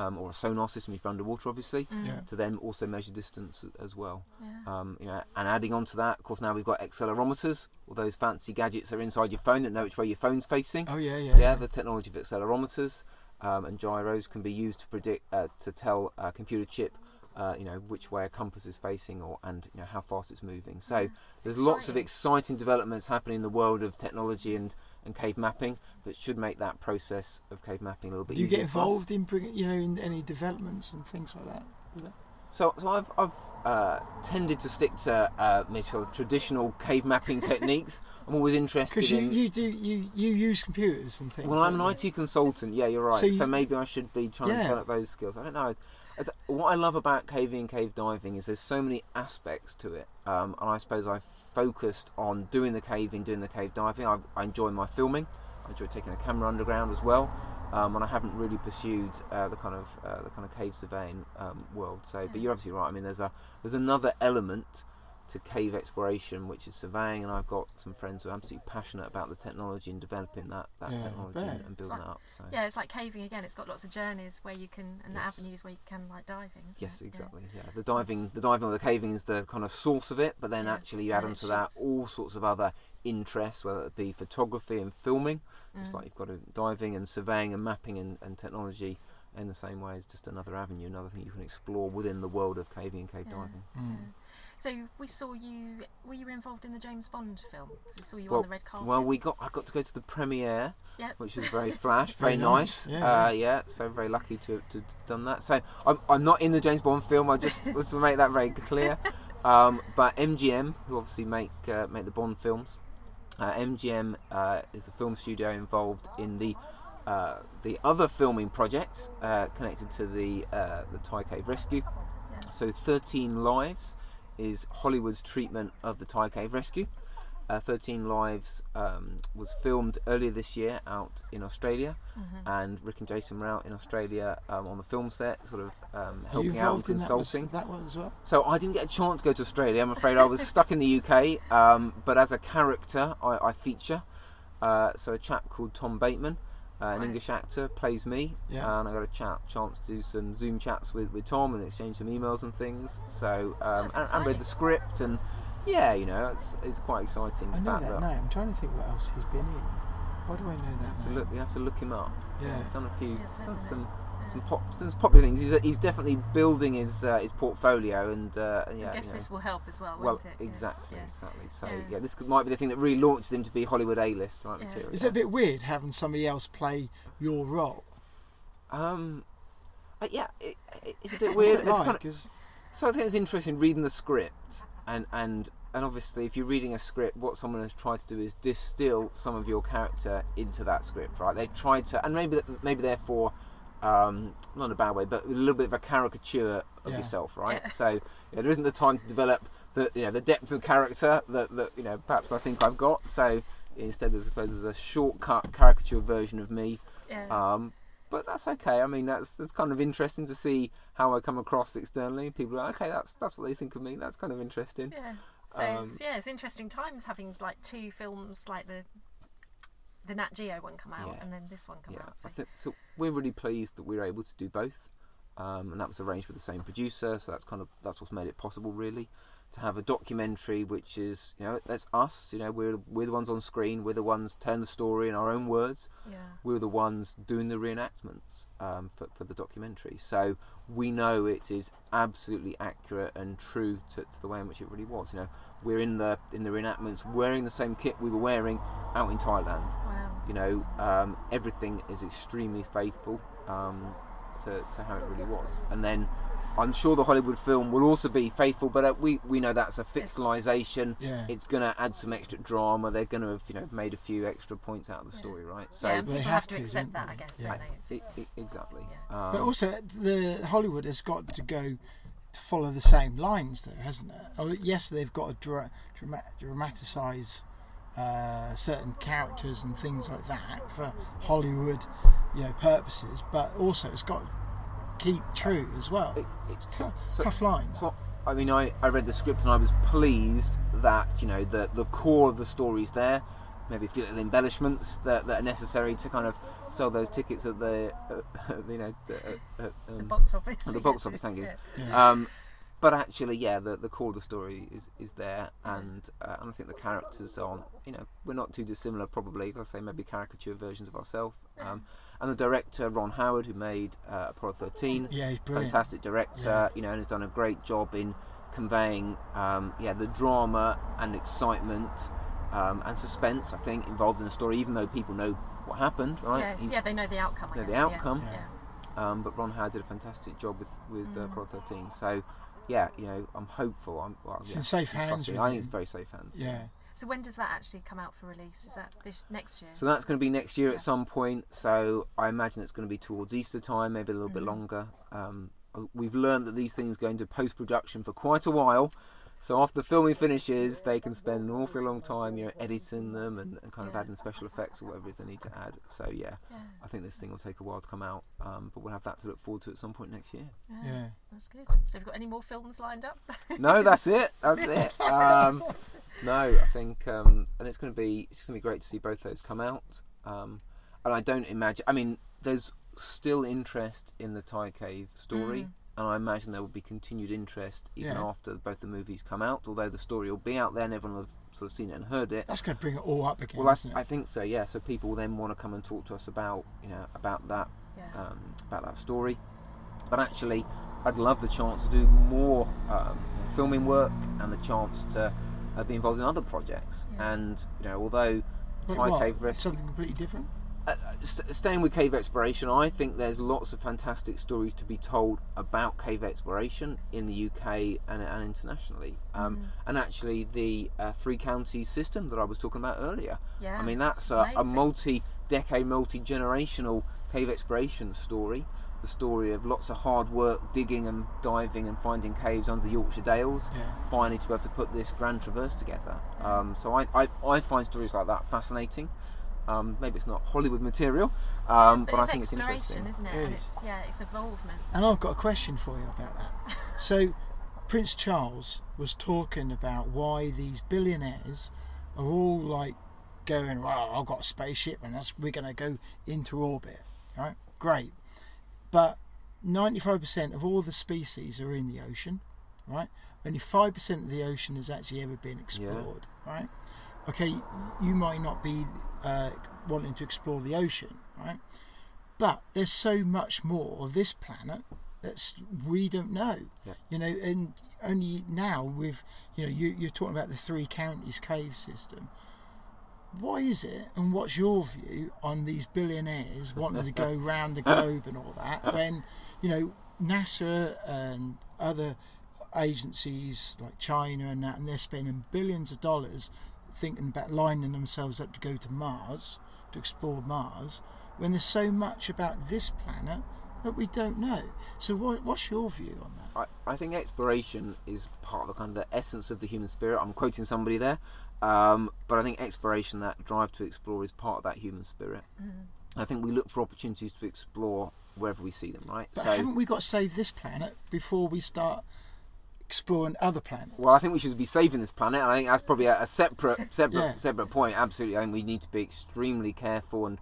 Speaker 3: um, or a sonar system if you're underwater, obviously,
Speaker 5: Mm.
Speaker 2: Yeah.
Speaker 3: to then also measure distance as well.
Speaker 5: Yeah.
Speaker 3: Um, you know, and adding on to that, of course, now we've got accelerometers, all those fancy gadgets that are inside your phone that know which way your phone's facing.
Speaker 2: Oh yeah, yeah.
Speaker 3: Yeah, the technology of accelerometers um, and gyros can be used to predict uh, to tell a computer chip, uh, you know, which way a compass is facing or and you know how fast it's moving. So
Speaker 5: Yeah, it's
Speaker 3: there's lots of
Speaker 5: exciting.
Speaker 3: exciting developments happening in the world of technology and, and cave mapping that should make that process of cave mapping a little bit
Speaker 2: Do you
Speaker 3: easier.
Speaker 2: get involved in bringing, you know, in any developments and things like that?
Speaker 3: So, so I've, I've uh, tended to stick to uh, sort of traditional cave mapping techniques. I'm always interested
Speaker 2: Because you,
Speaker 3: in.
Speaker 2: you do you, you use computers and things.
Speaker 3: Well, I'm an
Speaker 2: you?
Speaker 3: IT consultant. Yeah, you're right.
Speaker 2: So
Speaker 3: So, maybe I should be trying
Speaker 2: Yeah.
Speaker 3: to develop those skills. I don't know. What I love about caving and cave diving is there's so many aspects to it, um, and I suppose I've focused on doing the caving, doing the cave diving. I, I enjoy my filming. I enjoy taking a camera underground as well, um, and I haven't really pursued uh, the kind of uh, the kind of cave surveying um, world. So, but you're absolutely right. I mean, there's a there's another element to cave exploration, which is surveying, and I've got some friends who are absolutely passionate about the technology and developing that, that
Speaker 2: Yeah,
Speaker 3: technology and, and building
Speaker 5: like-
Speaker 3: that up. So
Speaker 5: Yeah, it's like caving again. It's got lots of journeys where you can and
Speaker 3: Yes.
Speaker 5: avenues where you can like diving.
Speaker 3: yes,
Speaker 5: it?
Speaker 3: Exactly. Yeah. the diving, the diving or the caving is the kind of source of it, but then
Speaker 5: Yeah,
Speaker 3: actually you add onto that all sorts of other interests, whether it be photography and filming, just
Speaker 5: Mm.
Speaker 3: like you've got a diving and surveying and mapping and, and technology. In the same way as just another avenue, another thing you can explore within the world of caving and cave
Speaker 5: Yeah.
Speaker 3: diving.
Speaker 2: Mm.
Speaker 5: Yeah. So we saw you. Were you involved in the James Bond film? So we saw you
Speaker 3: Well-
Speaker 5: on the red carpet.
Speaker 3: Well, we got I got to go to the premiere,
Speaker 5: Yep.
Speaker 3: which was very flash, very,
Speaker 2: Very
Speaker 3: nice.
Speaker 2: nice,
Speaker 3: Yeah.
Speaker 2: yeah.
Speaker 3: Uh, yeah, so very lucky to to have done that. So I'm I'm not in the James Bond film. I just was to make that very clear. Um, but MGM, who obviously make uh, make the Bond films, uh, MGM uh, is the film studio involved in the. Uh, the other filming projects uh, connected to the uh, the Thai Cave Rescue.
Speaker 5: Yeah.
Speaker 3: So 13 Lives is Hollywood's treatment of the Thai Cave Rescue. Uh, 13 Lives um, was filmed earlier this year out in Australia,
Speaker 5: Mhm.
Speaker 3: and Rick and Jason were out in Australia um, on the film set, sort of um,
Speaker 2: Are you
Speaker 3: helping out and
Speaker 2: involved in that, was-
Speaker 3: consulting.
Speaker 2: that one as well?
Speaker 3: So I didn't get a chance to go to Australia. I'm afraid I was stuck in the UK. Um, but as a character, I, I feature. Uh, so a chap called Tom Bateman, uh, an English actor, plays me,
Speaker 2: Yeah.
Speaker 3: and I got a chat chance to do some Zoom chats with, with Tom and exchange some emails and things. So um,
Speaker 5: That's
Speaker 3: and, and read the script and yeah, you know, it's it's quite exciting.
Speaker 2: I know
Speaker 3: fact
Speaker 2: that name. I'm trying to think what else he's been in. Why do I know
Speaker 3: You
Speaker 2: that
Speaker 3: have to look. You have to look him up.
Speaker 2: Yeah.
Speaker 3: he's done a few.
Speaker 5: Yeah,
Speaker 3: he's done some
Speaker 5: Yeah.
Speaker 3: Some pop some popular things. He's, he's definitely building his uh, his portfolio and uh, yeah.
Speaker 5: I guess
Speaker 3: you know.
Speaker 5: this will help as well,
Speaker 3: Well,
Speaker 5: won't it?
Speaker 3: Exactly,
Speaker 5: Yeah.
Speaker 3: exactly. So
Speaker 5: Yeah.
Speaker 3: yeah. this might be the thing that really launched him to be Hollywood A-list right
Speaker 5: Yeah.
Speaker 3: material.
Speaker 2: Is it a bit weird having somebody else play your role?
Speaker 3: Um, uh, yeah, it, it- it's a bit
Speaker 2: What's
Speaker 3: weird.
Speaker 2: it
Speaker 3: It's
Speaker 2: like?
Speaker 3: kind of,
Speaker 2: 'Cause-
Speaker 3: so I think it was interesting reading the script and and and obviously, if you're reading a script, what someone has tried to do is distill some of your character into that script, right? They've tried to, and maybe maybe therefore, um, not in a bad way, but a little bit of a caricature of
Speaker 2: Yeah.
Speaker 3: yourself, right?
Speaker 5: Yeah.
Speaker 3: So yeah, there isn't the time to develop the you know the depth of character that, that you know perhaps I think I've got. So instead, I suppose there's a shortcut caricature version of me.
Speaker 5: Yeah.
Speaker 3: Um, but that's okay. I mean, that's that's kind of interesting to see how I come across externally. People are like, okay, that's that's what they think of me. That's kind of interesting.
Speaker 5: Yeah. So
Speaker 3: Um,
Speaker 5: yeah, it's interesting times having like two films like the the Nat Geo one come out
Speaker 3: Yeah.
Speaker 5: and then this one come
Speaker 3: Yeah,
Speaker 5: out. So.
Speaker 3: think so. We're really pleased that we were able to do both, um, and that was arranged with the same producer. So that's kind of that's what's made it possible, really, to have a documentary which is you know that's us. You know, we're we're the ones on screen. We're the ones telling the story in our own words.
Speaker 5: Yeah.
Speaker 3: We're the ones doing the reenactments um, for for the documentary. So we know it is absolutely accurate and true to, to the way in which it really was. You know, we're in the in the reenactments wearing the same kit we were wearing out in Thailand
Speaker 5: Wow.
Speaker 3: you know, um, everything is extremely faithful um, to, to how it really was. And then I'm sure the Hollywood film will also be faithful, but uh, we, we know that's a fictionalization.
Speaker 2: Yeah.
Speaker 3: It's going to add some extra drama. They're going to have, you know, made a few extra points out of the
Speaker 5: Yeah.
Speaker 3: story, right? So,
Speaker 5: yeah, and
Speaker 2: They
Speaker 5: people
Speaker 2: have
Speaker 5: have to
Speaker 2: to,
Speaker 5: accept that,
Speaker 2: they?
Speaker 5: I guess,
Speaker 2: Yeah.
Speaker 5: don't they?
Speaker 3: e- e- exactly.
Speaker 5: Yeah.
Speaker 3: Um,
Speaker 2: But also, the Hollywood has got to go to follow the same lines, though, hasn't it? Oh, yes, they've got to dra- drama- dramatise uh, certain characters and things like that for Hollywood, you know, purposes. But also, it's got to keep true as well.
Speaker 3: it- it's
Speaker 2: It's
Speaker 3: so-
Speaker 2: tough lines.
Speaker 3: So, I mean, I, I read the script and I was pleased that you know the the core of the story's there. Maybe a few little embellishments that, that are necessary to kind of sell those tickets at the uh, you know the, uh, uh,
Speaker 5: The
Speaker 3: um,
Speaker 5: box office.
Speaker 3: at the box office. Thank you.
Speaker 5: Yeah.
Speaker 2: Yeah.
Speaker 3: Um, but actually, yeah, the, the core of the story is, is there, and uh, and I think the characters aren't. You know, we're not too dissimilar. Probably, I'll say maybe caricature versions of ourselves. Um, and the director Ron Howard, who made uh, Apollo 13,
Speaker 2: yeah, he's brilliant.
Speaker 3: fantastic director, you know, and has done a great job in conveying, um, yeah, the drama and excitement um, and suspense. I think involved in the story, even though people know what happened, right?
Speaker 5: Yes,
Speaker 3: He's-
Speaker 5: yeah, they know the outcome. I
Speaker 3: know the
Speaker 5: guess, yeah.
Speaker 3: outcome.
Speaker 5: Yeah.
Speaker 3: um, but Ron Howard did a fantastic job with with uh,
Speaker 5: Mm.
Speaker 3: Apollo 13. So, yeah, you know, I'm hopeful. I'm well,
Speaker 2: It's
Speaker 3: yeah,
Speaker 2: in safe
Speaker 3: I'm
Speaker 2: hands,
Speaker 3: trusting. I think it's very safe hands.
Speaker 2: Yeah.
Speaker 5: So when does that actually come out for release? Is that this next year?
Speaker 3: So that's going to be next year
Speaker 5: Yeah.
Speaker 3: at some point. So I imagine it's going to be towards Easter time, maybe a little bit
Speaker 5: Mhm.
Speaker 3: longer. Um, we've learned that these things go into post production for quite a while. So after the filming finishes, they can spend an awfully long time, you know, editing them and, and kind of adding special effects or whatever it is they need to add. So yeah,
Speaker 5: yeah.
Speaker 3: I think this thing will take a while to come out, um, but we'll have that to look forward to at some point next year.
Speaker 5: yeah.
Speaker 2: Yeah.
Speaker 5: That's good. So have you got any more films lined up?
Speaker 3: no, that's it. That's it. Um, no, I think, um, and it's going to be it's going to be great to see both those come out. Um, and I don't imagine. I mean, there's still interest in the Thai Cave story,
Speaker 5: Mm.
Speaker 3: and I imagine there will be continued interest even
Speaker 2: Yeah.
Speaker 3: after both the movies come out. Although the story will be out there, and everyone will have sort of seen it and heard it.
Speaker 2: That's going to bring it all up again,
Speaker 3: Well, I,
Speaker 2: isn't it?
Speaker 3: I think so. Yeah. So people will then want to come and talk to us about you know about that
Speaker 5: yeah.
Speaker 3: um, about that story. But actually, I'd love the chance to do more um, filming work and the chance to uh, be involved in other projects.
Speaker 5: Yeah.
Speaker 3: And you know, although the Thai? Cave Rescue,
Speaker 2: Something completely different?
Speaker 3: uh, st- staying with cave exploration, I think there's lots of fantastic stories to be told about cave exploration in the UK and, and internationally. Um,
Speaker 5: Mm.
Speaker 3: And actually, the uh, three counties system that I was talking about earlier.
Speaker 5: yeah.
Speaker 3: I mean, that's
Speaker 5: it's
Speaker 3: a, a multi-decade, multi-generational cave exploration story. The story of lots of hard work, digging and diving and finding caves under the Yorkshire Dales.
Speaker 2: Yeah.
Speaker 3: Finally, to be able to put this grand traverse together. Um, so I, I, I find stories like that fascinating. Um, maybe it's not Hollywood material, um, but,
Speaker 5: but,
Speaker 3: I
Speaker 5: it's
Speaker 3: think it's
Speaker 5: exploration,
Speaker 3: interesting.
Speaker 5: isn't it?
Speaker 2: It
Speaker 5: and
Speaker 2: is.
Speaker 5: it's yeah, it's evolvement.
Speaker 2: And I've got a question for you about that. So, Prince Charles was talking about why these billionaires are all like going, "Well, I've got a spaceship, and that's we're going to go into orbit." Right? Great, but ninety-five percent of all the species are in the ocean. Right? Only five percent of the ocean has actually ever been explored. Right? Okay, you might not be uh, wanting to explore the ocean, right? But there's so much more of this planet that's we don't know.
Speaker 3: Yeah.
Speaker 2: You know, and only now with you know you, you're talking about the three counties cave system. Why is it, and what's your view on these billionaires wanting to go round the globe and all that? When you know NASA and other agencies like China and that, and they're spending billions of dollars thinking about lining themselves up to go to Mars, to explore Mars, when there's so much about this planet that we don't know. So, what, what's your view on that?
Speaker 3: I, I think exploration is part of the kind of the essence of the human spirit. I'm quoting somebody there, um, but I think exploration, that drive to explore, is part of that human spirit. I think we look for opportunities to explore wherever we see them, right?
Speaker 2: But haven't we got to save this planet before we start exploring other planets?
Speaker 3: Well, I think we should be saving this planet. I think that's probably a, a separate, separate,
Speaker 2: Yeah.
Speaker 3: separate point. Absolutely, I think we need to be extremely careful and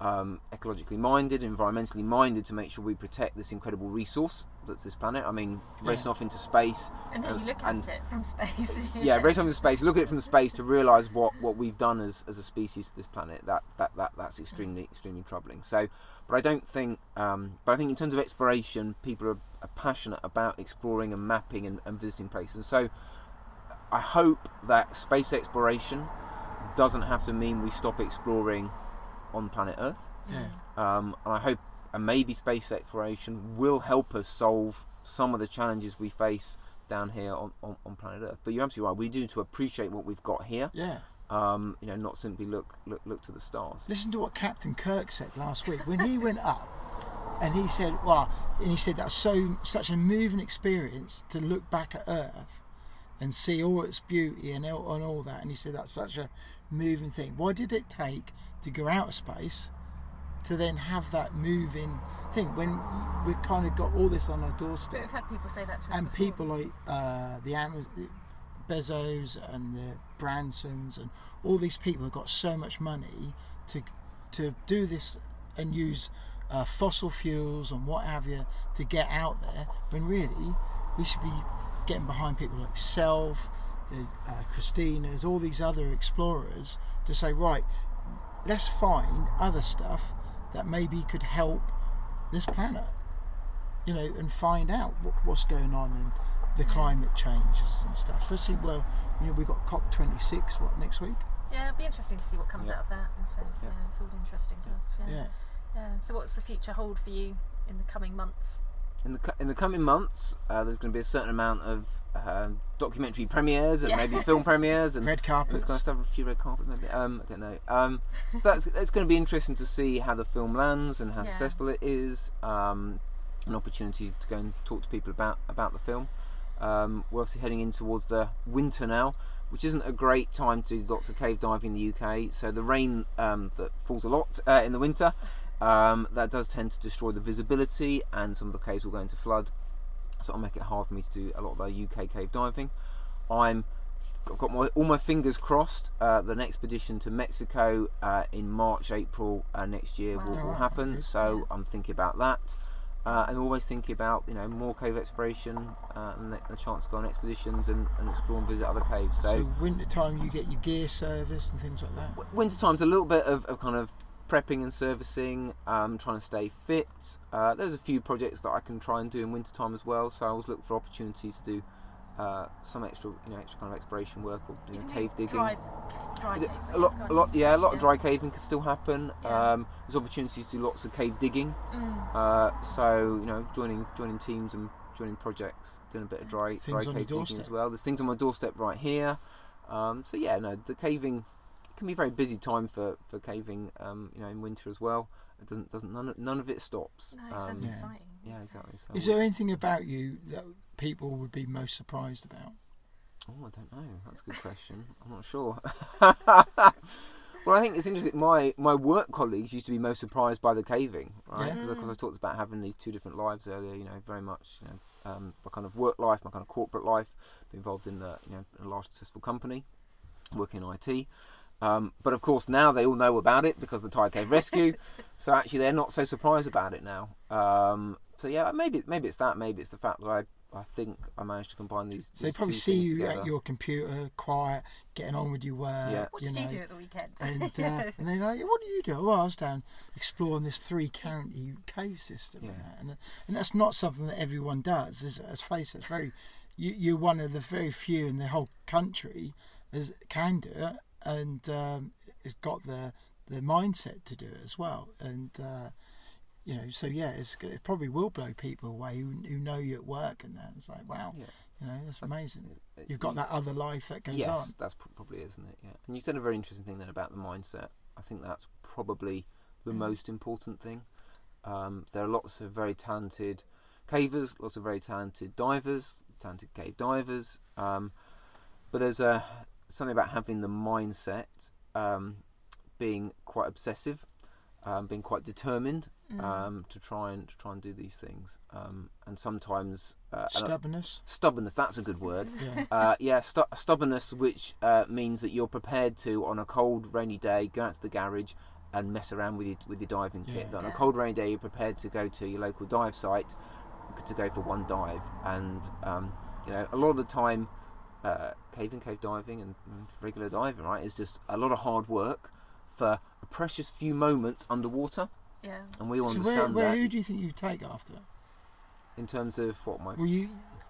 Speaker 3: um, ecologically minded, environmentally minded to make sure we protect this incredible resource that's this planet. I mean, racing off into space,
Speaker 5: And then
Speaker 3: uh,
Speaker 5: you look
Speaker 3: and-
Speaker 5: at it from space.
Speaker 3: yeah, racing off into space. Look at it from space to realise what, what we've done as, as a species to this planet. That, that, that that's extremely extremely troubling. So, but I don't think. Um, but I think in terms of exploration, people are, are passionate about exploring and mapping and, and visiting places. And so, I hope that space exploration doesn't have to mean we stop exploring on planet Earth.
Speaker 2: Yeah.
Speaker 3: Um, and I hope, and maybe space exploration will help us solve some of the challenges we face down here on, on, on planet Earth. But you're absolutely right. We do need to appreciate what we've got here.
Speaker 2: Yeah.
Speaker 3: Um, you know, not simply look look look to the stars.
Speaker 2: Listen to what Captain Kirk said last week when he went up, and he said, "Well," and he said that's so such a moving experience to look back at Earth and see all its beauty and all, and all that. And he said that's such a moving thing. Why did it take to go out of space to then have that moving thing when we've kind of got all this on our doorstep?
Speaker 5: we've had people say that to us
Speaker 2: and
Speaker 5: before.
Speaker 2: people like uh, the Am- Bezos and the Bransons and all these people have got so much money to to do this and use uh, fossil fuels and what have you to get out there. When really we should be getting behind people like Self, the uh, Cristinas, all these other explorers to say right, let's find other stuff that maybe could help this planet you know, and find out what, what's going on in the climate changes and stuff. Especially, well, you know, we've got COP26, what, next week?
Speaker 5: Yeah, it'll be interesting to see what comes
Speaker 3: Yeah.
Speaker 5: out of that. And so, yeah.
Speaker 3: Yeah.
Speaker 5: it's all interesting stuff. Yeah.
Speaker 2: Yeah.
Speaker 5: Yeah. So, what's the future hold for you in the coming months?
Speaker 3: In the in the coming months, uh, there's going to be a certain amount of um, documentary premieres and
Speaker 5: Yeah.
Speaker 3: maybe film premieres and
Speaker 2: Red
Speaker 3: It's
Speaker 2: carpets.
Speaker 3: going to have a few red carpet, maybe. Um, I don't know. Um, so that's it's going to be interesting to see how the film lands and how
Speaker 5: Yeah.
Speaker 3: successful it is. Um, an opportunity to go and talk to people about about the film. Um, we're obviously heading in towards the winter now, which isn't a great time to do lots of cave diving in the UK. So the rain um, that falls a lot uh, in the winter, um, that does tend to destroy the visibility, and some of the caves will go into flood. So it'll make it hard for me to do a lot of the UK cave diving. I'm I've got my all my fingers crossed. Uh, the next expedition to Mexico uh, in March, April uh, next year will, will happen. So I'm thinking about that, uh, and always thinking about you know more cave exploration uh, and the, the chance to go on expeditions and, and explore and visit other caves.
Speaker 2: So,
Speaker 3: So,
Speaker 2: winter time, you get your gear service and things like that.
Speaker 3: w- winter time's a little bit of, of kind of prepping and servicing, um, trying to stay fit. Uh, there's a few projects that I can try and do in winter time as well. So I always look for opportunities to do uh, some extra, you know, extra kind of exploration work or you
Speaker 5: You
Speaker 3: know, cave digging.
Speaker 5: Dry, dry
Speaker 3: Yeah,
Speaker 5: caves, I
Speaker 3: a lot, a lot, yeah, a lot of dry caving can still happen.
Speaker 5: Yeah.
Speaker 3: Um, there's opportunities to do lots of cave digging.
Speaker 5: Mm.
Speaker 3: Uh, so you know, joining joining teams and joining projects, doing a bit of dry,
Speaker 2: Things
Speaker 3: dry
Speaker 2: on
Speaker 3: cave digging as well. There's things on my doorstep right here. Um, so yeah, no, the caving can be a very busy time for for caving. Um, you know, in winter as well. It doesn't doesn't none of, none of it stops.
Speaker 5: No, it
Speaker 3: Um,
Speaker 5: sounds
Speaker 2: Yeah.
Speaker 5: exciting.
Speaker 3: yeah, exactly. So
Speaker 2: Is there anything about you that people would be most surprised about?
Speaker 3: Oh, I don't know. That's a good question. I'm not sure. well, I think it's interesting. My my work colleagues used to be most surprised by the caving, right?
Speaker 2: Yeah.
Speaker 3: Because of course I talked about having these two different lives earlier. You know, very much you know um, my kind of work life, my kind of corporate life, been involved in the you know a large successful company, working in IT. Um, but of course now they all know about it because the Thai Cave Rescue. so actually they're not so surprised about it now. Um, so yeah, maybe maybe it's that. Maybe it's the fact that I. I think I managed to combine these.
Speaker 2: So they probably
Speaker 3: two
Speaker 2: see you
Speaker 3: together.
Speaker 2: at your computer, quiet, getting on with your work.
Speaker 3: Yeah.
Speaker 5: what
Speaker 2: you
Speaker 5: did
Speaker 2: know.
Speaker 5: you do at the weekend?
Speaker 2: and uh, and they're like, "What do you do?" Well, I was down exploring this three county cave system, and, that. and and that's not something that everyone does. Is let's face it, it's very you, you're one of the very few in the whole country that can do it, and um, has got the the mindset to do it as well, and. Uh, you know, so yeah, it's, it probably will blow people away who, who know you at work and that. It's like, wow,
Speaker 3: Yeah.
Speaker 2: You know, that's amazing.
Speaker 3: it-
Speaker 2: You've got that other life that goes
Speaker 3: yes,
Speaker 2: on.
Speaker 3: that's probably isn't it? Yeah. And you said a very interesting thing then about the mindset. I think that's probably the
Speaker 2: Mm.
Speaker 3: most important thing. Um, there are lots of very talented cavers, lots of very talented divers, talented cave divers. Um, but there's a something about having the mindset, um, being quite obsessive, um, being quite determined
Speaker 5: Mm.
Speaker 3: um, to try and to try and do these things. Um, and sometimes uh, and I-
Speaker 2: Stubbornness.
Speaker 3: stubbornness. That's a good word.
Speaker 2: Yeah.
Speaker 3: Uh, yeah, stu- stubbornness, which uh, means that you're prepared to, on a cold, rainy day, go out to the garage and mess around with your, with your diving kit.
Speaker 2: Yeah.
Speaker 3: On a cold, rainy day, you're prepared to go to your local dive site to go for one dive. And, um, you know, a lot of the time, uh, cave and cave diving and and regular diving, right, is just a lot of hard work for a precious few moments underwater.
Speaker 5: Yeah.
Speaker 3: And we all
Speaker 2: So
Speaker 3: understand
Speaker 2: where
Speaker 3: that
Speaker 2: who do you think you take after?
Speaker 3: in terms of what my.
Speaker 2: Well, you,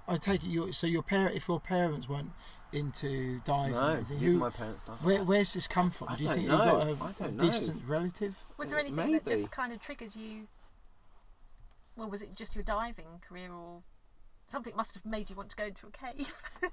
Speaker 2: I take it your so your parent if your parents weren't into diving,
Speaker 3: No,
Speaker 2: anything, who,
Speaker 3: my parents dive.
Speaker 2: where, where's this come from?
Speaker 3: I
Speaker 2: do you think
Speaker 3: know.
Speaker 2: you've got a,
Speaker 3: don't know.
Speaker 2: distant relative?
Speaker 5: Was there anything that just kind of triggered you? Well, was it just your diving career, or something must have made you want to go into a cave?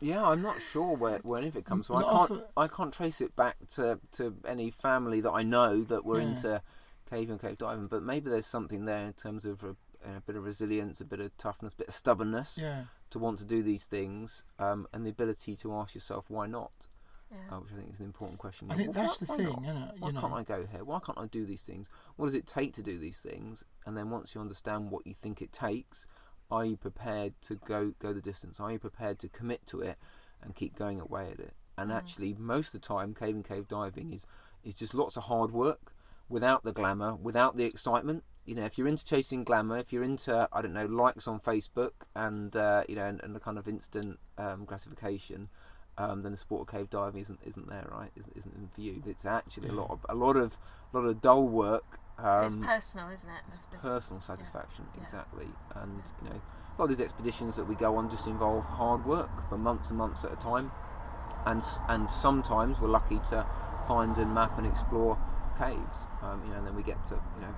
Speaker 3: Yeah, I'm not sure where, where any of it comes from. I can't
Speaker 2: often-
Speaker 3: I can't trace it back to, to any family that I know that were
Speaker 2: Yeah.
Speaker 3: into cave and cave diving. But maybe there's something there in terms of a, a bit of resilience, a bit of toughness, a bit of stubbornness
Speaker 2: Yeah.
Speaker 3: to want to do these things, um, and the ability to ask yourself why not,
Speaker 5: yeah.
Speaker 3: uh, which I think is an important question.
Speaker 2: I think
Speaker 3: Well,
Speaker 2: that's
Speaker 3: why-
Speaker 2: the
Speaker 3: why
Speaker 2: thing,
Speaker 3: not?
Speaker 2: isn't it?
Speaker 3: Why
Speaker 2: You
Speaker 3: can't I go here? Why can't I do these things? What does it take to do these things? And then once you understand what you think it takes, are you prepared to go go the distance? Are you prepared to commit to it and keep going away at it? And
Speaker 5: Mm.
Speaker 3: actually, most of the time, cave and cave diving is is just lots of hard work without the glamour, without the excitement. You know, if you're into chasing glamour, if you're into I don't know likes on Facebook and uh, you know and, and the kind of instant um, gratification, um, then the sport of cave diving isn't isn't there, right? Isn't, isn't for you. It's actually a lot of a lot of a lot of dull work. Um,
Speaker 5: it's personal, isn't it?
Speaker 3: It's personal satisfaction,
Speaker 5: Yeah.
Speaker 3: exactly. And you know, a lot of these expeditions that we go on just involve hard work for months and months at a time, and and sometimes we're lucky to find and map and explore caves. Um, you know, and then we get to you know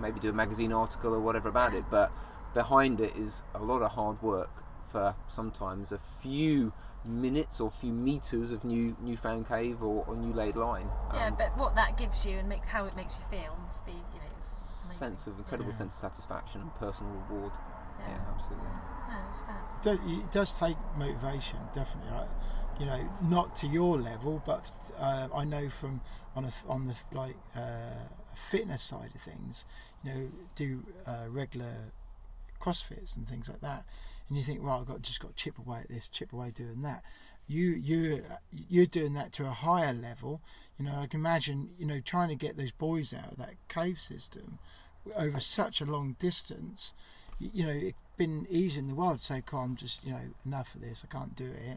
Speaker 3: maybe do a magazine article or whatever about it. But behind it is a lot of hard work for sometimes a few minutes or a few meters of new newfound cave or, or new laid line.
Speaker 5: Yeah,
Speaker 3: Um,
Speaker 5: but what that gives you and make how it makes you feel must be, you know, it's amazing.
Speaker 3: sense of incredible
Speaker 2: Yeah.
Speaker 3: sense of satisfaction and personal reward.
Speaker 5: Yeah.
Speaker 3: yeah absolutely.
Speaker 5: No, it's fair.
Speaker 2: it does take motivation, definitely. I, you know, not to your level, but uh, I know from on a, on the like uh, fitness side of things, you know, do uh, regular CrossFits and things like that, and you think, well, I've got just got to chip away at this, chip away doing that. You you you're doing that to a higher level. You know, I can imagine, you know, trying to get those boys out of that cave system over such a long distance. You, you know, it'd been easy in the world to say, "Cool, I'm just, you know, enough of this. I can't do it."
Speaker 3: Yeah.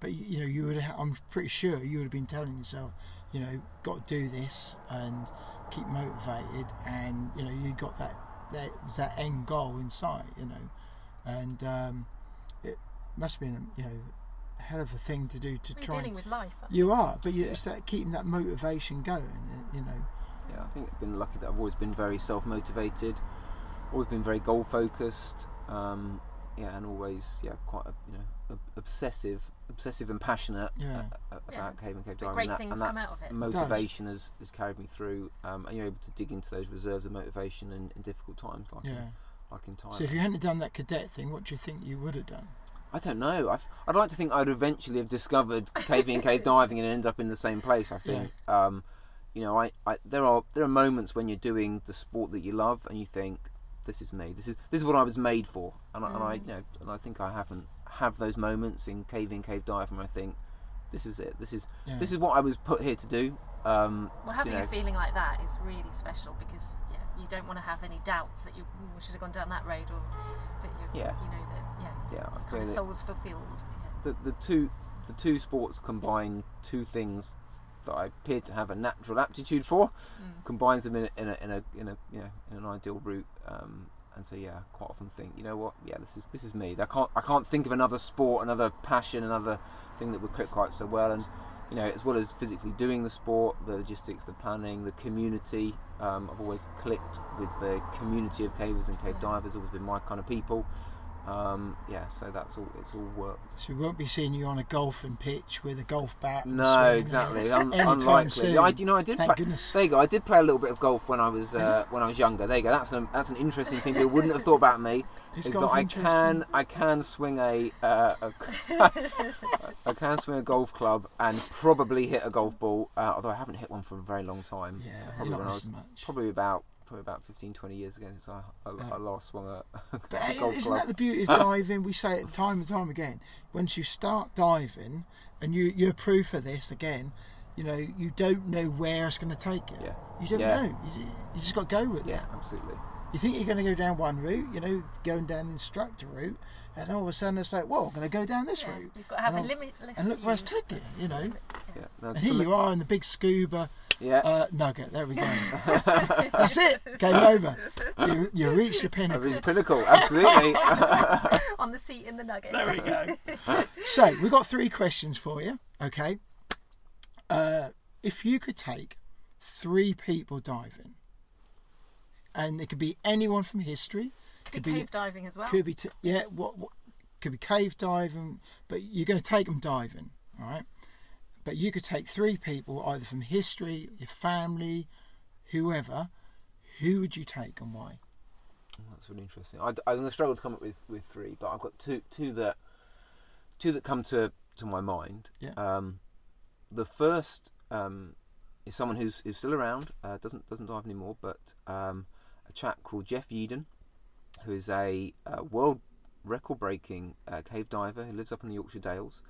Speaker 2: But you, you know, you would. Ha- I'm pretty sure you would have been telling yourself, you know, got to do this and keep motivated, and you know, you got that that that end goal in sight. You know, and um, it must have been, you know, a hell of a thing to do to
Speaker 5: You're
Speaker 2: try.
Speaker 5: dealing
Speaker 2: and-
Speaker 5: with life.
Speaker 2: you are, but you, it's that keeping that motivation going. You know,
Speaker 3: Yeah, I think I've been lucky that I've always been very self motivated, always been very goal focused. Um, yeah, and always yeah quite a, you know obsessive, obsessive and passionate
Speaker 2: Yeah.
Speaker 3: uh, uh,
Speaker 5: Yeah.
Speaker 3: about cave and cave
Speaker 5: But
Speaker 3: diving.
Speaker 5: great
Speaker 3: and that,
Speaker 5: things
Speaker 3: and that
Speaker 5: come out of it.
Speaker 3: motivation has, has carried me through, um, and you're able to dig into those reserves of motivation in, in difficult times, like
Speaker 2: yeah.
Speaker 3: In, like in Thailand.
Speaker 2: So if you hadn't done that cadet thing, what do you think you would have done?
Speaker 3: I don't know. I've, I'd like to think I'd eventually have discovered caving and cave diving and end up in the same place. I think. Um, you know, I, I there are there are moments when you're doing the sport that you love and you think, this is me. This is this is what I was made for. And I, and I you know and I think I haven't have those moments in caving and cave diving where I think, this is it. This is
Speaker 2: Yeah.
Speaker 3: this is what I was put here to do. Um,
Speaker 5: Well, having
Speaker 3: you know,
Speaker 5: a feeling like that is really special because yeah, you don't want to have any doubts that you "Mm, should have gone down that road or but you,
Speaker 3: Yeah.
Speaker 5: you know that yeah,
Speaker 3: Yeah, I
Speaker 5: kind of soul's fulfilled.
Speaker 3: the the two the two sports combine two things that I appear to have a natural aptitude for.
Speaker 5: Mm.
Speaker 3: combines them in a, in a, in a, in a you know in an ideal route um, and so yeah quite often think you know what yeah this is this is me I can't I can't think of another sport another passion another thing that would click quite so well and you know as well as physically doing the sport the logistics the planning the community um, I've always clicked with the community of cavers and cave divers always been my kind of people Um, yeah, so that's all. It's all worked.
Speaker 2: So we won't be seeing you on a golfing pitch with a golf bat. and
Speaker 3: No, exactly. Un-
Speaker 2: anytime
Speaker 3: unlikely.
Speaker 2: soon.
Speaker 3: I, you know, I did.
Speaker 2: Thank
Speaker 3: play,
Speaker 2: goodness.
Speaker 3: There you go. I did play a little bit of golf when I was uh, when I was younger. There you go. That's an that's an interesting thing people wouldn't have thought about me.
Speaker 2: Is
Speaker 3: is that I can I can swing a, uh, a I can swing a golf club and probably hit a golf ball. Uh, although I haven't hit one for a very long time.
Speaker 2: Yeah,
Speaker 3: probably
Speaker 2: not
Speaker 3: when I was
Speaker 2: much.
Speaker 3: probably about probably about 15, 20 years ago since I, I,
Speaker 2: Yeah.
Speaker 3: I last swung a, a golf
Speaker 2: isn't
Speaker 3: club.
Speaker 2: that the beauty of diving? We say it time and time again. Once you start diving, and you you're proof of this again, you know you don't know where it's going to take you.
Speaker 3: Yeah.
Speaker 2: You don't
Speaker 3: Yeah.
Speaker 2: know. You, you just got to go with it.
Speaker 3: yeah, absolutely.
Speaker 2: You think you're going to go down one route, you know, going down the instructor route, and all of a sudden it's like, well, I'm going to go down this
Speaker 5: Yeah,
Speaker 2: route.
Speaker 5: You've got to have
Speaker 2: And
Speaker 5: a
Speaker 2: I'll-
Speaker 5: limitless
Speaker 2: and look where it's
Speaker 5: view.
Speaker 2: took you, you know.
Speaker 5: yeah.
Speaker 3: Yeah, no,
Speaker 2: And here you are in the big scuba
Speaker 3: Yeah,
Speaker 2: uh, nugget. There we go. That's it. Game over. You, you reached your
Speaker 3: I've
Speaker 2: pinnacle.
Speaker 3: reached pinnacle. Absolutely.
Speaker 5: On the seat in the nugget.
Speaker 2: There we go. so we've got three questions for you. Okay. Uh, if you could take three people diving, and it could be anyone from history,
Speaker 5: Could be cave diving as well.
Speaker 2: could be t- yeah, what, what could be cave diving, but you're going to take them diving, all right? But you could take three people either from history, your family, whoever. Who would you take and why?
Speaker 3: That's really interesting. I, am going to struggle to come up with, with three, but I've got two two that two that come to, to my mind.
Speaker 2: Yeah.
Speaker 3: Um, the first um, is someone who's who's still around, uh, doesn't doesn't dive anymore, but um, a chap called Geoff Yeadon, who is a, uh world record breaking uh, cave diver who lives up in the Yorkshire Dales.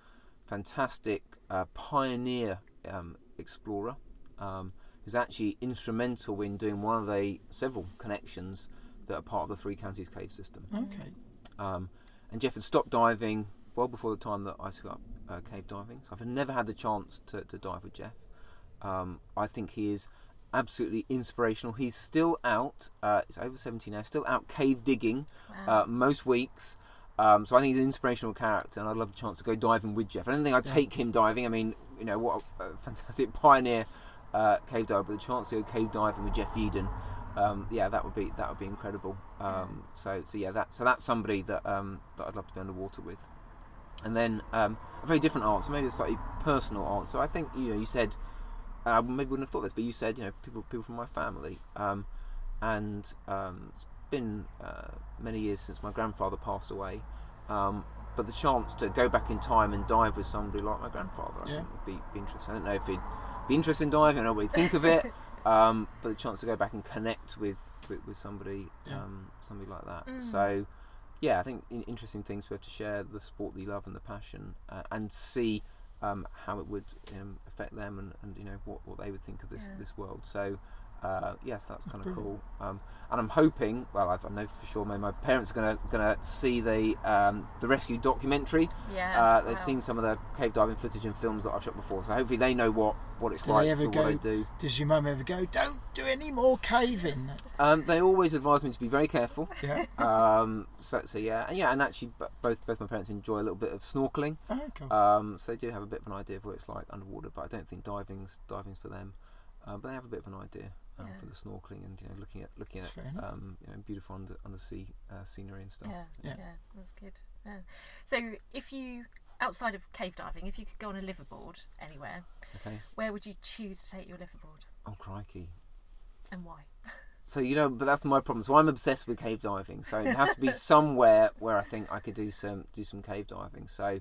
Speaker 3: Fantastic uh, pioneer um, explorer um, who's actually instrumental in doing one of the several connections that are part of the Three Counties cave system.
Speaker 2: Okay.
Speaker 3: Um, and Geoff had stopped diving well before the time that I took up uh, cave diving. So I've never had the chance to, to dive with Geoff. Um, I think he is absolutely inspirational. He's still out, uh, he's over 70 now, still out cave digging uh, most weeks. Um, so I think he's an inspirational character, and I'd love the chance to go diving with Geoff. I don't think I'd take him diving. I mean, you know, what a, a fantastic pioneer uh, cave diver, but the chance to go cave diving with Geoff Yeadon, um, yeah, that would be that would be incredible. Um, so, so yeah, that so that's somebody that um, that I'd love to be underwater with. And then um, a very different answer, maybe a slightly personal answer. I think you know, you said uh, maybe wouldn't have thought this, but you said you know people people from my family, um, and um, it's been uh, many years since my grandfather passed away. Um, but the chance to go back in time and dive with somebody like my grandfather, I
Speaker 2: Yeah.
Speaker 3: think would be, be interesting. I don't know if he'd be interested in diving, I don't know what he'd think of it, um, but the chance to go back and connect with with, with somebody,
Speaker 2: Yeah.
Speaker 3: um, somebody like that.
Speaker 5: Mm.
Speaker 3: So, yeah, I think in, interesting things we have to share the sport that you love and the passion, uh, and see um, how it would um, affect them and, and you know what, what they would think of this
Speaker 5: Yeah.
Speaker 3: this world. So. Uh, yes, that's kind of cool, um, and I'm hoping. Well, I've, I know for sure. Maybe my parents are gonna gonna see the um, the rescue documentary.
Speaker 5: Yeah.
Speaker 3: Uh, they've
Speaker 5: wow.
Speaker 3: seen some of the cave diving footage and films that I've shot before, so hopefully they know what, what it's
Speaker 2: Do
Speaker 3: like
Speaker 2: they ever
Speaker 3: for
Speaker 2: go?
Speaker 3: what I do.
Speaker 2: Does your mum ever go? Don't do any more caving.
Speaker 3: Um, they always advise me to be very careful.
Speaker 2: Yeah.
Speaker 3: Um, so, so yeah, and yeah, and actually, both both my parents enjoy a little bit of snorkeling.
Speaker 2: Oh, cool.
Speaker 3: Um, so they do have a bit of an idea of what it's like underwater, but I don't think diving's diving's for them. Uh, but they have a bit of an idea um,
Speaker 5: Yeah.
Speaker 3: for the snorkeling and you know looking at looking
Speaker 2: That's
Speaker 3: at um, you know beautiful under undersea uh, scenery and stuff.
Speaker 5: Yeah,
Speaker 2: Yeah.
Speaker 5: yeah, that's good. Yeah. So, if you outside of cave diving, if you could go on a liveaboard anywhere,
Speaker 3: Okay.
Speaker 5: where would you choose to take your liveaboard
Speaker 3: Oh crikey.
Speaker 5: and why?
Speaker 3: So you know, but that's my problem. So I'm obsessed with cave diving. So it have to be somewhere where I think I could do some do some cave diving. So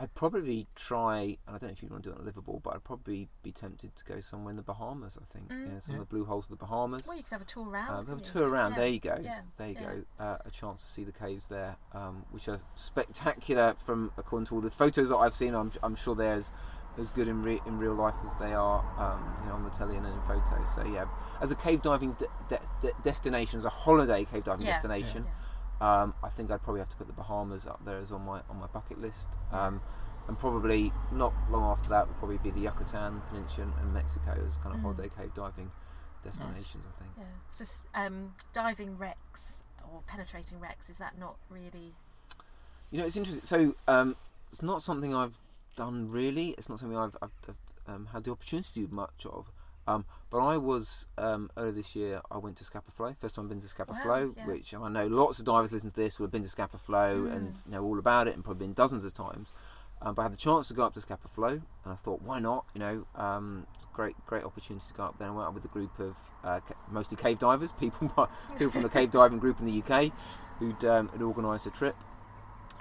Speaker 3: I'd probably try, and I don't know if you want to do it on a liveaboard, but I'd probably be tempted to go somewhere in the Bahamas. I think, you know, some
Speaker 2: Yeah.
Speaker 3: of the blue holes of the Bahamas.
Speaker 5: Well, you could have a tour around.
Speaker 3: Um, have a tour around.
Speaker 5: Yeah,
Speaker 3: There you go.
Speaker 5: Yeah.
Speaker 3: There you
Speaker 5: yeah.
Speaker 3: go. Uh, a chance to see the caves there, um, which are spectacular from according to all the photos that I've seen. I'm, I'm sure they're as, as good in, re- in real life as they are um, you know, on the telly and in photos. So yeah, as a cave diving de- de- de- destination, as a holiday cave diving
Speaker 5: Yeah,
Speaker 3: destination, um, I think I'd probably have to put the Bahamas up there as on my on my bucket list. Um, and probably not long after that would probably be the Yucatan Peninsula and Mexico as kind of
Speaker 5: Mm.
Speaker 3: holiday cave diving destinations. I think.
Speaker 5: Yeah. So, um, diving wrecks or penetrating wrecks is that not really?
Speaker 3: You know, it's interesting. So, um, it's not something I've done really. It's not something I've, I've, I've um, had the opportunity to do much of. Um, but I was um, earlier this year. I went to Scapa Flow. First time I've been to Scapa
Speaker 5: Wow,
Speaker 3: Flow,
Speaker 5: yeah.
Speaker 3: which I know lots of divers listen to this will have been to Scapa Flow
Speaker 5: Mm.
Speaker 3: and know all about it and probably been dozens of times. Um, but I had the chance to go up to Scapa Flow, and I thought, why not? You know, um, it's a great, great opportunity to go up there. I went up with a group of uh, ca- mostly cave divers, people, people from the cave diving group in the UK, who'd, um, had organised a trip.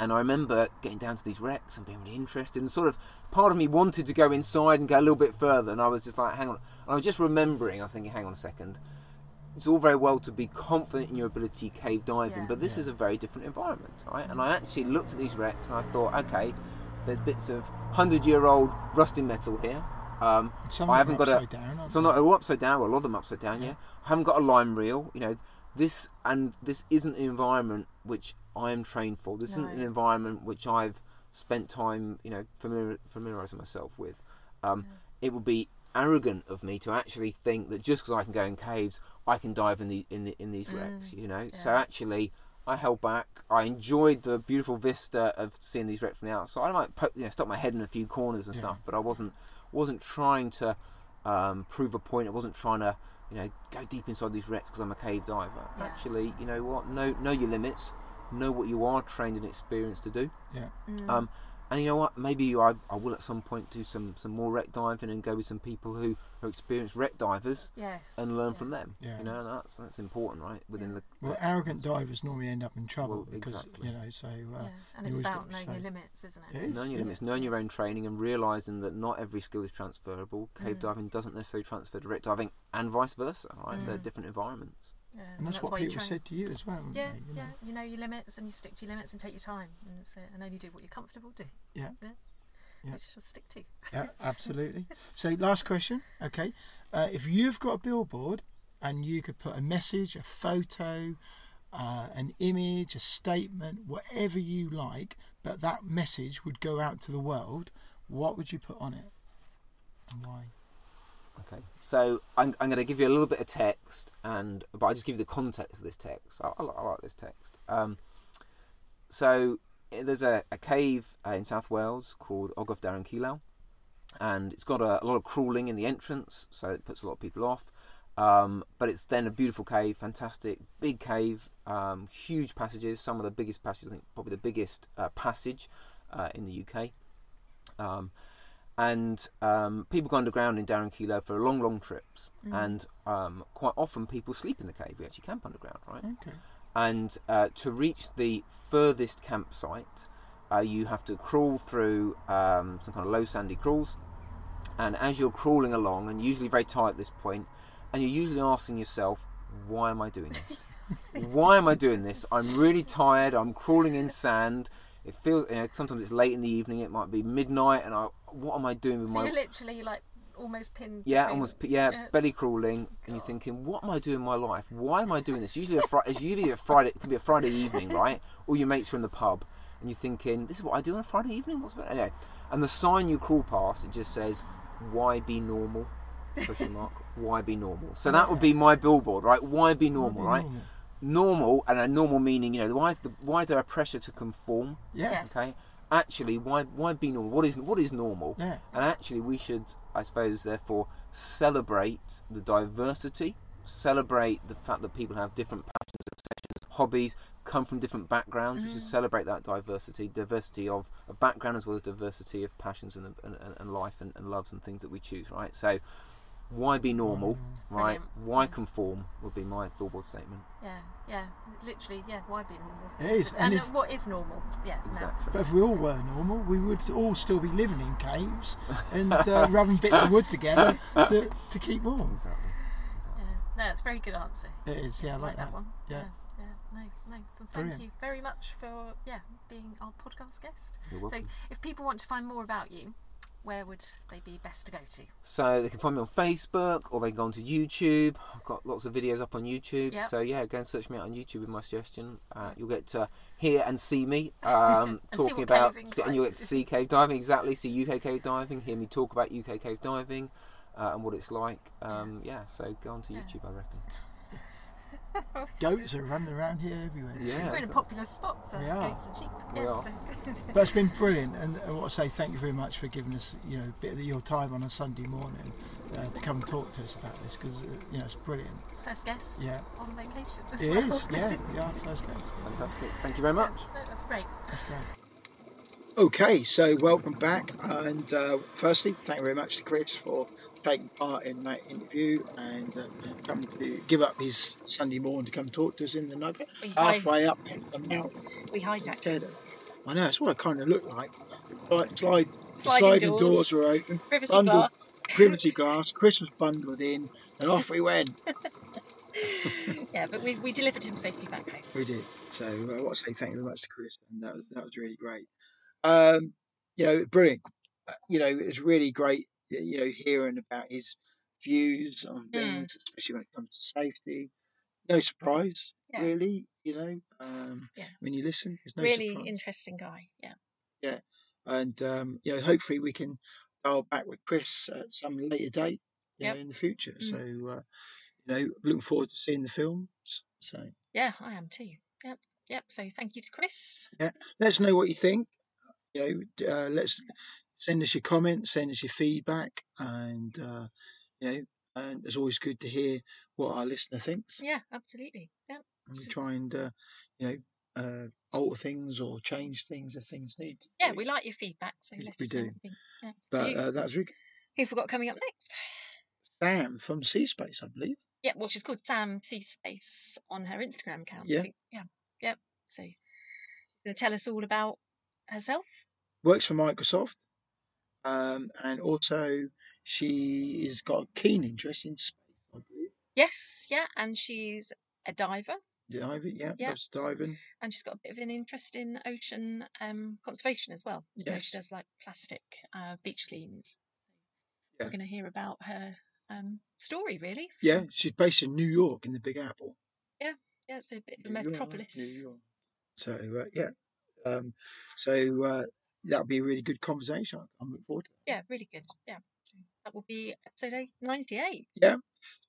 Speaker 3: And I remember getting down to these wrecks and being really interested, and sort of part of me wanted to go inside and go a little bit further, and I was just like, hang on. And I was just remembering, I was thinking, hang on a second. It's all very well to be confident in your ability cave diving,
Speaker 5: Yeah.
Speaker 3: but this
Speaker 2: Yeah.
Speaker 3: is a very different environment, right? And I actually looked at these wrecks and I thought, okay, there's bits of hundred-year-old rusty metal here. Um,
Speaker 2: Some
Speaker 3: I haven't got a-
Speaker 2: down. aren't
Speaker 3: so
Speaker 2: they?
Speaker 3: not all upside down. Well, a lot of them upside down. Yeah.
Speaker 2: Yeah.
Speaker 3: I haven't got a line reel. You know, this and this isn't an environment which I am trained for. This isn't an environment which I've spent time, you know, familiar, familiarizing myself with. Um, It would be arrogant of me to actually think that just because I can go in caves, I can dive in the in the, in these wrecks. You know, so actually. I held back. I enjoyed the beautiful vista of seeing these wrecks from the outside. I might, po- you know, stuck my head in a few corners and
Speaker 2: Yeah.
Speaker 3: stuff, but I wasn't wasn't trying to um, prove a point. I wasn't trying to, you know, go deep inside these wrecks because I'm a cave diver.
Speaker 5: Yeah.
Speaker 3: Actually, you know what? Know know your limits. Know what you are trained and experienced to do.
Speaker 2: Yeah.
Speaker 5: Mm.
Speaker 3: Um, and you know what? Maybe I, I will at some point do some, some more wreck diving and go with some people who are experienced wreck divers
Speaker 5: yes.
Speaker 3: and learn
Speaker 5: yeah.
Speaker 3: from them.
Speaker 2: Yeah.
Speaker 3: You know, that's that's important, right? Within the
Speaker 2: Well, arrogant divers normally end up in trouble
Speaker 3: Well,
Speaker 2: because
Speaker 3: exactly.
Speaker 2: you know. So uh,
Speaker 5: yeah. And it's about knowing your limits, isn't it?
Speaker 2: It is,
Speaker 3: knowing your
Speaker 2: yeah.
Speaker 3: limits, knowing your own training, and realizing that not every skill is transferable. Cave
Speaker 5: Mm.
Speaker 3: diving doesn't necessarily transfer to wreck diving, and vice versa. Right? They're
Speaker 5: Mm.
Speaker 3: different environments.
Speaker 2: And that's, what
Speaker 5: why you
Speaker 2: people said to you as well.
Speaker 5: Yeah,
Speaker 2: they, you know?
Speaker 5: yeah. You know your limits and you stick to your limits and take your time and, that's it, and only do what you're comfortable doing.
Speaker 2: Yeah.
Speaker 5: Yeah.
Speaker 2: Yeah.
Speaker 5: Which you'll stick to.
Speaker 2: Yeah, absolutely. So, last question. Okay, uh, if you've got a billboard and you could put a message, a photo, uh, an image, a statement, whatever you like, but that message would go out to the world, what would you put on it, and why?
Speaker 3: Okay, so I'm, I'm going to give you a little bit of text, and but I just give you the context of this text. I, I, I like this text. Um, so there's a, a cave uh, in South Wales called Ogof Daren Cilau, and it's got a, a lot of crawling in the entrance, so it puts a lot of people off. Um, but it's then a beautiful cave, fantastic, big cave, um, huge passages, some of the biggest passages, I think probably the biggest uh, passage uh, in the UK. Um, and um, people go underground in Daren Cilau for long, long trips,
Speaker 5: Mm.
Speaker 3: and um, quite often people sleep in the cave. We actually camp underground, right?
Speaker 2: Okay.
Speaker 3: And uh, to reach the furthest campsite, uh, you have to crawl through um, some kind of low sandy crawls. And as you're crawling along, and usually very tight at this point, and you're usually asking yourself, "Why am I doing this? Why am I doing this? I'm really tired. I'm crawling in sand. It feels. You know, sometimes it's late in the evening. It might be midnight, and I, what am I doing with
Speaker 5: So
Speaker 3: my
Speaker 5: you're literally like almost pinned.
Speaker 3: yeah,
Speaker 5: between-
Speaker 3: almost. Yeah,
Speaker 5: Yeah.
Speaker 3: belly crawling, and you're thinking, "What am I doing in my life? Why am I doing this?" Usually, a Fri- it's usually a Friday. It can be a Friday evening, right? All your mates are in the pub, and you're thinking, "This is what I do on a Friday evening." What's about? Anyway, and the sign you crawl past, it just says, "Why be normal?" Question mark. Why be normal? So that would be my billboard, right? Why be normal,
Speaker 2: Be
Speaker 3: right?
Speaker 2: normal.
Speaker 3: Normal, and a normal meaning, you know, why is the why is there a pressure to conform?
Speaker 2: Yeah.
Speaker 5: Yes.
Speaker 3: Okay. Actually, why why be normal? What is what is normal?
Speaker 2: Yeah.
Speaker 3: And actually, we should, I suppose, therefore, celebrate the diversity, celebrate the fact that people have different passions, obsessions, hobbies, come from different backgrounds. We should mm. celebrate that diversity, diversity of a background as well as diversity of passions and, and, and- and life and, and loves and things that we choose, right? So, why be normal, right?
Speaker 5: Brilliant.
Speaker 3: Why conform would be my billboard statement.
Speaker 5: Yeah, yeah. Literally, yeah. Why be normal?
Speaker 2: It is,
Speaker 5: And,
Speaker 2: and if-
Speaker 5: what is normal? Yeah. no.
Speaker 3: Exactly.
Speaker 2: But if we all were normal, we would all still be living in caves and uh, rubbing bits of wood together to, to keep warm.
Speaker 3: Exactly.
Speaker 5: Yeah. No, it's a very good answer.
Speaker 2: It is, yeah, I like that.
Speaker 5: one.
Speaker 2: Yeah.
Speaker 5: Yeah. yeah. No, no. Thank
Speaker 2: Brilliant.
Speaker 5: you very much for yeah being our podcast guest.
Speaker 3: You're
Speaker 5: So, if people want to find more about you, where would they be best to go to?
Speaker 3: So they can find me on Facebook or they can go onto YouTube. I've got lots of videos up on YouTube.
Speaker 5: Yep.
Speaker 3: So yeah, go and search me out on YouTube with my suggestion. Uh, you'll get to hear and see me um, talking about, see- and you'll get to see cave diving exactly. See UK cave diving. Hear me talk about UK cave diving uh, and what it's like. Um, yeah. So go onto
Speaker 5: Yeah.
Speaker 3: YouTube, I reckon.
Speaker 8: Goats are running around here everywhere.
Speaker 3: Yeah.
Speaker 7: We're in a popular spot for
Speaker 8: We are.
Speaker 7: goats and sheep.
Speaker 3: We are.
Speaker 8: But it's been brilliant, and I want to say thank you very much for giving us, you know, a bit of your time on a Sunday morning uh, to come and talk to us about this because uh, you know it's brilliant.
Speaker 7: First guest
Speaker 8: Yeah,
Speaker 7: on vacation. As
Speaker 8: it
Speaker 7: well.
Speaker 8: is. Yeah, we are first guest.
Speaker 3: Fantastic. Thank you very much.
Speaker 7: No, that's great.
Speaker 8: That's great.
Speaker 2: Okay, so welcome back, and uh, firstly, thank you very much to Chris for taking part in that interview and uh, come to give up his Sunday morning to come talk to us in the nugget. Halfway up the mountain.
Speaker 5: we hijacked
Speaker 2: Ted. I know, it's what I kind of look like. Like slide, the
Speaker 5: Sliding
Speaker 2: sliding
Speaker 5: doors.
Speaker 2: doors. were open,
Speaker 5: privacy
Speaker 2: bundled-
Speaker 5: glass.
Speaker 2: privacy glass. Chris was bundled in, and off we went.
Speaker 5: Yeah, but we, we delivered him safely back home.
Speaker 2: We did. So uh, I want to say thank you very much to Chris, and that, was- that was really great. Um, you know, brilliant. Uh, You know, it's really great. You know, hearing about his views on
Speaker 5: Mm.
Speaker 2: things, especially when it comes to safety. No surprise,
Speaker 5: Yeah.
Speaker 2: really. You know, um,
Speaker 5: Yeah.
Speaker 2: when you listen, there's no
Speaker 5: really
Speaker 2: surprise.
Speaker 5: interesting guy. Yeah.
Speaker 2: Yeah, and um, you know, hopefully we can dial back with Chris at some later date, you
Speaker 5: Yep.
Speaker 2: know, in the future.
Speaker 5: Mm.
Speaker 2: So, uh, you know, looking forward to seeing the films. So,
Speaker 5: Yeah, I am too. Yep. Yep. So thank you to Chris.
Speaker 2: Yeah, let us know what you think. You know, uh, let's send us your comments, send us your feedback, and uh, you know, and it's always good to hear what our listener thinks.
Speaker 5: Yeah, absolutely. Yep.
Speaker 2: And we try and uh, you know uh, alter things or change things if things need.
Speaker 5: Yeah, we like your feedback, so
Speaker 2: We-
Speaker 5: let us know
Speaker 2: do.
Speaker 5: Yeah. so
Speaker 2: But
Speaker 5: who,
Speaker 2: uh, that's really good.
Speaker 5: who have we got coming up next?
Speaker 2: Sam from Sea Space, I believe.
Speaker 5: Yeah, well, she's called Sam C Space on her Instagram account.
Speaker 2: Yeah.
Speaker 5: Yeah. Yep. So she's going to tell us all about herself.
Speaker 2: works for Microsoft, um, and also she has got a keen interest in space. I believe.
Speaker 5: Yes. Yeah. And she's a diver
Speaker 2: Diving, yeah,
Speaker 5: Yeah.
Speaker 2: loves diving.
Speaker 5: and she's got a bit of an interest in ocean um, conservation as well. So she does like plastic uh, beach cleans.
Speaker 2: Yeah.
Speaker 5: We're going to hear about her um, story, really.
Speaker 2: Yeah, she's based in New York in the Big Apple.
Speaker 5: Yeah, yeah, it's a bit of a
Speaker 2: New York,
Speaker 5: metropolis.
Speaker 2: New York. So uh, yeah, um, so uh, that'll be a really good conversation. I'm looking forward to. It.
Speaker 5: Yeah, really good. Yeah. That will be episode eight- 98.
Speaker 2: Yeah.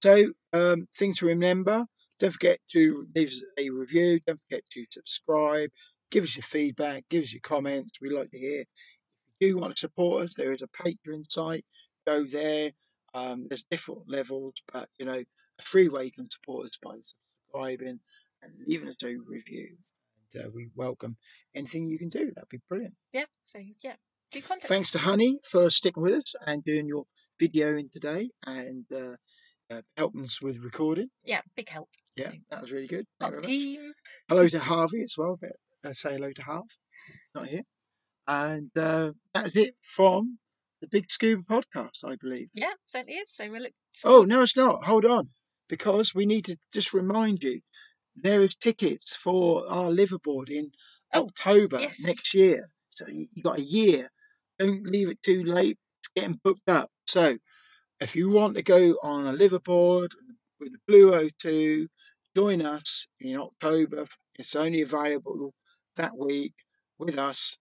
Speaker 2: So um, things to remember: don't forget to leave us a review. Don't forget to subscribe. Give us your feedback. Give us your comments. We like to hear. If you do want to support us, there is a Patreon site. Go there. Um, there's different levels, but you know, a free way you can support us by subscribing and leaving us a review. Uh, we welcome anything you can do. That'd be brilliant.
Speaker 5: Yeah. So yeah, do contact.
Speaker 2: Thanks to Honey for sticking with us and doing your video in today and uh, uh, helping us with recording.
Speaker 5: Yeah, big help.
Speaker 2: Yeah, that was really good. Thank you very
Speaker 5: team.
Speaker 2: Hello to Harvey as well. But, uh, say hello to Harv. Not here. And uh, that's it from the Big Scuba podcast, I believe.
Speaker 5: Yeah, certainly is. So we'll look.
Speaker 2: Oh, no, it's not. Hold on. Because we need to just remind you there is tickets for our liveaboard in
Speaker 5: Oh,
Speaker 2: October
Speaker 5: yes.
Speaker 2: next year. So you got a year. Don't leave it too late. It's getting booked up. So if you want to go on a liveaboard with the Blue O2, join us in October. It's only available that week with us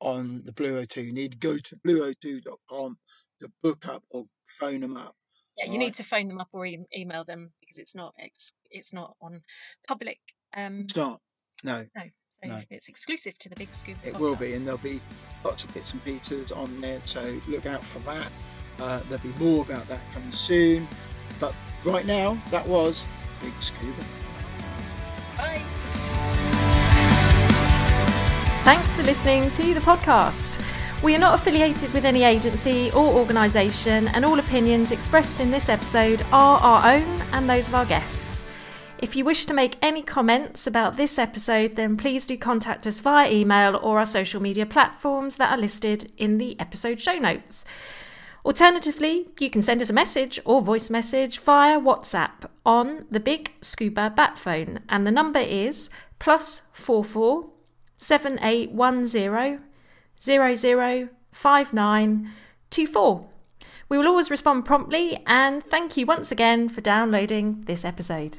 Speaker 2: on the Blue O2. You need to go to blueo2.com to book up or phone them up.
Speaker 5: Yeah, you
Speaker 2: Right.
Speaker 5: need to phone them up or e- email them because it's not ex- it's not on public. Um,
Speaker 2: It's not. No,
Speaker 5: no, so
Speaker 2: no.
Speaker 5: it's exclusive to the Big Scoop.
Speaker 2: it will be, and there'll be lots of bits and pieces on there. So look out for that. Uh, there'll be more about that coming soon. But right now, that was Big Scuba.
Speaker 5: Bye.
Speaker 7: Thanks for listening to the podcast. We are not affiliated with any agency or organisation, and all opinions expressed in this episode are our own and those of our guests. If you wish to make any comments about this episode, then please do contact us via email or our social media platforms that are listed in the episode show notes. Alternatively, you can send us a message or voice message via WhatsApp on the Big Scuba Bat phone, and the number is plus four four seven eight one zero zero zero five nine two four. We will always respond promptly, and thank you once again for downloading this episode.